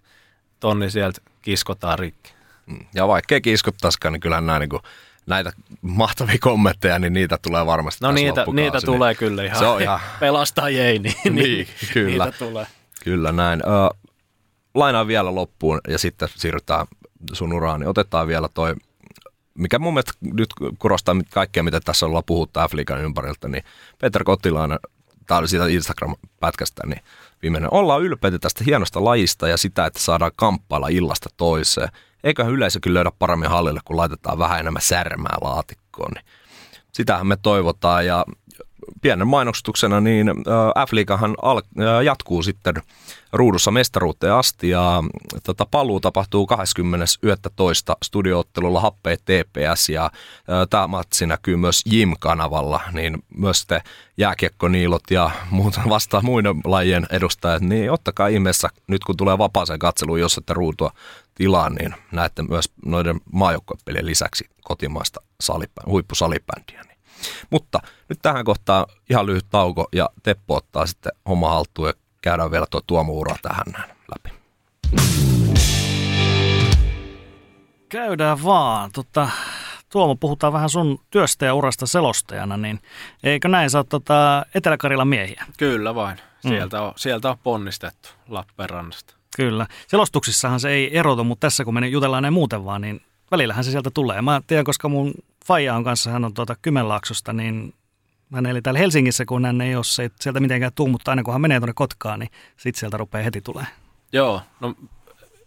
tonni sieltä kiskotaan rikki. Mm. Ja vaikkei kiskottaisikaan, niin kyllä näin niin kuin näitä mahtavia kommentteja, niin niitä tulee varmasti No niitä, niitä niin tulee kyllä ihan, se on ihan... pelastaa jei, niin, niin, niin kyllä. niitä tulee. Kyllä näin. Ö, lainaan vielä loppuun ja sitten siirrytään sun uraan, niin otetaan vielä toi mikä mun mielestä nyt korostaa kaikkea, mitä tässä ollaan puhuttu Afrikan ympäriltä, niin Peter Kotilainen, tämä oli siitä Instagram-pätkästä, niin viimeinen, ollaan ylpeitä tästä hienosta lajista ja sitä, että saadaan kamppailla illasta toiseen. Eiköhän yleisökin löydä paremmin hallille, kun laitetaan vähän enemmän särmää laatikkoon. Niin sitähän me toivotaan ja pienen mainostuksena, niin F-liigahan al- jatkuu sitten ruudussa mestaruuteen asti ja tota, paluu tapahtuu 20.11. studioottelulla Happeet TPS ja tämä matsi näkyy myös Jim-kanavalla, niin myös te jääkiekkoniilot ja muut vasta muiden lajien edustajat, niin ottakaa ihmeessä nyt kun tulee vapaaseen katseluun, jos ette ruutua tilaan, niin näette myös noiden maajoukkuepelien lisäksi kotimaista salipä, huippusalibändiä. Mutta nyt tähän kohtaan ihan lyhyt tauko ja Teppo ottaa sitten homma haltuun ja käydään vielä tuo tuomuura tähän näin läpi. Käydään vaan. Tota, Tuomo, puhutaan vähän sun työstä ja urasta selostajana, niin eikö näin saa tota Etelä-Karjalan miehiä? Kyllä vain. Mm. Sieltä on, sieltä on ponnistettu Lappeenrannasta. Kyllä. Selostuksissahan se ei erotu, mutta tässä kun me jutellaan ne muuten vaan, niin välillähän se sieltä tulee. Mä tiedän, koska mun faija on kanssa, hän on tuota Kymenlaaksosta, niin hän eli täällä Helsingissä, kun hän ei ole se, sieltä mitenkään tuu, mutta aina kun hän menee tuonne Kotkaan, niin sitten sieltä rupeaa heti tulee. Joo, no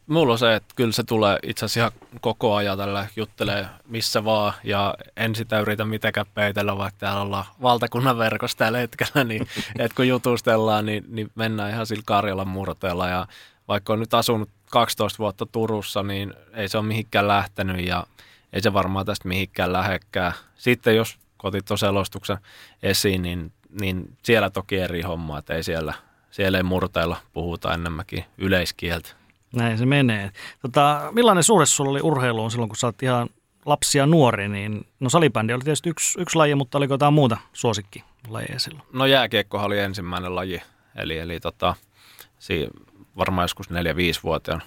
mulla on se, että kyllä se tulee itse asiassa ihan koko ajan tällä juttelee missä vaan ja en sitä yritä mitenkään peitellä, vaikka täällä ollaan valtakunnan verkossa tällä hetkellä, niin että kun jutustellaan, niin, niin mennään ihan sillä Karjalan murteella ja vaikka on nyt asunut 12 vuotta Turussa, niin ei se ole mihinkään lähtenyt ja ei se varmaan tästä mihinkään lähekkää. Sitten jos kotit tuon selostuksen esiin, niin, niin siellä toki eri homma, että ei siellä, siellä ei murteilla puhuta enemmänkin yleiskieltä. Näin se menee. Tota, millainen suhde sulla oli urheiluun silloin, kun sä oot ihan lapsi ja nuori, niin no salibändi oli tietysti yksi, yksi laji, mutta oliko jotain muuta suosikkilajia silloin? No jääkiekkohan oli ensimmäinen laji, eli, eli tota, si, varmaan joskus 4-5-vuotiaan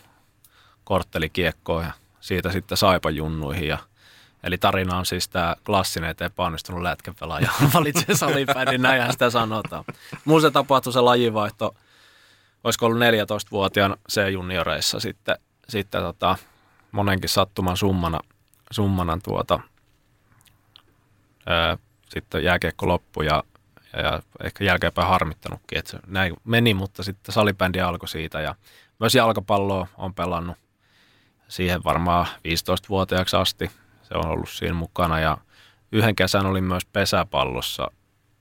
korttelikiekkoa ja siitä sitten saipa junnuihin ja Eli tarina on siis tämä klassinen, että epäonnistunut lätkäpelaaja valitsee salipäin, näinhän sitä sanotaan. Mun se tapahtui se lajivaihto, olisiko ollut 14-vuotiaan C-junioreissa sitten, sitten tota, monenkin sattuman summana, summana tuota, ää, sitten jääkiekko loppui ja, ja ehkä jälkeenpäin harmittanutkin, että se näin meni, mutta sitten salibändi alkoi siitä ja myös jalkapalloa on pelannut siihen varmaan 15-vuotiaaksi asti. Se on ollut siinä mukana ja yhden kesän olin myös pesäpallossa,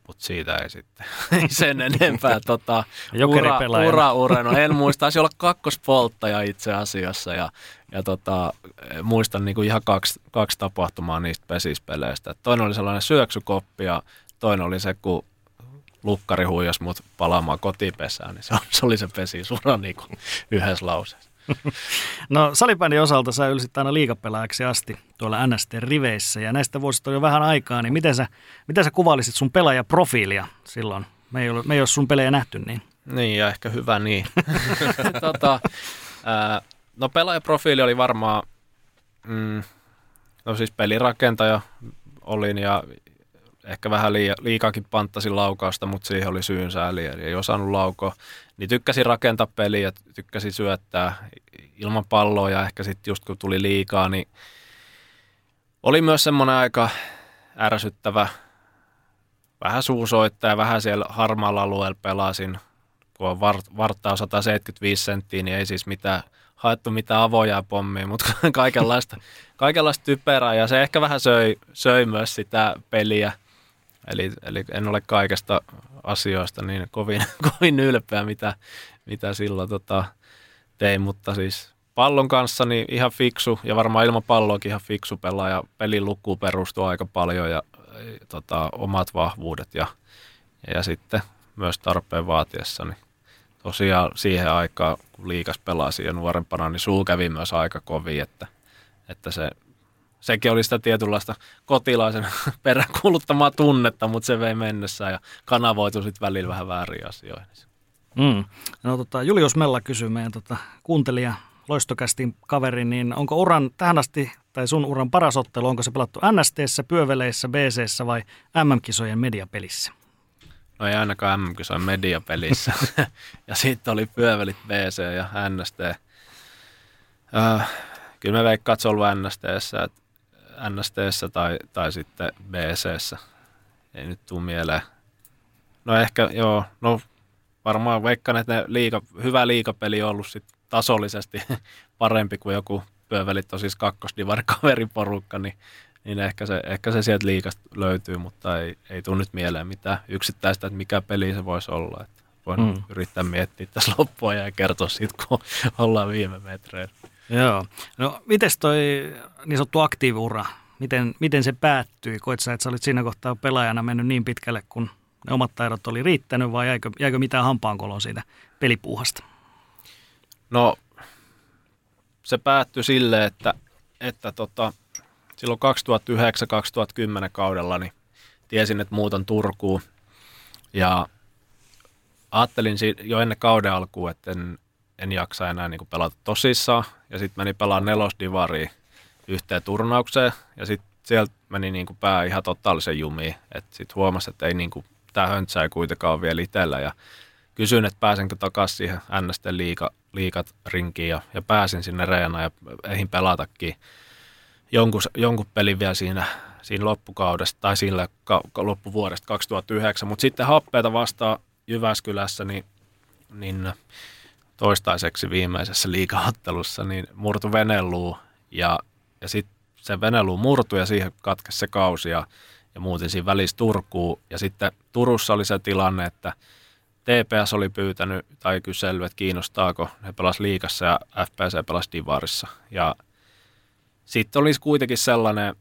mutta siitä ei sitten ei sen enempää tota, ura, ura, ura, no en muista, taisi olla kakkospolttaja itse asiassa ja, ja tota, muistan niinku ihan kaksi, kaksi tapahtumaa niistä pesispeleistä. Toinen oli sellainen syöksykoppi ja toinen oli se, kun lukkari huijas mut palaamaan kotipesään, niin se, se oli se pesisura niinku yhdessä lauseessa. No salibändin osalta sä ylsit aina liikapelaajaksi asti tuolla NST-riveissä ja näistä vuosista on jo vähän aikaa, niin miten sä, miten sä kuvailisit sun pelaajaprofiilia silloin? Me ei ole, me ei ole sun pelejä nähty niin. Niin ja ehkä hyvä niin. tota, ää, no pelaajaprofiili oli varmaan, mm, no siis pelirakentaja olin ja ehkä vähän liia, liikaakin panttasin laukausta, mutta siihen oli syynsä, eli ei osannut laukoa. Niin tykkäsin rakentaa peliä, tykkäsin syöttää ilman palloa ja ehkä sitten just kun tuli liikaa, niin oli myös semmoinen aika ärsyttävä, vähän suusoittaja, vähän siellä harmaalla alueella pelasin, kun on varttaa 175 senttiä, niin ei siis mitään haettu mitään avoja pommia, mutta kaikenlaista, kaikenlaista typerää ja se ehkä vähän söi, söi myös sitä peliä. Eli, eli en ole kaikesta asioista niin kovin, kovin ylpeä, mitä, mitä silloin tota, tein, mutta siis pallon kanssa niin ihan fiksu ja varmaan ilman palloakin ihan fiksu pelaaja. Pelin lukuun perustuu aika paljon ja tota, omat vahvuudet ja, ja sitten myös tarpeen vaatiessa. Niin tosiaan siihen aikaan, kun liikas pelasi ja nuorempana, niin suu kävi myös aika kovin, että, että se sekin oli sitä tietynlaista kotilaisen peräkuuluttamaa tunnetta, mutta se vei mennessä ja kanavoitu sitten välillä vähän väärin asioihin. Mm. No, tota, Julius Mella kysyy meidän tota, kuuntelija loistokästin kaveri, niin onko uran tähän asti, tai sun uran paras ottelu, onko se pelattu NSTssä, pyöveleissä, BCssä vai MM-kisojen mediapelissä? No ei ainakaan MM-kisojen mediapelissä. ja sitten oli pyövelit BC ja NST. Äh, kyllä me veikkaan, että se on ollut NSTssä, että NSTssä tai, tai sitten BCssä. Ei nyt tule mieleen. No ehkä, joo, no varmaan veikkaan, että ne liiga, hyvä liikapeli on ollut sit tasollisesti parempi kuin joku pyövelit on siis kakkosdivar kaveriporukka, niin, niin ehkä se, ehkä se sieltä liikasta löytyy, mutta ei, ei tule nyt mieleen mitään yksittäistä, että mikä peli se voisi olla. Että voin mm. yrittää miettiä tässä loppua ja kertoa siitä, kun ollaan viime metreillä. Joo. No, miten toi niin sanottu aktiiviura, miten, miten se päättyi? Koit sä, että sä olit siinä kohtaa pelaajana mennyt niin pitkälle, kun ne omat taidot oli riittänyt vai jäikö, jäikö mitään hampaankoloa siitä pelipuuhasta? No, se päättyi sille, että, että tota, silloin 2009-2010 kaudella niin tiesin, että muutan Turkuun. Ja ajattelin jo ennen kauden alkuun, että en, en jaksa enää niin pelata tosissaan. Ja sitten meni pelaamaan nelosdivariin yhteen turnaukseen. Ja sitten sieltä meni niin kuin pää ihan totaalisen jumiin. Sitten huomasi, että ei niin kuin, tämä höntsä ei kuitenkaan ole vielä itsellä. Ja kysyin, että pääsenkö takaisin siihen NST liiga, liikat rinkiin ja, ja pääsin sinne Reenaan ja eihin pelatakin jonkun, jonkun pelin vielä siinä, siinä loppukaudesta tai sillä ka, loppuvuodesta 2009, mutta sitten happeita vastaan Jyväskylässä, niin, niin toistaiseksi viimeisessä liikaottelussa niin murtu veneluu ja, ja sitten se veneluu murtui ja siihen katkesi se kausi ja, ja muutin siinä välissä Turkuun. Ja sitten Turussa oli se tilanne, että TPS oli pyytänyt tai kysellyt, että kiinnostaako. He pelas liikassa ja FPC pelasi Divarissa. Ja sitten olisi kuitenkin sellainen,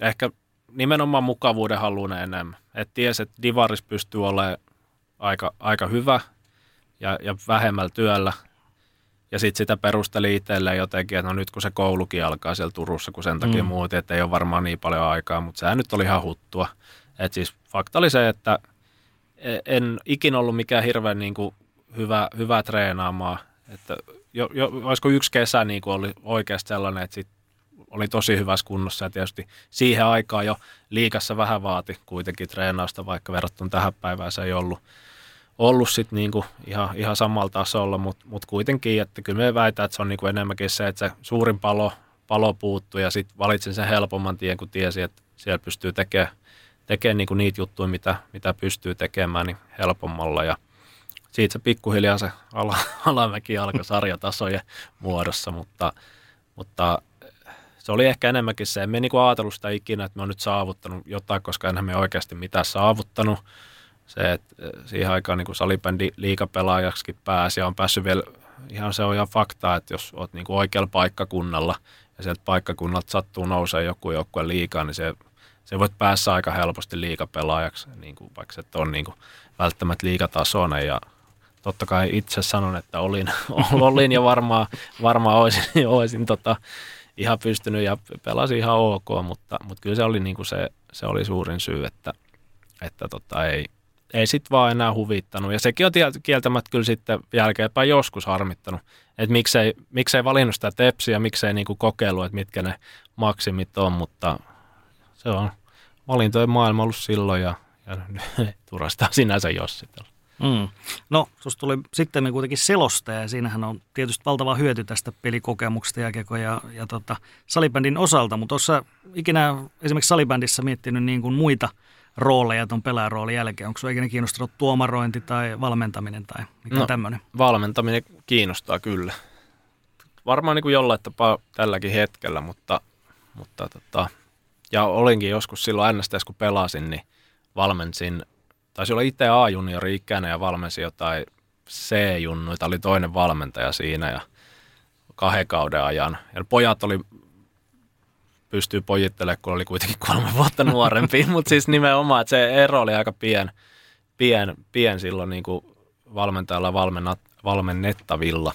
ehkä nimenomaan mukavuuden halunen enemmän. Että tiesi, että Divaris pystyy olemaan aika, aika hyvä ja, ja vähemmällä työllä. Ja sitten sitä perusteli itselleen jotenkin, että no nyt kun se koulukin alkaa siellä Turussa, kun sen takia mm. muutin, että ei ole varmaan niin paljon aikaa, mutta sehän nyt oli ihan huttua. Et siis fakta oli se, että e, en ikinä ollut mikään hirveän niin kuin hyvä, hyvä treenaamaan. Että jo, jo, olisiko yksi kesä niin kuin oli oikeasti sellainen, että sit oli tosi hyvässä kunnossa ja tietysti siihen aikaan jo liikassa vähän vaati kuitenkin treenausta, vaikka verrattuna tähän päivään se ei ollut ollut sit niinku ihan, ihan samalla tasolla, mutta mut kuitenkin, että kyllä me väitän, että se on niinku enemmänkin se, että se suurin palo, palo puuttuu ja sitten valitsin sen helpomman tien, kun tiesi, että siellä pystyy tekemään tekee niinku niitä juttuja, mitä, mitä pystyy tekemään niin helpommalla. Ja siitä se pikkuhiljaa se ala, alamäki alkoi sarjatasojen muodossa, mutta, mutta se oli ehkä enemmänkin se, emme niinku ajatellut sitä ikinä, että me on nyt saavuttanut jotain, koska enhän me oikeasti mitään saavuttanut, se, että eh, siihen aikaan niin salibändi liikapelaajaksikin pääsi ja on päässyt vielä, ihan se on ihan fakta, että jos olet niin oikealla paikkakunnalla ja sieltä paikkakunnalta sattuu nousee joku joukkue liikaa, niin se, se voit päässä aika helposti liikapelaajaksi, niin kuin, vaikka se on niin kuin, välttämättä liikatasoinen ja totta kai itse sanon, että olin, olin ja varmaan, varmaan olisin, olisin tota, ihan pystynyt ja pelasin ihan ok, mutta, mutta kyllä se oli, niin kuin se, se oli suurin syy, että, että tota, ei, ei sit vaan enää huvittanut. Ja sekin on kieltämättä kyllä sitten jälkeenpäin joskus harmittanut, että miksei, miksei valinnut sitä tepsiä, miksei niinku kokeilu, että mitkä ne maksimit on, mutta se on valintojen maailma ollut silloin ja, ja turastaa sinänsä jos sitten. Mm. No, tuossa tuli sitten kuitenkin selosta ja siinähän on tietysti valtava hyöty tästä pelikokemuksesta jääkiekko ja, ja tota, salibändin osalta, mutta tuossa ikinä esimerkiksi salibändissä miettinyt niin kuin muita – rooleja tuon pelaajaroolin jälkeen? Onko sinua ikinä kiinnostunut tuomarointi tai valmentaminen tai mikä no, tämmöinen? Valmentaminen kiinnostaa kyllä. Varmaan niin kuin jollain tapaa tälläkin hetkellä, mutta, mutta tota, ja olinkin joskus silloin NSTS, kun pelasin, niin valmensin, taisi olla itse A-juniori ikäinen ja valmensin jotain C-junnuita, oli toinen valmentaja siinä ja kahden kauden ajan. Ja pojat oli pystyy pojittelemaan, kun oli kuitenkin kolme vuotta nuorempi. Mutta siis nimenomaan, että se ero oli aika pien, pien, pien silloin niin kuin valmentajalla valmennat, valmennettavilla.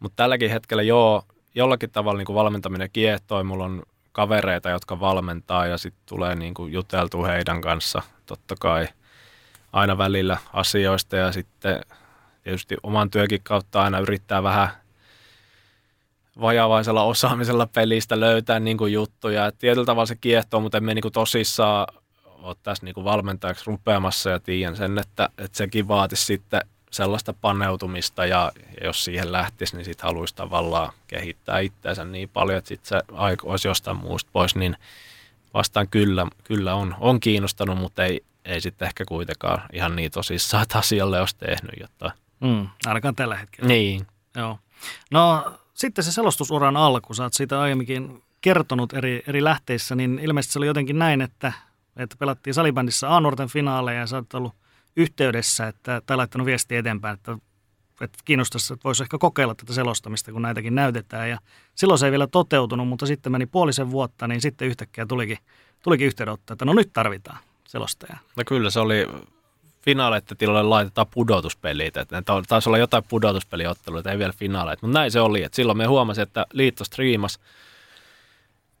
Mutta tälläkin hetkellä joo, jollakin tavalla niin kuin valmentaminen kiehtoi. Mulla on kavereita, jotka valmentaa ja sitten tulee niin kuin juteltua heidän kanssa totta kai aina välillä asioista ja sitten tietysti oman työkin kautta aina yrittää vähän vajavaisella osaamisella pelistä löytää niin kuin juttuja. Et tietyllä tavalla se kiehtoo, mutta emme niin kuin tosissaan ole tässä niin kuin valmentajaksi rupeamassa ja tiedän sen, että, että sekin vaatisi sitten sellaista paneutumista ja, ja jos siihen lähtisi, niin sitten haluaisi tavallaan kehittää itseänsä niin paljon, että sitten se aika olisi jostain muusta pois, niin vastaan kyllä, kyllä on, on kiinnostanut, mutta ei, ei sitten ehkä kuitenkaan ihan niin tosissaan, että asialle olisi tehnyt jotain. Mm, ainakaan tällä hetkellä. Niin. Joo. No sitten se selostusuran alku, sä oot siitä aiemminkin kertonut eri, eri lähteissä, niin ilmeisesti se oli jotenkin näin, että, että pelattiin salibändissä A-nuorten finaaleja ja sä oot ollut yhteydessä, että, tai laittanut viesti eteenpäin, että, että kiinnostaisi, että voisi ehkä kokeilla tätä selostamista, kun näitäkin näytetään. Ja silloin se ei vielä toteutunut, mutta sitten meni puolisen vuotta, niin sitten yhtäkkiä tulikin, tulikin yhteydenotto, että no nyt tarvitaan selostajaa. No kyllä se oli finaaleita tilalle laitetaan pudotuspelit. Että taisi olla jotain pudotuspeliotteluita, ei vielä finaaleita. Mutta näin se oli. Että silloin me huomasin, että liitto striimas,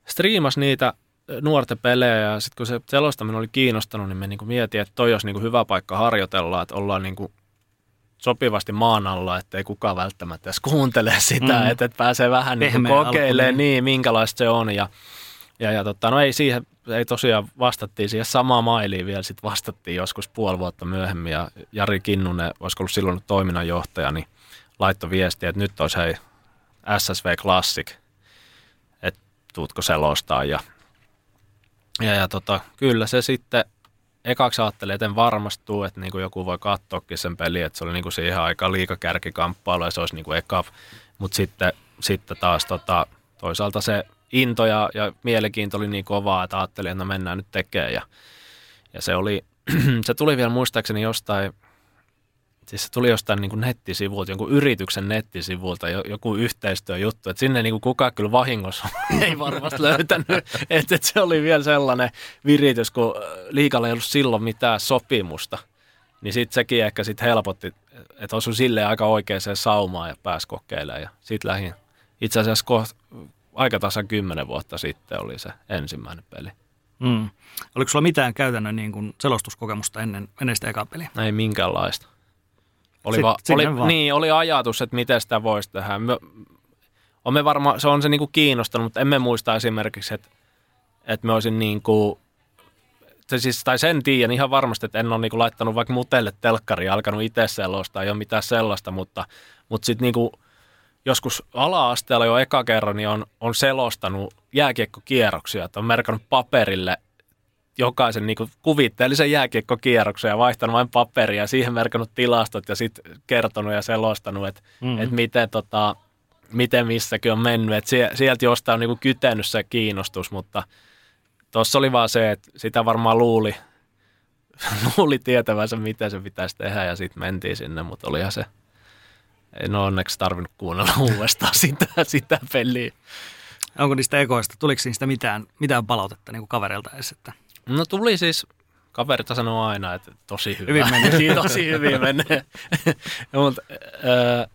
striimas niitä nuorten pelejä ja sitten kun se selostaminen oli kiinnostanut, niin me niinku mietin, että toi olisi niinku hyvä paikka harjoitella, että ollaan niinku sopivasti maan alla, että ei kukaan välttämättä edes kuuntele sitä, mm. että, että pääsee vähän niinku kokeilemaan niin. niin, minkälaista se on ja ja, ja tota, no ei siihen, ei tosiaan vastattiin siihen samaan mailiin vielä, sitten vastattiin joskus puoli vuotta myöhemmin ja Jari Kinnunen, olisiko ollut silloin toiminnanjohtaja, niin laittoi viestiä, että nyt olisi hei SSV Classic, että tuutko selostaa ja, ja, ja tota, kyllä se sitten ekaksi ajattelin, että en varmasti tuu, että niin kuin joku voi katsoakin sen peli, että se oli niin kuin siihen aikaan liikakärkikamppailu ja se olisi niin kuin eka, mutta sitten, sitten taas tota, toisaalta se into ja, ja mielenkiinto oli niin kovaa, että ajattelin, että no mennään nyt tekemään. Ja, ja se, oli, se tuli vielä muistaakseni jostain, siis se tuli jostain niin kuin nettisivuilta, jonkun yrityksen nettisivuilta, joku yhteistyöjuttu, että sinne niin kuin kukaan kyllä vahingossa ei varmasti löytänyt, että, että se oli vielä sellainen viritys, kun liikalla ei ollut silloin mitään sopimusta, niin sitten sekin ehkä sit helpotti, että osui silleen aika oikeaan saumaan ja pääsi kokeilemaan. Ja sitten lähin itse asiassa aika tasan kymmenen vuotta sitten oli se ensimmäinen peli. Mm. Oliko sulla mitään käytännön niin kuin selostuskokemusta ennen, ennen sitä ekaa peliä? Ei minkäänlaista. Oli, va, oli, vaan. Niin, oli ajatus, että miten sitä voisi tehdä. Me, on me varma, se on se niin kuin kiinnostanut, mutta emme muista esimerkiksi, että, että me olisin niin kuin, se siis, tai sen tiedän ihan varmasti, että en ole niin kuin laittanut vaikka mutelle telkkaria alkanut itse selostaa, ei ole mitään sellaista, mutta, mutta sitten niin kuin, joskus ala-asteella jo eka kerran niin on, on selostanut jääkiekkokierroksia, että on merkannut paperille jokaisen niin kuvitteellisen jääkiekkokierroksen ja vaihtanut vain paperia ja siihen merkannut tilastot ja sitten kertonut ja selostanut, että, mm-hmm. että miten, tota, miten missäkin on mennyt. Että sieltä jostain on niin kytenyt se kiinnostus, mutta tuossa oli vaan se, että sitä varmaan luuli, luuli tietävänsä, miten se pitäisi tehdä ja sitten mentiin sinne, mutta olihan se – en ole onneksi tarvinnut kuunnella uudestaan sitä, sitä peliä. Onko niistä ekoista, tuliko niistä mitään, mitään palautetta niin kuin kavereilta edes? Että... No tuli siis, kaverit sanoo aina, että tosi hyvä. Hyvin menee. tosi hyvin menee. Mutta, äh,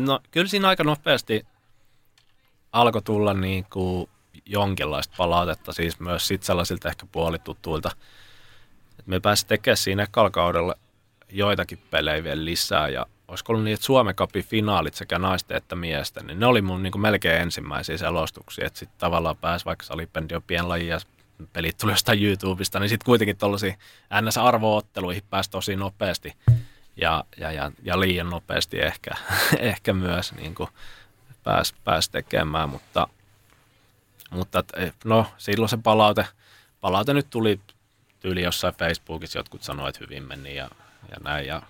no, kyllä siinä aika nopeasti alkoi tulla niin kuin jonkinlaista palautetta, siis myös sit sellaisilta ehkä puolituttuilta. me pääsimme tekemään siinä kaudella joitakin pelejä vielä lisää ja olisiko ollut niin, että Suomen Cupin finaalit sekä naisten että miesten, niin ne oli mun niin kuin melkein ensimmäisiä selostuksia, että sitten tavallaan pääsi, vaikka salipendi on pienlaji ja pelit tuli jostain YouTubesta, niin sitten kuitenkin tuollaisiin NS-arvootteluihin pääsi tosi nopeasti ja, ja, ja, ja liian nopeasti ehkä, ehkä myös niin kuin pääsi, pääsi tekemään, mutta, mutta no silloin se palaute, palaute nyt tuli tyyli jossain Facebookissa, jotkut sanoivat, että hyvin meni ja, ja näin ja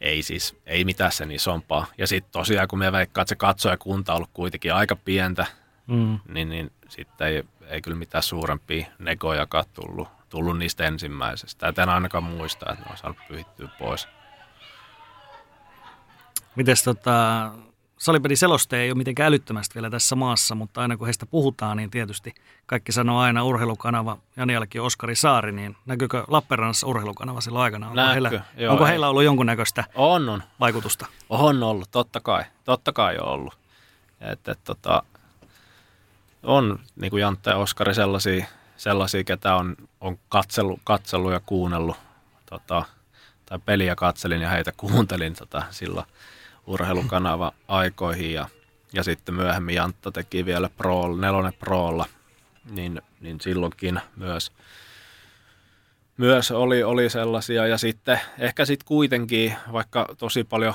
ei siis, ei mitään sen isompaa. Ja sitten tosiaan, kun me veikkaan, että se katsojakunta on ollut kuitenkin aika pientä, mm. niin, niin sitten ei, ei kyllä mitään suurempia negojakaan tullut, tullut niistä ensimmäisestä. Et en ainakaan muista, että ne on saanut pyhittyä pois. Mites tota, seloste ei ole mitenkään älyttömästi vielä tässä maassa, mutta aina kun heistä puhutaan, niin tietysti kaikki sanoo aina urheilukanava, Jani jälkeen Oskari Saari, niin näkyykö Lappeenrannassa urheilukanava silloin aikana? Onko, Näkö, heillä, joo, onko heillä ollut jonkunnäköistä on, on. vaikutusta? On ollut, totta kai. Totta kai on ollut. Et, et, tota, on, niin kuin Jantte ja Oskari, sellaisia, sellaisia ketä on, on katsellut, katsellut ja kuunnellut tota, tai peliä katselin ja heitä kuuntelin tota, silloin urheilukanava aikoihin ja, ja sitten myöhemmin Jantta teki vielä Pro, nelonen Proolla, niin, niin silloinkin myös, myös oli, oli sellaisia ja sitten ehkä sitten kuitenkin, vaikka tosi paljon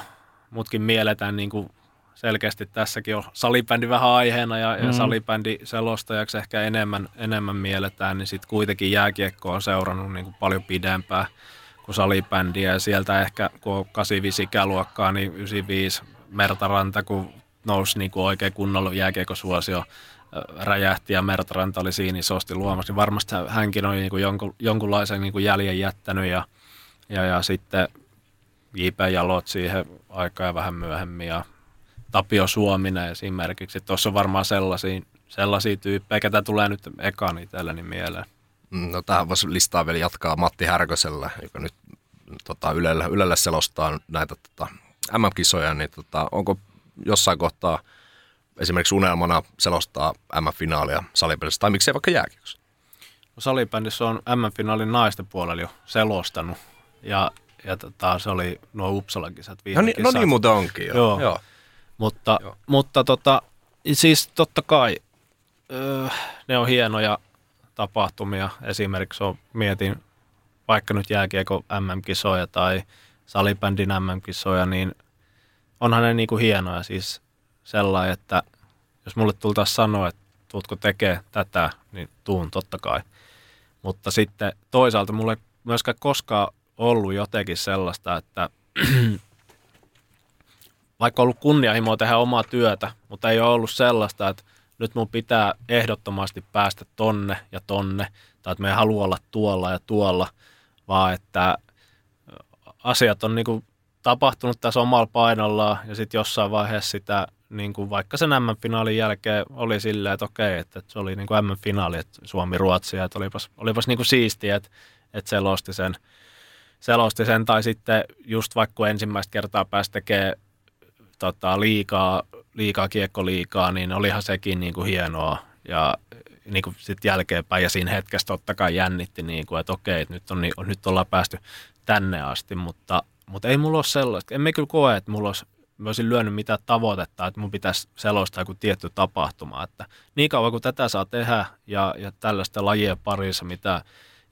mutkin mielletään niin kuin selkeästi tässäkin on salibändi vähän aiheena ja, mm. ja salibändi selostajaksi ehkä enemmän, enemmän mielletään, niin sitten kuitenkin jääkiekko on seurannut niin kuin paljon pidempään kuin salibändiä ja sieltä ehkä kun on 85 ikäluokkaa, niin 95 Mertaranta, kun nousi niin kuin oikein kunnolla jääkiekosuosio räjähti ja Mertranta oli siinä isosti luomassa, niin varmasti hänkin on niin kuin jonkun, jonkunlaisen niin kuin jäljen jättänyt ja, ja, ja sitten J.P. Jalot siihen aikaa ja vähän myöhemmin ja Tapio Suominen esimerkiksi. Tuossa on varmaan sellaisia, sellaisia tyyppejä, ketä tulee nyt ekaan itselleni mieleen. Mm, no tähän voisi listaa vielä jatkaa Matti Härkösellä, joka nyt tota, Ylelle, Ylelle selostaa näitä tota, MM-kisoja, niin tota, onko jossain kohtaa esimerkiksi unelmana selostaa MM-finaalia salipelissä, tai miksei vaikka jääkiekossa? No, salibändissä on MM-finaalin naisten puolella jo selostanut, ja, ja tota, se oli nuo Uppsala-kisat viime no, niin, no niin muuten onkin jo. Joo. Joo. Mutta, Joo. mutta tota, siis totta kai öö, ne on hienoja tapahtumia. Esimerkiksi on, mietin vaikka nyt jääkiekko MM-kisoja tai salibändin MM-kisoja, niin onhan ne niinku hienoja. Siis sellainen, että jos mulle tultaisiin sanoa, että tuutko tekee tätä, niin tuun totta kai. Mutta sitten toisaalta mulle myöskään koskaan ollut jotenkin sellaista, että vaikka ollut kunnianhimoa tehdä omaa työtä, mutta ei ole ollut sellaista, että nyt mun pitää ehdottomasti päästä tonne ja tonne, tai että me ei halua olla tuolla ja tuolla, vaan että asiat on niin tapahtunut tässä omalla painollaan, ja sitten jossain vaiheessa sitä niin kuin vaikka sen M-finaalin jälkeen oli silleen, että okei, että, että se oli niin kuin M-finaali, että Suomi-Ruotsi, että olipas, olipas niin kuin siistiä, että, että selosti sen, selosti sen, tai sitten just vaikka ensimmäistä kertaa pääsi tekemään tota, liikaa, liikaa liikaa, niin olihan sekin niin kuin hienoa. Ja niin kuin sitten jälkeenpäin ja siinä hetkessä totta kai jännitti, niin kuin, että okei, että nyt, on, niin, nyt ollaan päästy tänne asti, mutta, mutta ei mulla ole sellaista. En me kyllä koe, että mulla olisi mä olisin lyönyt mitään tavoitetta, että mun pitäisi selostaa joku tietty tapahtuma. Että niin kauan kuin tätä saa tehdä ja, ja tällaista lajien parissa, mitä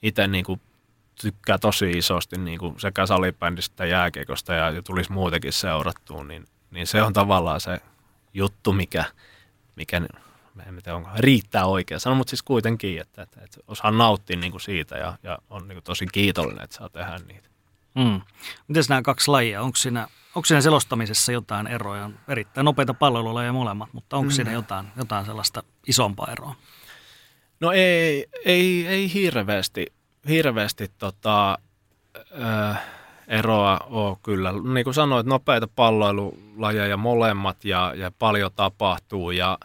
itse niin kuin tykkää tosi isosti niin kuin sekä salibändistä, jääkiekosta ja, ja tulisi muutenkin seurattua, niin, niin se on tavallaan se juttu, mikä, mikä en tiedä, onko, riittää oikein sanoa, mutta siis kuitenkin, että, että, että osaa nauttia niin kuin siitä ja, ja on niin kuin tosi kiitollinen, että saa tehdä niitä. Mm. Miten nämä kaksi lajia, onko siinä Onko siinä selostamisessa jotain eroja? Erittäin nopeita palvelulajeja molemmat, mutta onko mm. siinä jotain, jotain sellaista isompaa eroa? No ei, ei, ei hirveästi, hirveästi tota, äh, eroa ole kyllä. Niin kuin sanoit, nopeita palloilulajeja molemmat ja, ja paljon tapahtuu ja,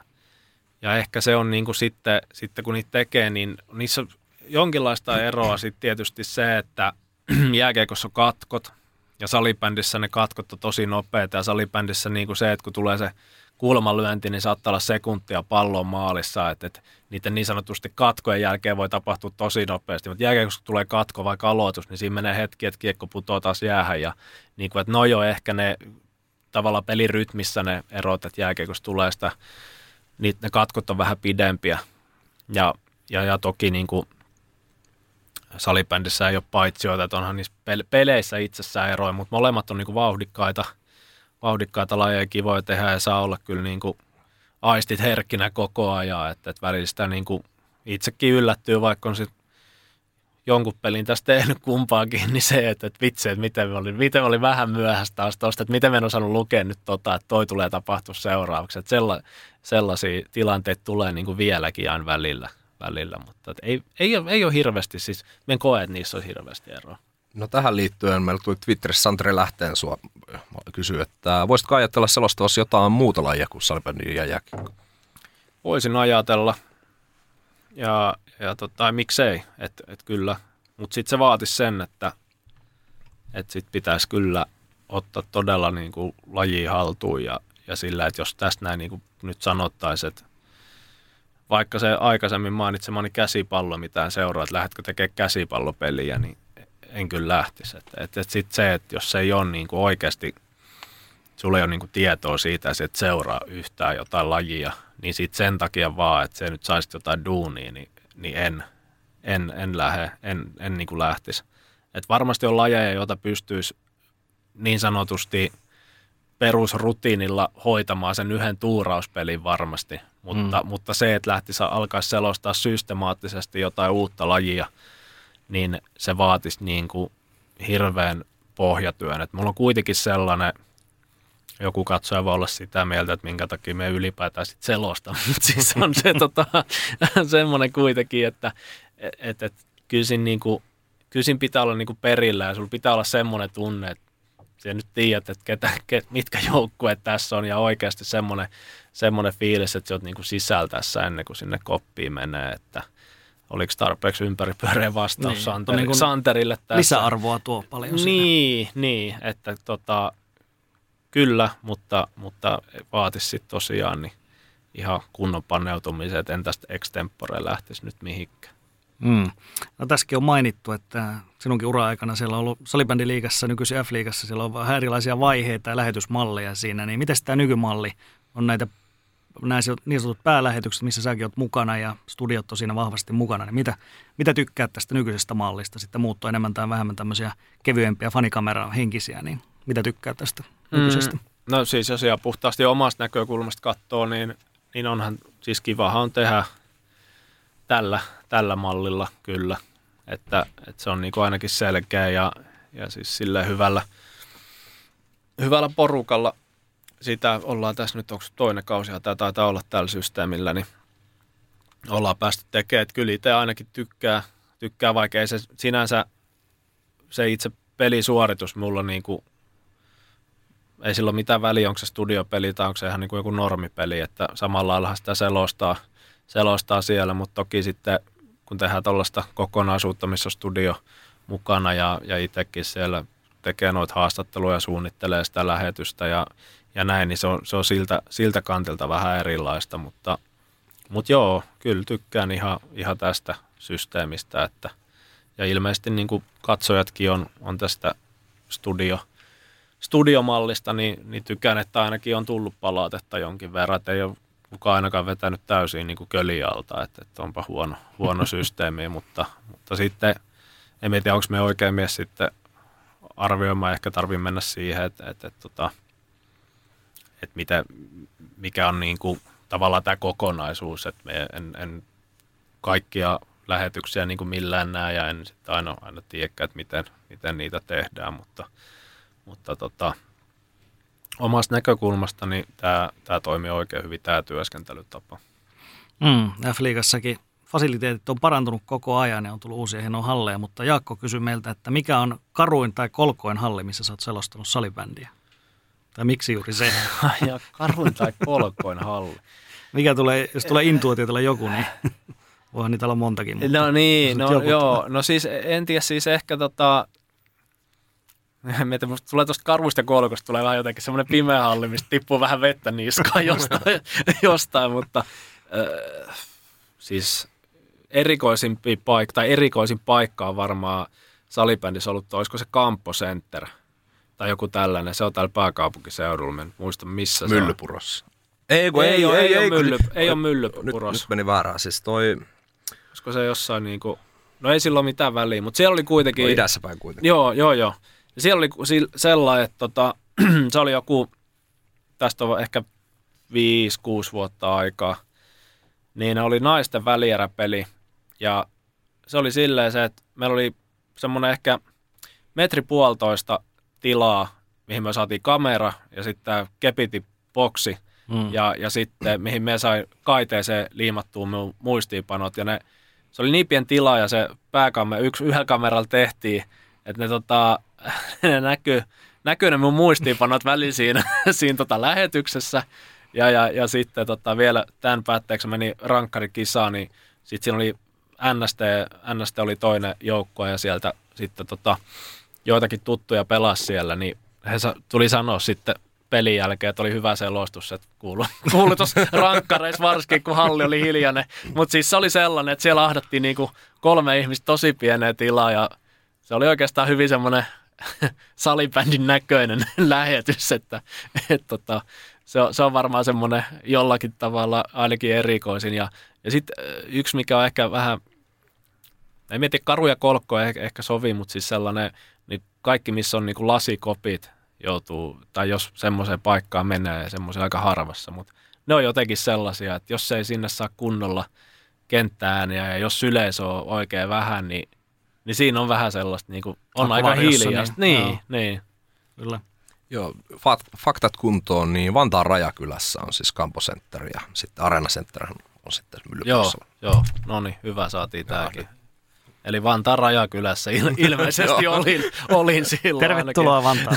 ja ehkä se on niin kuin sitten, sitten kun niitä tekee, niin niissä on jonkinlaista eroa sitten tietysti se, että jääkiekossa on katkot – ja salibändissä ne katkot on tosi nopeita ja salibändissä niin kuin se, että kun tulee se kulmalyönti, niin saattaa olla sekuntia pallon maalissa, että, että niiden niin sanotusti katkojen jälkeen voi tapahtua tosi nopeasti, mutta jälkeen kun tulee katko vai aloitus, niin siinä menee hetki, että kiekko putoaa taas jäähän ja niin kuin, että no jo ehkä ne tavallaan pelirytmissä ne erot, että jääkiekossa tulee sitä, niin ne katkot on vähän pidempiä. Ja, ja, ja toki niin kuin salibändissä ei ole paitsioita, että onhan niissä peleissä itsessään eroja, mutta molemmat on niinku vauhdikkaita, vauhdikkaita lajeja, kivoja tehdä ja saa olla kyllä niinku aistit herkkinä koko ajan, että, että välillä sitä niinku itsekin yllättyy, vaikka on sitten jonkun pelin tästä tehnyt kumpaakin, niin se, että, että vitsi, että miten oli, miten oli vähän myöhäistä taas tosta, että miten me en osannut lukea nyt tota, että toi tulee tapahtua seuraavaksi. Että sella, sellaisia tilanteita tulee niin kuin vieläkin aina välillä välillä, mutta ei, ei, ole, ei ole hirveästi, siis en koe, että niissä on hirveästi eroa. No tähän liittyen meillä tuli Twitterissä Santeri Lähteen sua. Kysyä, että voisitko ajatella selostavassa jotain muuta lajia kuin salibändi ja jääkiekko? Voisin ajatella. Ja, ja tota, miksei, että et kyllä, mutta sitten se vaatisi sen, että et sit pitäisi kyllä ottaa todella niin kuin laji haltuun ja, ja sillä, että jos tästä näin niin kuin nyt sanottaisiin, että vaikka se aikaisemmin mainitsemani käsipallo mitään seuraa, että lähdetkö tekemään käsipallopeliä, niin en kyllä lähtisi. Että, että, että sitten se, että jos se ei ole niin kuin oikeasti, sulla ei ole niin kuin tietoa siitä, että seuraa yhtään jotain lajia, niin sitten sen takia vaan, että se nyt saisi jotain duunia, niin, niin en, en, en lähde, en, en niin kuin lähtisi. Et varmasti on lajeja, joita pystyisi niin sanotusti perusrutiinilla hoitamaan sen yhden tuurauspelin varmasti, mutta, mm. mutta se, että lähtisi alkaisi selostaa systemaattisesti jotain uutta lajia, niin se vaatisi niin kuin hirveän pohjatyön. Et mulla on kuitenkin sellainen joku katsoja voi olla sitä mieltä, että minkä takia me ylipäätään sit selosta. Mutta siis on se tota, semmoinen kuitenkin, että et, et, kyllä, siinä niinku, kyllä siinä pitää olla niinku perillä ja sulla pitää olla semmoinen tunne, että sä nyt tiedät, että ketä, ket, mitkä joukkueet tässä on ja oikeasti semmoinen, semmoinen fiilis, että sä oot niinku sisältäessä ennen kuin sinne koppiin menee, että oliko tarpeeksi ympäripyöreä vastaus niin, Santeri, niin Santerille tässä. Lisäarvoa tuo paljon Niin, siinä. niin että tota, kyllä, mutta, mutta vaatisi sitten tosiaan niin ihan kunnon paneutumisen, että en tästä extempore lähtisi nyt mihinkään. Mm. No, tässäkin on mainittu, että sinunkin ura-aikana siellä on ollut salibändiliigassa, nykyisin F-liigassa, siellä on vähän erilaisia vaiheita ja lähetysmalleja siinä, niin miten tämä nykymalli on näitä näissä niin sanotut päälähetykset, missä säkin olet mukana ja studiot on siinä vahvasti mukana, niin mitä, mitä tykkäät tästä nykyisestä mallista? Sitten muuttuu enemmän tai vähemmän tämmöisiä kevyempiä fanikameran henkisiä, niin mitä tykkää tästä nykyisestä? Mm, no siis jos ihan puhtaasti omasta näkökulmasta katsoo, niin, niin onhan siis kivahan tehdä tällä, tällä mallilla kyllä, että, että se on niin ainakin selkeä ja, ja siis sille hyvällä, hyvällä porukalla sitä ollaan tässä nyt, onko toinen kausi tämä taitaa olla tällä systeemillä, niin ollaan päästy tekemään, että kyllä itse ainakin tykkää, tykkää vaikka ei se sinänsä se itse pelisuoritus mulla niin kuin, ei sillä ole mitään väliä, onko se studiopeli tai onko se ihan niin kuin joku normipeli, että samalla lailla sitä selostaa, selostaa siellä, mutta toki sitten kun tehdään tällaista kokonaisuutta, missä on studio mukana ja, ja itsekin siellä tekee noita haastatteluja, suunnittelee sitä lähetystä ja, ja näin, niin se on, se on siltä, siltä kantilta vähän erilaista, mutta, mutta joo, kyllä tykkään ihan, ihan tästä systeemistä, että ja ilmeisesti niin kuin katsojatkin on, on tästä studio, studiomallista, niin, niin tykkään, että ainakin on tullut palautetta jonkin verran, että ei ole kukaan ainakaan vetänyt täysin niin kölialta, että, että onpa huono, huono systeemi, mutta, mutta sitten en tiedä, onko me oikein mies sitten arvioimaan, ehkä tarvii mennä siihen, että, että, että, että, että mitä, mikä on niin kuin, tavallaan tämä kokonaisuus, että me en, en kaikkia lähetyksiä niin kuin millään näe ja en sitten aina, aina tiedä, että miten, miten niitä tehdään, mutta, mutta tota, omasta näkökulmasta niin tämä, tämä toimii oikein hyvin, tämä työskentelytapa. Mm, F-liigassakin fasiliteetit on parantunut koko ajan ja on tullut uusia hienoja halleja, mutta Jaakko kysyi meiltä, että mikä on karuin tai kolkoin halli, missä sä oot selostanut salibändiä? Tai miksi juuri se? ja karuin tai kolkoin halli. Mikä tulee, jos tulee intuitio joku, niin voihan niitä olla montakin. Mutta no niin, no joo. No siis en tiedä, siis ehkä tota, Mietin, musta tulee tuosta karvusta ja kolkosta tulee vähän jotenkin semmoinen pimeä halli, mistä tippuu vähän vettä niskaan jostain, jostain mutta äh, siis erikoisimpi paikka, tai erikoisin paikka on varmaan salibändissä ollut, olisiko se Campo Center tai joku tällainen. Se on täällä pääkaupunkiseudulla, mä en muista missä Myllypurossa. Ei, kun ei, ei, ole, ei, ei, ole mylly, ei ole Myllypurossa. Nyt, nyt meni väärään, siis toi... Olisiko se jossain niinku, no ei sillä ole mitään väliä, mutta siellä oli kuitenkin... No idässä päin kuitenkin. Joo, joo, joo. Ja siellä oli sellainen, että tota, se oli joku, tästä on ehkä 5-6 vuotta aikaa, niin oli naisten välieräpeli. Ja se oli silleen se, että meillä oli semmoinen ehkä metri puolitoista tilaa, mihin me saatiin kamera ja sitten kepiti boksi. Mm. Ja, ja sitten mihin me sai kaiteeseen liimattua mun muistiinpanot. Ja ne, se oli niin pieni tila ja se pääkamme, yksi, yhdellä kameralla tehtiin, että ne tota, ne näkyy, näkyy ne mun muistiinpanot väliin siinä, siinä tota lähetyksessä. Ja, ja, ja sitten tota, vielä tämän päätteeksi meni rankkarikisaan, niin sitten siinä oli NST, NST oli toinen joukko ja sieltä sitten tota, joitakin tuttuja pelasi siellä, niin he sa- tuli sanoa sitten pelin jälkeen, että oli hyvä selostus, että kuului, kuului tuossa rankkareissa varsinkin, kun halli oli hiljainen. Mutta siis se oli sellainen, että siellä ahdattiin niinku kolme ihmistä tosi pieneen tilaa ja se oli oikeastaan hyvin semmoinen salibändin näköinen lähetys, että et, tota, se, on, se on varmaan semmoinen jollakin tavalla ainakin erikoisin. Ja, ja sitten yksi, mikä on ehkä vähän, en mieti karuja kolkkoja ehkä, ehkä sovi, mutta siis sellainen, kaikki missä on niin kuin lasikopit joutuu, tai jos semmoiseen paikkaan menee, semmoisen aika harvassa, mutta ne on jotenkin sellaisia, että jos ei sinne saa kunnolla kenttääniä ja jos yleisö on oikein vähän, niin niin siinä on vähän sellaista, niin kuin, on aika hiljaista. Niin, niin, niin. Kyllä. Joo, faktat kuntoon, niin Vantaan Rajakylässä on siis Campo Center ja sitten Arena Center on sitten Joo, joo, no niin, hyvä saatiin tämäkin. Eli Vantaan Rajakylässä il- ilmeisesti olin, olin silloin. Tervetuloa Vantaan.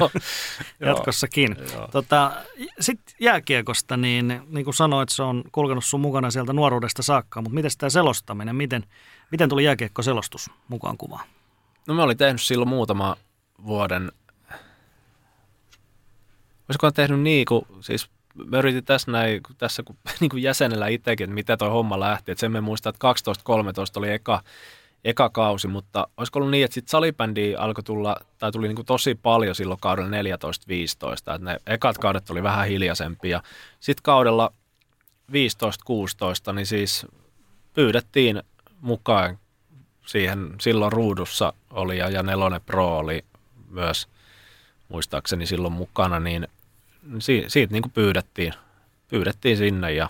Jatkossakin. Tota, Sitten jääkiekosta, niin, niin kuin sanoit, se on kulkenut sun mukana sieltä nuoruudesta saakka, mutta miten tämä selostaminen, miten, miten tuli jääkiekko-selostus mukaan kuvaan? No mä olin tehnyt silloin muutama vuoden, olisiko tehnyt niin kuin, siis mä yritin tässä näin, tässä kun, niin kuin jäsenellä itsekin, että mitä toi homma lähti. Että sen me muistaa, että 12-13 oli eka, eka kausi, mutta olisiko ollut niin, että sitten salibändi alkoi tulla, tai tuli niin kuin tosi paljon silloin kaudella 14-15, että ne ekat kaudet oli vähän hiljaisempia. Sitten kaudella 15-16, niin siis pyydettiin mukaan siihen, silloin ruudussa oli ja, ja Nelonen Pro oli myös muistaakseni silloin mukana, niin si, siitä niin kuin pyydettiin, pyydettiin sinne ja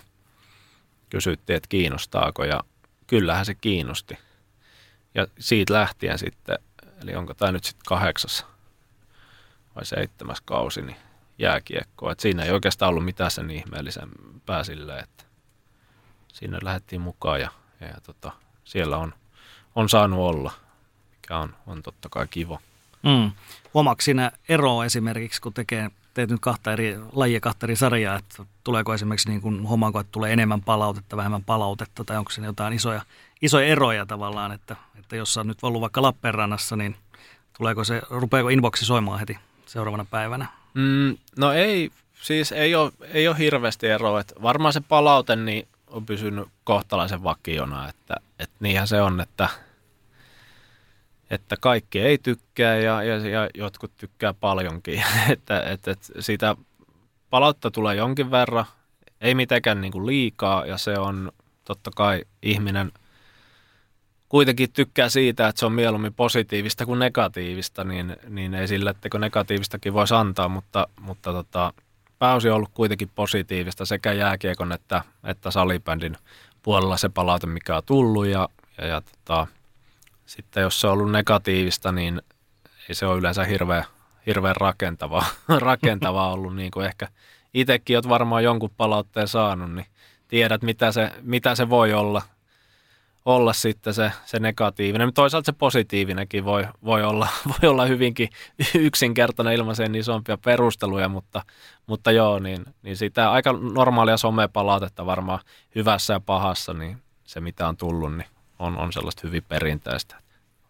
kysyttiin, että kiinnostaako ja kyllähän se kiinnosti. Ja siitä lähtien sitten, eli onko tämä nyt sitten kahdeksas vai seitsemäs kausi, niin jääkiekkoa. Et siinä ei oikeastaan ollut mitään sen ihmeellisen pääsille, että sinne lähdettiin mukaan ja, ja, ja tota, siellä on, on saanut olla, mikä on, on totta kai kiva. Mm. Huomaatko siinä eroa esimerkiksi, kun tekee teet nyt kahta eri lajia, kahta eri sarjaa, että tuleeko esimerkiksi niin kuin, huomaako, että tulee enemmän palautetta, vähemmän palautetta, tai onko siinä jotain isoja, isoja eroja tavallaan, että, että jos sä nyt ollut vaikka Lappeenrannassa, niin tuleeko se, rupeako inboxi soimaan heti seuraavana päivänä? Mm, no ei, siis ei ole, ei ole hirveästi eroa, että varmaan se palaute niin on pysynyt kohtalaisen vakiona, että, että niinhän se on, että – että kaikki ei tykkää ja, ja, ja jotkut tykkää paljonkin. että, että, että siitä palautta tulee jonkin verran, ei mitenkään niin kuin liikaa ja se on totta kai ihminen kuitenkin tykkää siitä, että se on mieluummin positiivista kuin negatiivista, niin, niin ei sillä, että negatiivistakin voisi antaa, mutta, mutta tota, pääosin on ollut kuitenkin positiivista sekä jääkiekon että, että salibändin puolella se palaute, mikä on tullut ja, ja, ja tota, sitten jos se on ollut negatiivista, niin ei se ole yleensä hirveän, hirveän rakentavaa, rakentavaa ollut, niin kuin ehkä itsekin olet varmaan jonkun palautteen saanut, niin tiedät, mitä se, mitä se voi olla, olla sitten se, se negatiivinen. Toisaalta se positiivinenkin voi, voi, olla, voi olla hyvinkin yksinkertainen ilman sen isompia perusteluja, mutta, mutta joo, niin, niin sitä aika normaalia somepalautetta varmaan hyvässä ja pahassa, niin se mitä on tullut, niin on, on sellaista hyvin perinteistä.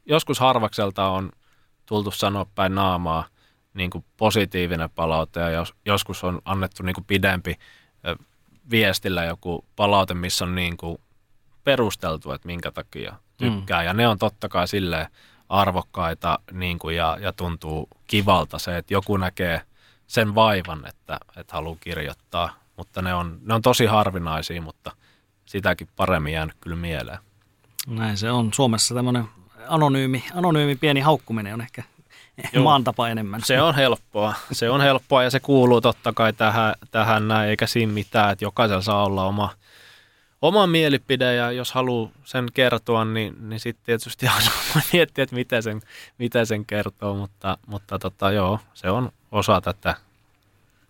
Joskus harvakselta on tultu sanoa päin naamaa niin kuin positiivinen palaute ja jos, joskus on annettu niin kuin pidempi viestillä joku palaute, missä on niin kuin perusteltu, että minkä takia tykkää. Mm. Ja ne on totta kai silleen arvokkaita niin kuin ja, ja tuntuu kivalta se, että joku näkee sen vaivan, että, että haluaa kirjoittaa. Mutta ne on, ne on tosi harvinaisia, mutta sitäkin paremmin jäänyt kyllä mieleen. Näin se on. Suomessa tämmöinen anonyymi, anonyymi pieni haukkuminen on ehkä Joo. maan tapa enemmän. Se on helppoa. Se on helppoa ja se kuuluu totta kai tähän, tähän näin, eikä siinä mitään, että jokaisella saa olla oma, oma mielipide ja jos haluaa sen kertoa, niin, niin sitten tietysti voi miettiä, että miten sen, miten sen kertoo, mutta, mutta tota, joo, se on osa tätä,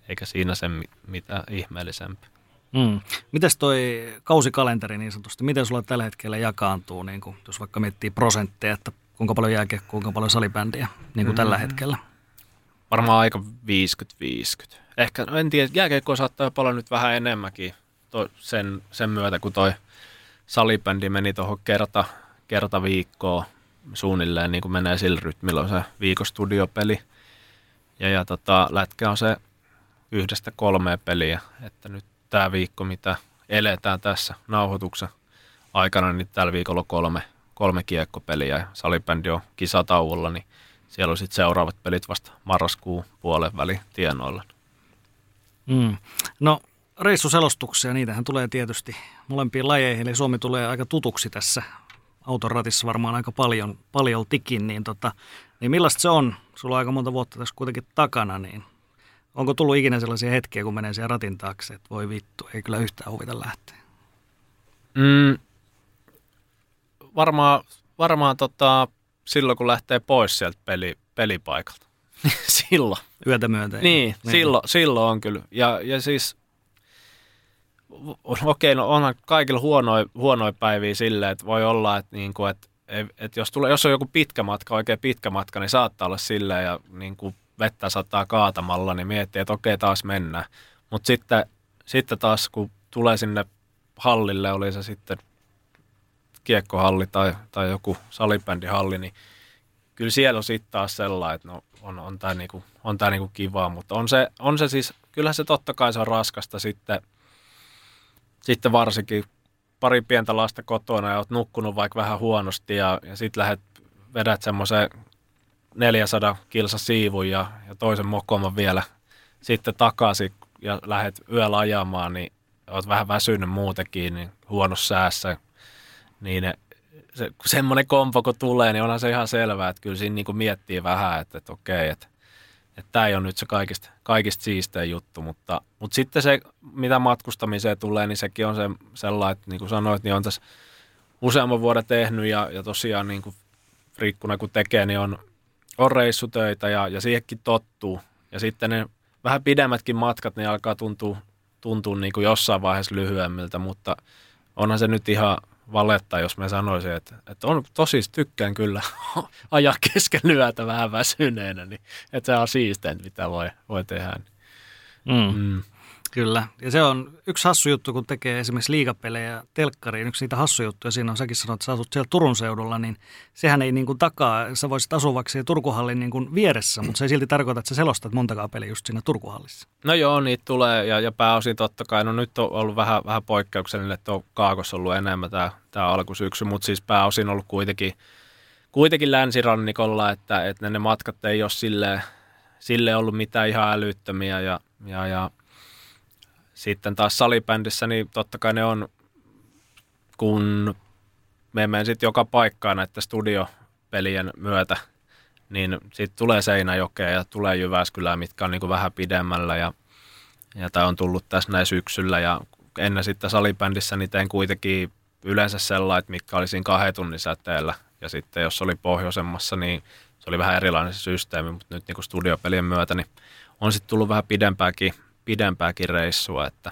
eikä siinä sen mitä ihmeellisempi. Mm. Mites toi kausikalenteri niin sanotusti, miten sulla tällä hetkellä jakaantuu, niin kun, jos vaikka miettii prosentteja, että kuinka paljon jääkiekkoa, kuinka paljon salibändiä niin kuin mm. tällä hetkellä? Varmaan aika 50-50. Ehkä, no en tiedä, jääkiekkoa saattaa jo paljon nyt vähän enemmänkin toi, sen, sen myötä, kun toi salibändi meni tuohon kerta, kerta viikkoa suunnilleen, niin kuin menee sillä rytmillä, on se viikostudiopeli. Ja, ja tota, lätkä on se yhdestä kolmea peliä, että nyt tämä viikko, mitä eletään tässä nauhoituksen aikana, niin tällä viikolla kolme, kolme kiekkopeliä ja salibändi on kisatauolla, niin siellä on sitten seuraavat pelit vasta marraskuun puolen väli tienoilla. Mm. No reissuselostuksia, niitähän tulee tietysti molempiin lajeihin, eli Suomi tulee aika tutuksi tässä auton ratissa varmaan aika paljon, paljon tikin, niin, tota, niin millaista se on? Sulla on aika monta vuotta tässä kuitenkin takana, niin Onko tullut ikinä sellaisia hetkiä, kun menee siellä ratin taakse, että voi vittu, ei kyllä yhtään huvita lähteä? Mm, varmaan varmaan tota, silloin, kun lähtee pois sieltä peli, pelipaikalta. silloin. Yötä myönteinen. Niin, niin. Silloin, silloin on kyllä. Ja, ja siis, okei, no onhan kaikilla huonoja, huonoja päiviä silleen, että voi olla, että, niin kuin, että, että jos, tulee, jos on joku pitkä matka, oikein pitkä matka, niin saattaa olla silleen ja niin kuin vettä saattaa kaatamalla, niin miettii, että okei, taas mennään. Mutta sitten, sitten taas, kun tulee sinne hallille, oli se sitten kiekkohalli tai, tai joku salibändihalli, niin kyllä siellä on sitten taas sellainen, että no, on, on tämä niinku, on niinku kivaa, mutta on se, on se siis, kyllä se totta kai se on raskasta sitten, sitten varsinkin pari pientä lasta kotona ja oot nukkunut vaikka vähän huonosti ja, ja sitten lähdet, vedät semmoisen 400 kilsa siivun ja, ja toisen mokoman vielä sitten takaisin ja lähdet yöllä ajamaan, niin oot vähän väsynyt muutenkin, niin huonossa säässä, niin ne, se, semmoinen kompo kun tulee, niin onhan se ihan selvää, että kyllä siinä niin miettii vähän, että, että okei, että, että tämä ei ole nyt se kaikista, kaikista siistein juttu, mutta, mutta sitten se, mitä matkustamiseen tulee, niin sekin on se sellainen, että niin kuin sanoit, niin on tässä useamman vuoden tehnyt ja, ja tosiaan niin kuin friikkuna kun tekee, niin on, on reissutöitä ja, ja siihenkin tottuu. Ja sitten ne vähän pidemmätkin matkat, niin alkaa tuntua, tuntua niin kuin jossain vaiheessa lyhyemmiltä, mutta onhan se nyt ihan valetta, jos mä sanoisin, että, että on tosi tykkään kyllä ajaa kesken lyötä vähän väsyneenä, niin että se on siisteintä, mitä voi, voi tehdä. Mm. Mm. Kyllä. Ja se on yksi hassu juttu, kun tekee esimerkiksi liigapelejä telkkariin. Yksi niitä hassu siinä on, säkin sanoit, että sä asut siellä Turun seudulla, niin sehän ei niin kuin takaa, sä voisit asua vaikka Turkuhallin niin kuin vieressä, mutta se ei silti tarkoita, että sä selostat montakaan peliä just siinä Turkuhallissa. No joo, niitä tulee ja, ja pääosin totta kai. No nyt on ollut vähän, vähän poikkeuksellinen, että on Kaakossa ollut enemmän tämä, tämä alkusyksy, mutta siis pääosin ollut kuitenkin, kuitenkin länsirannikolla, että, että ne matkat ei ole silleen, sille ollut mitään ihan älyttömiä ja, ja, ja sitten taas salibändissä, niin totta kai ne on, kun me menen sitten joka paikkaan näiden studiopelien myötä, niin sitten tulee Seinäjokea ja tulee Jyväskylää, mitkä on niin kuin vähän pidemmällä ja, ja tämä on tullut tässä näin syksyllä. Ja ennen sitten salibändissä niin tein kuitenkin yleensä sellainen, mitkä oli siinä kahden tunnin säteellä. Ja sitten jos oli pohjoisemmassa, niin se oli vähän erilainen se systeemi, mutta nyt niin kuin studiopelien myötä niin on sitten tullut vähän pidempääkin pidempääkin reissua, että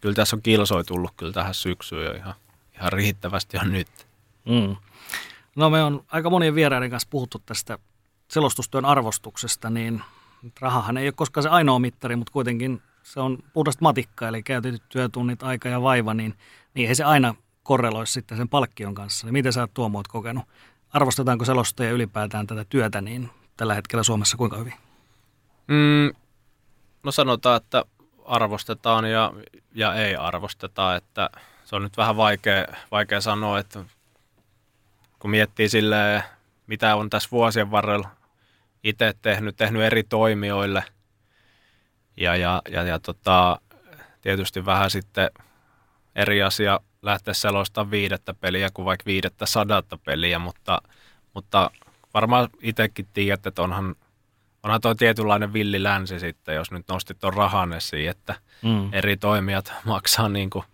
kyllä tässä on kilsoi tullut kyllä tähän syksyyn jo ihan, ihan riittävästi on nyt. Mm. No me on aika monien vieraiden kanssa puhuttu tästä selostustyön arvostuksesta, niin rahahan ei ole koskaan se ainoa mittari, mutta kuitenkin se on puhdasta matikkaa, eli käytetyt työtunnit, aika ja vaiva, niin, niin ei se aina korreloi sitten sen palkkion kanssa. Niin miten sä oot Tuomo kokenut? Arvostetaanko selostajia ylipäätään tätä työtä niin tällä hetkellä Suomessa kuinka hyvin? Mm, No sanotaan, että arvostetaan ja, ja ei arvosteta, että se on nyt vähän vaikea, vaikea sanoa, että kun miettii silleen, mitä on tässä vuosien varrella itse tehnyt, tehnyt eri toimijoille ja, ja, ja, ja tota, tietysti vähän sitten eri asia lähteä selostamaan viidettä peliä kuin vaikka viidettä sadatta peliä, mutta, mutta varmaan itsekin tiedät, että onhan onhan tuo tietynlainen villi länsi sitten, jos nyt nostit tuon rahan esiin, että mm. eri toimijat maksaa, niin kuin,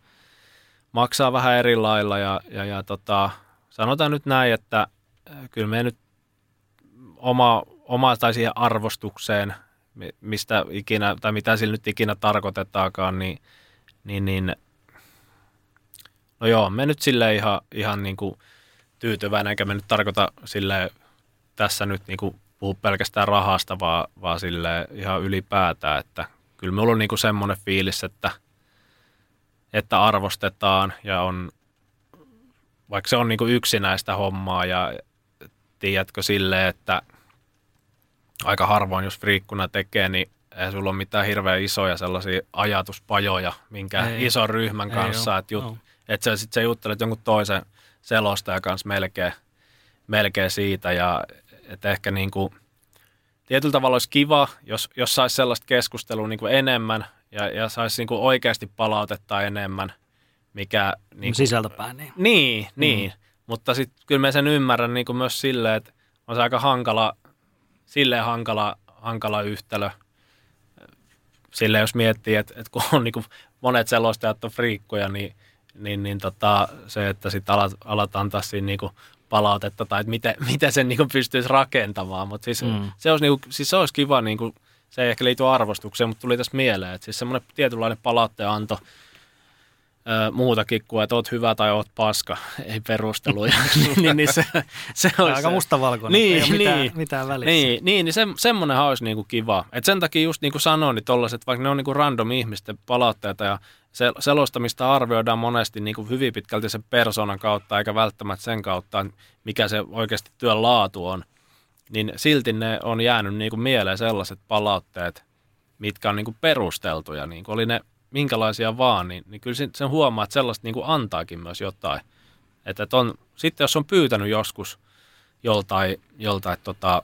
maksaa vähän eri lailla ja, ja, ja tota, sanotaan nyt näin, että äh, kyllä me nyt oma, oma tai siihen arvostukseen, mistä ikinä, tai mitä sillä nyt ikinä tarkoitetaankaan, niin, niin, niin no joo, me nyt sille ihan, ihan niin kuin tyytyväinen, eikä me nyt tarkoita sille tässä nyt niin kuin puhu pelkästään rahasta, vaan, vaan sille ihan ylipäätään, että kyllä minulla on niinku semmoinen fiilis, että, että arvostetaan ja on, vaikka se on niinku yksinäistä hommaa ja tiedätkö silleen, että aika harvoin, jos friikkuna tekee, niin ei sulla ole mitään hirveän isoja sellaisia ajatuspajoja minkä ei, ison ryhmän kanssa, että, jut, no. että sä, sit sä juttelet jonkun toisen selostajan kanssa melkein, melkein siitä ja että ehkä niin kuin, tietyllä tavalla olisi kiva, jos, jos saisi sellaista keskustelua niin kuin enemmän ja, ja saisi niin kuin oikeasti palautetta enemmän, mikä... Niin kuin, Sisältäpäin, niin. Niin, mm. niin. Mutta sitten kyllä mä sen ymmärrän niin kuin myös silleen, että on se aika hankala, silleen hankala, hankala yhtälö. Silleen jos miettii, että, että kun on niin kuin monet selostajat on friikkoja, niin niin, niin tota, se, että sitten alat, alat antaa siinä niinku palautetta tai että miten, miten sen niinku pystyisi rakentamaan. Mutta siis, mm. se, olisi niinku, siis se olisi kiva, niinku, se ei ehkä liity arvostukseen, mutta tuli tässä mieleen, että siis semmoinen tietynlainen muutakin kuin, että oot hyvä tai oot paska, ei perusteluja. niin, niin, niin se, se on Aika se. mustavalkoinen, niin, ei ole mitään, niin, mitään välissä. Niin, niin, niin se, semmoinen olisi niinku kiva. Et sen takia just niin kuin sanoin, niin tollaset, vaikka ne on niinku random ihmisten palautteita ja se, selostamista arvioidaan monesti niinku hyvin pitkälti sen persoonan kautta, eikä välttämättä sen kautta, mikä se oikeasti työn laatu on, niin silti ne on jäänyt niinku mieleen sellaiset palautteet, mitkä on niinku perusteltuja. Niinku oli ne minkälaisia vaan, niin, niin kyllä sen huomaa, että sellaista niin kuin antaakin myös jotain. Että, että on, sitten jos on pyytänyt joskus joltain, joltain tota,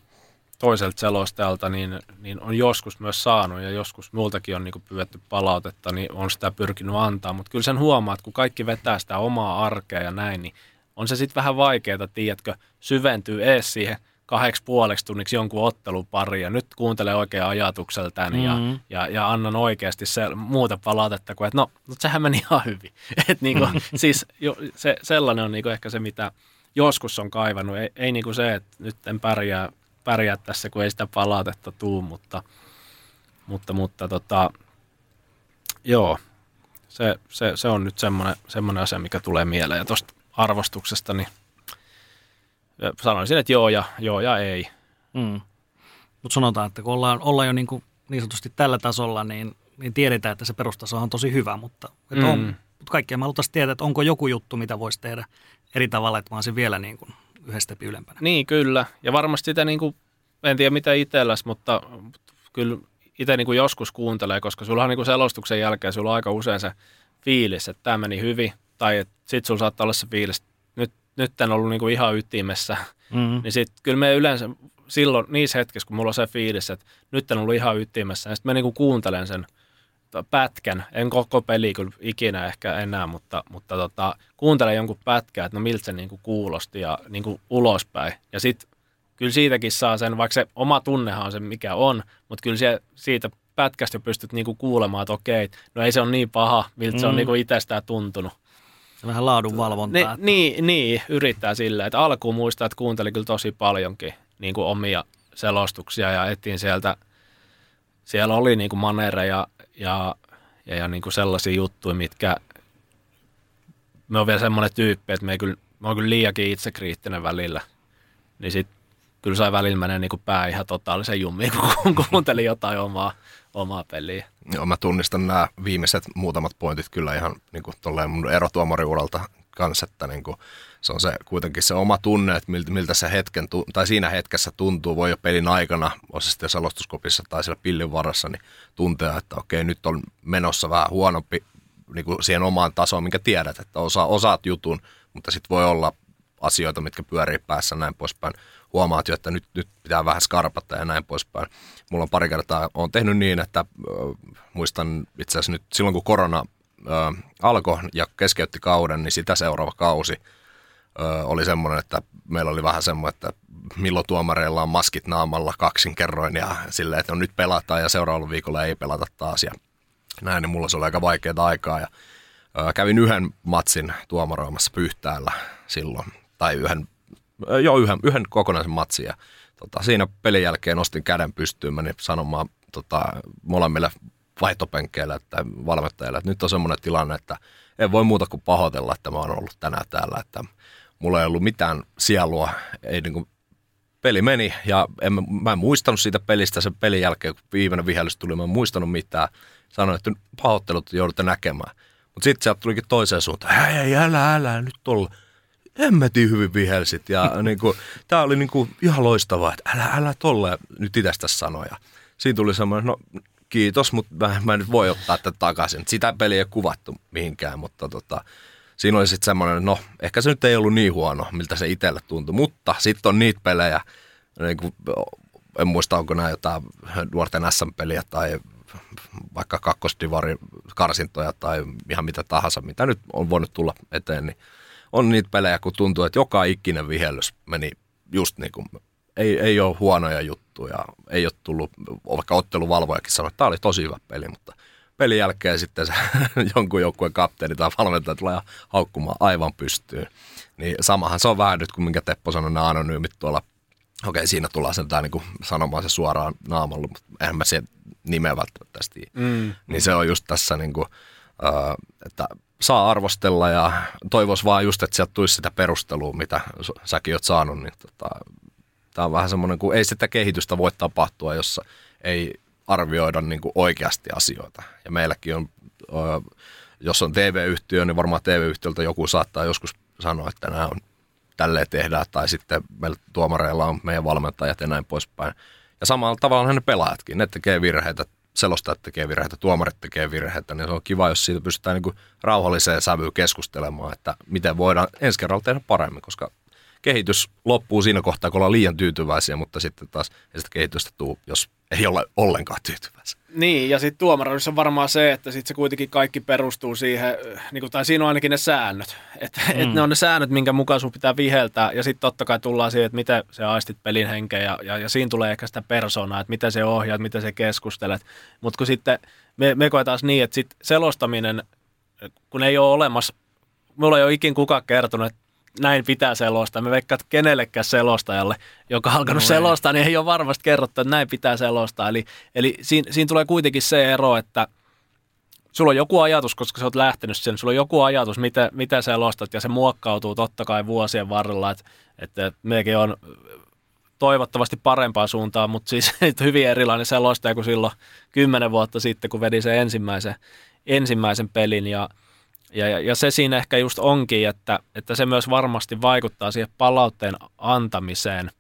toiselta selostajalta, niin, niin on joskus myös saanut ja joskus multakin on niin pyydetty palautetta, niin on sitä pyrkinyt antaa. Mutta kyllä sen huomaa, että kun kaikki vetää sitä omaa arkea ja näin, niin on se sitten vähän vaikeaa, tiedätkö, syventyy ees siihen – kahdeksi puoleksi tunniksi jonkun ottelupari ja nyt kuuntele oikein ajatukseltaan mm-hmm. ja, ja, ja annan oikeasti se, muuta palautetta kuin, että no, no sehän meni ihan hyvin. Et niinku, mm-hmm. siis jo, se, sellainen on niinku ehkä se, mitä joskus on kaivannut. Ei, ei niinku se, että nyt en pärjää, pärjää tässä, kun ei sitä palautetta tuu, mutta, mutta, mutta tota, joo, se, se, se on nyt semmoinen, semmoinen asia, mikä tulee mieleen. Ja tuosta arvostuksesta, niin sanoisin, että joo ja, joo ja ei. Mm. Mutta sanotaan, että kun ollaan, ollaan jo niin, kuin niin sanotusti tällä tasolla, niin, niin tiedetään, että se perustaso on tosi hyvä, mutta mm. on, mutta kaikkea me haluttaisiin tietää, että onko joku juttu, mitä voisi tehdä eri tavalla, että mä olisin vielä niin kuin yhdestä ylempänä. Niin, kyllä. Ja varmasti sitä, niin kuin, en tiedä mitä itselläs, mutta kyllä itse niin kuin joskus kuuntelee, koska sulla on niin kuin selostuksen jälkeen sulla on aika usein se fiilis, että tämä meni hyvin, tai sitten sulla saattaa olla se fiilis, että nyt en ollut niinku ihan ytimessä, mm-hmm. niin sitten kyllä me yleensä silloin niissä hetkissä, kun mulla on se fiilis, että nyt en ollut ihan ytimessä, niin sitten mä niinku kuuntelen sen pätkän, en koko peli kyllä ikinä ehkä enää, mutta, mutta tota, kuuntelen jonkun pätkän, että no miltä se niinku kuulosti ja niinku ulospäin. Ja sitten kyllä siitäkin saa sen, vaikka se oma tunnehan on se mikä on, mutta kyllä se, siitä pätkästä pystyt niinku kuulemaan, että okei, no ei se ole niin paha, miltä mm. se on mm. niinku itsestään tuntunut. Vähän laadunvalvontaa. Ne, niin, niin, yrittää sillä, että alkuun muistaa, että kuuntelin kyllä tosi paljonkin niin kuin omia selostuksia ja etsin sieltä, siellä oli niin kuin manereja ja, ja, ja niin kuin sellaisia juttuja, mitkä me on vielä semmoinen tyyppi, että me, ei kyllä, me on kyllä liiakin itsekriittinen välillä. Niin sit kyllä sai välillä menee niin kuin pää ihan totaalisen jummiin, kun kuuntelin jotain omaa, omaa peliä. Joo, mä tunnistan nämä viimeiset muutamat pointit kyllä ihan niin kuin mun erotuomariuralta kanssa, että niin kuin, se on se kuitenkin se oma tunne, että miltä, se hetken, tai siinä hetkessä tuntuu, voi jo pelin aikana, on se sitten salostuskopissa tai siellä pillin varassa, niin tuntea, että okei, nyt on menossa vähän huonompi niin kuin siihen omaan tasoon, minkä tiedät, että osa, osaat jutun, mutta sitten voi olla asioita, mitkä pyörii päässä näin poispäin huomaat jo, että nyt, nyt pitää vähän skarpata ja näin poispäin. Mulla on pari kertaa, on tehnyt niin, että äh, muistan itse asiassa nyt silloin kun korona äh, alkoi ja keskeytti kauden, niin sitä seuraava kausi äh, oli semmoinen, että meillä oli vähän semmoinen, että milloin tuomareilla on maskit naamalla kaksin kerroin ja silleen, että no nyt pelataan ja seuraavalla viikolla ei pelata taas ja näin, niin mulla se oli aika vaikeaa aikaa ja kävin yhden matsin tuomaroimassa Pyhtäällä silloin, tai yhden jo yhden, yhden kokonaisen matsin ja tota, siinä pelin jälkeen nostin käden pystyyn, menin sanomaan tota, molemmille vaihtopenkkeille että valmentajille, että nyt on semmoinen tilanne, että en voi muuta kuin pahoitella, että mä oon ollut tänään täällä, että mulla ei ollut mitään sielua, ei niin kuin, peli meni ja en, mä en muistanut siitä pelistä sen pelin jälkeen, kun viimeinen vihellys tuli, mä en muistanut mitään. Sanoin, että pahoittelut joudutte näkemään. Mutta sitten sieltä tulikin toiseen suuntaan, ei, ei, älä, älä nyt tulla hemmetin hyvin vihelsit. Ja niin kuin, tämä oli niin kuin ihan loistavaa, että älä, älä tolle nyt itsestä sanoja. Siinä tuli semmoinen, no kiitos, mutta mä, mä nyt voi ottaa tätä takaisin. Sitä peliä ei kuvattu mihinkään, mutta tota, siinä oli sitten semmoinen, no ehkä se nyt ei ollut niin huono, miltä se itselle tuntui, mutta sitten on niitä pelejä, niin kuin, en muista onko nämä jotain nuorten SM-peliä tai vaikka kakkosdivari karsintoja tai ihan mitä tahansa, mitä nyt on voinut tulla eteen, niin on niitä pelejä, kun tuntuu, että joka ikinen vihellys meni just niin kuin, ei, ei ole huonoja juttuja, ei ole tullut, vaikka otteluvalvojakin sanoi, että tämä oli tosi hyvä peli, mutta pelin jälkeen sitten se, jonkun joukkueen kapteeni tai valmentaja tulee haukkumaan aivan pystyyn. Niin samahan se on vähän nyt, kun minkä Teppo sanoi, nämä anonyymit tuolla okei, siinä tullaan sen niin sanomaan se suoraan naamalla, mutta eihän mä sen nimeä välttämättä tiedä. Mm. Niin se on just tässä, niin kuin, äh, että saa arvostella ja toivois vaan just, että sieltä tulisi sitä perustelua, mitä säkin oot saanut, niin tota, tämä on vähän semmoinen, kun ei sitä kehitystä voi tapahtua, jossa ei arvioida niin kuin oikeasti asioita. Ja meilläkin on, jos on TV-yhtiö, niin varmaan TV-yhtiöltä joku saattaa joskus sanoa, että nämä on tälleen tehdään, tai sitten meillä tuomareilla on meidän valmentajat ja näin poispäin. Ja samalla tavalla ne pelaajatkin, ne tekee virheitä, selostajat tekee virheitä, tuomarit tekee virheitä, niin se on kiva, jos siitä pystytään niin rauhalliseen sävyyn keskustelemaan, että miten voidaan ensi kerralla tehdä paremmin, koska kehitys loppuu siinä kohtaa, kun ollaan liian tyytyväisiä, mutta sitten taas ei sitä kehitystä tuu, jos ei ole ollenkaan tyytyväisiä. Niin, ja sitten tuomaroissa on varmaan se, että sitten se kuitenkin kaikki perustuu siihen, niin kuin, tai siinä on ainakin ne säännöt. Että mm. et ne on ne säännöt, minkä mukaan sun pitää viheltää, ja sitten totta kai tullaan siihen, että miten se aistit pelin henkeä, ja, ja, ja siinä tulee ehkä sitä persoonaa, että miten se ohjaat, miten se keskustelet. Mutta kun sitten me, me koetaan niin, että sit selostaminen, kun ei ole olemassa, mulla ei ole ikin kukaan kertonut, että näin pitää selostaa. Me veikkaat kenellekään selostajalle, joka on alkanut no selostaa, niin ei ole varmasti kerrottu, että näin pitää selostaa. Eli, eli siinä, siinä tulee kuitenkin se ero, että sulla on joku ajatus, koska sä oot lähtenyt sen, sulla on joku ajatus, mitä, mitä selostat, ja se muokkautuu totta kai vuosien varrella, että, että mekin on toivottavasti parempaan suuntaan, mutta siis hyvin erilainen selostaja kuin silloin kymmenen vuotta sitten, kun vedi sen ensimmäisen, ensimmäisen pelin, ja – ja, ja, ja se siinä ehkä just onkin, että, että se myös varmasti vaikuttaa siihen palautteen antamiseen,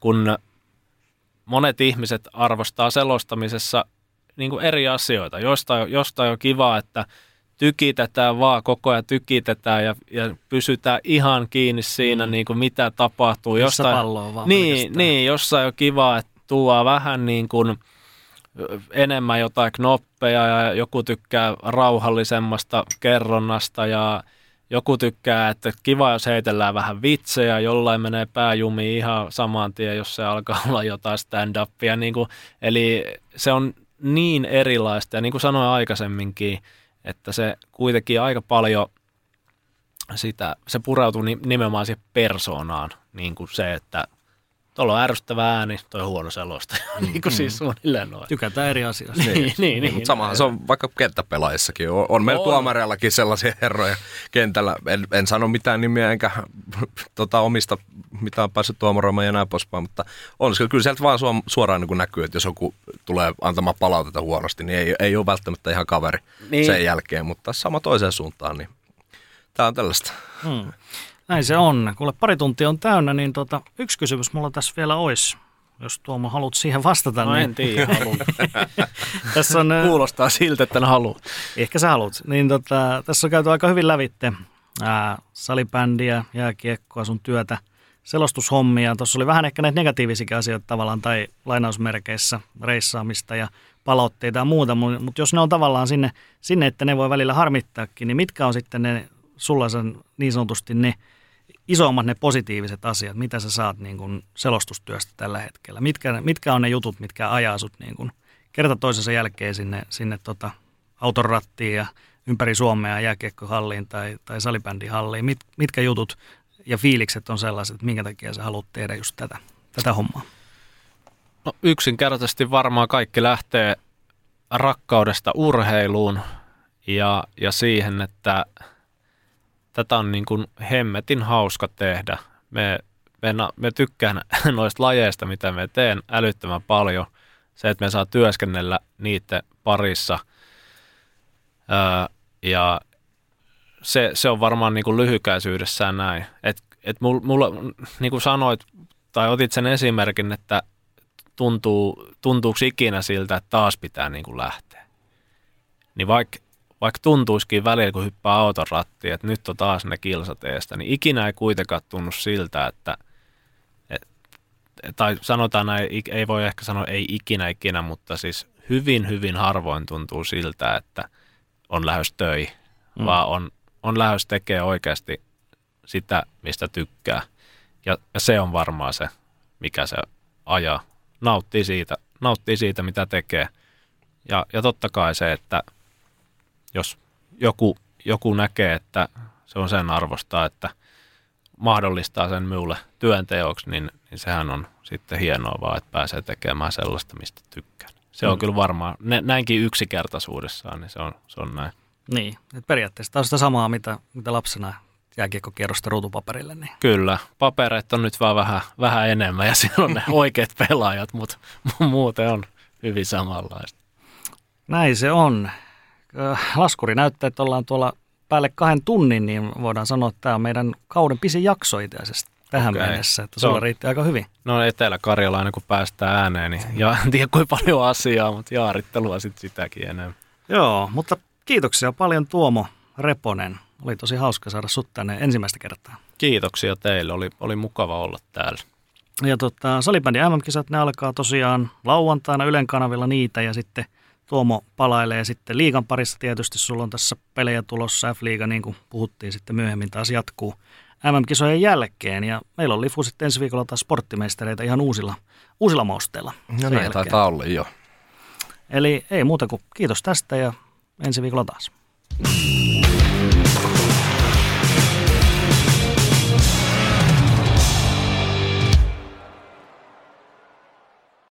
kun monet ihmiset arvostaa selostamisessa niin kuin eri asioita. Jostain, jostain on kiva, että tykitetään vaan, koko ajan tykitetään ja, ja pysytään ihan kiinni siinä, mm. niin kuin mitä tapahtuu. Jostain, palloa vaan niin, niin, jossain on kiva, että tuo vähän niin kuin – enemmän jotain knoppeja ja joku tykkää rauhallisemmasta kerronnasta ja joku tykkää, että kiva, jos heitellään vähän vitsejä, jollain menee pääjumi ihan saman tien, jos se alkaa olla jotain stand-upia. Niin kuin, eli se on niin erilaista ja niin kuin sanoin aikaisemminkin, että se kuitenkin aika paljon sitä, se pureutuu nimenomaan siihen persoonaan, niin kuin se, että tuolla on ärsyttävä ääni, toi on huono selosta. Mm. niin kuin mm. siis suunnilleen noin. Tykätään eri asioista. niin, niin, niin, niin, mutta samahan se on vaikka kenttäpelaajissakin. On, on meillä tuomareillakin sellaisia herroja kentällä. En, en sano mitään nimiä enkä tota, omista mitään päässyt tuomaroimaan ja näin poispäin, mutta on se kyllä sieltä vaan suoraan niin kuin näkyy, että jos joku tulee antamaan palautetta huonosti, niin ei, ei ole välttämättä ihan kaveri niin. sen jälkeen, mutta sama toiseen suuntaan, niin tämä on tällaista. Hmm. Näin se on. Kuule, pari tuntia on täynnä, niin tota, yksi kysymys mulla tässä vielä olisi. Jos Tuomo haluat siihen vastata. No niin... en tiedä, tässä on, Kuulostaa siltä, että en halua. Ehkä sä haluat. Niin tota, tässä on käyty aika hyvin lävitte ää, salibändiä, jääkiekkoa, sun työtä, selostushommia. Tuossa oli vähän ehkä näitä negatiivisia asioita tavallaan tai lainausmerkeissä reissaamista ja palautteita ja muuta, mutta jos ne on tavallaan sinne, sinne, että ne voi välillä harmittaakin, niin mitkä on sitten ne sulla sen niin sanotusti ne isommat ne positiiviset asiat, mitä sä saat niin kuin selostustyöstä tällä hetkellä? Mitkä, mitkä on ne jutut, mitkä ajaa sut niin kuin kerta toisensa jälkeen sinne, sinne tota auton rattiin ja ympäri Suomea jääkiekkohalliin tai, tai salibändihalliin? Mit, mitkä jutut ja fiilikset on sellaiset, että minkä takia sä haluat tehdä just tätä, tätä hommaa? No yksinkertaisesti varmaan kaikki lähtee rakkaudesta urheiluun ja, ja siihen, että – tätä on niin kuin hemmetin hauska tehdä. Me, me, me tykkään noista lajeista, mitä me teen älyttömän paljon. Se, että me saa työskennellä niiden parissa. Öö, ja se, se on varmaan niin kuin lyhykäisyydessään näin. Et, et mulla, niin kuin sanoit, tai otit sen esimerkin, että tuntuu, tuntuuko ikinä siltä, että taas pitää niin kuin lähteä. Niin vaikka vaikka tuntuisikin välillä, kun hyppää auton rattiin, että nyt on taas ne kilsat eestä, niin ikinä ei kuitenkaan tunnu siltä, että et, tai sanotaan näin, ei voi ehkä sanoa ei ikinä ikinä, mutta siis hyvin, hyvin harvoin tuntuu siltä, että on lähes töi, mm. vaan on, on lähes tekee oikeasti sitä, mistä tykkää. Ja, ja se on varmaan se, mikä se ajaa. Nauttii siitä, nauttii siitä mitä tekee. Ja, ja totta kai se, että jos joku, joku näkee, että se on sen arvosta, että mahdollistaa sen minulle työnteoksi, niin, niin sehän on sitten hienoa vaan, että pääsee tekemään sellaista, mistä tykkään. Se on mm. kyllä varmaan, näinkin yksinkertaisuudessaan, niin se on, se on näin. Niin, että periaatteessa tämä on sitä samaa, mitä, mitä lapsena jääkiekkokierrosta ruutupaperille. Niin. Kyllä, papereet on nyt vaan vähän, vähän enemmän ja siinä on ne oikeat pelaajat, mutta muuten on hyvin samanlaista. Näin se on. Laskuri näyttää, että ollaan tuolla päälle kahden tunnin, niin voidaan sanoa, että tämä on meidän kauden pisin jakso itse asiassa tähän okay. mennessä, että sulla riitti aika hyvin. No Etelä-Karjalainen, kun päästään ääneen, niin ja en tiedä kuinka paljon asiaa, mutta jaarittelua sitten sitäkin enemmän. Joo, mutta kiitoksia paljon Tuomo Reponen. Oli tosi hauska saada sut tänne ensimmäistä kertaa. Kiitoksia teille, oli, oli mukava olla täällä. Ja tota, salibändi MM-kisat, ne alkaa tosiaan lauantaina Ylen kanavilla niitä ja sitten Tuomo palailee sitten liigan parissa tietysti. Sulla on tässä pelejä tulossa, F-liiga niin kuin puhuttiin sitten myöhemmin taas jatkuu MM-kisojen jälkeen. Ja meillä on Lifu sitten ensi viikolla taas sporttimeistereitä ihan uusilla, uusilla mausteilla. No niin, taitaa olla jo. Eli ei muuta kuin kiitos tästä ja ensi viikolla taas.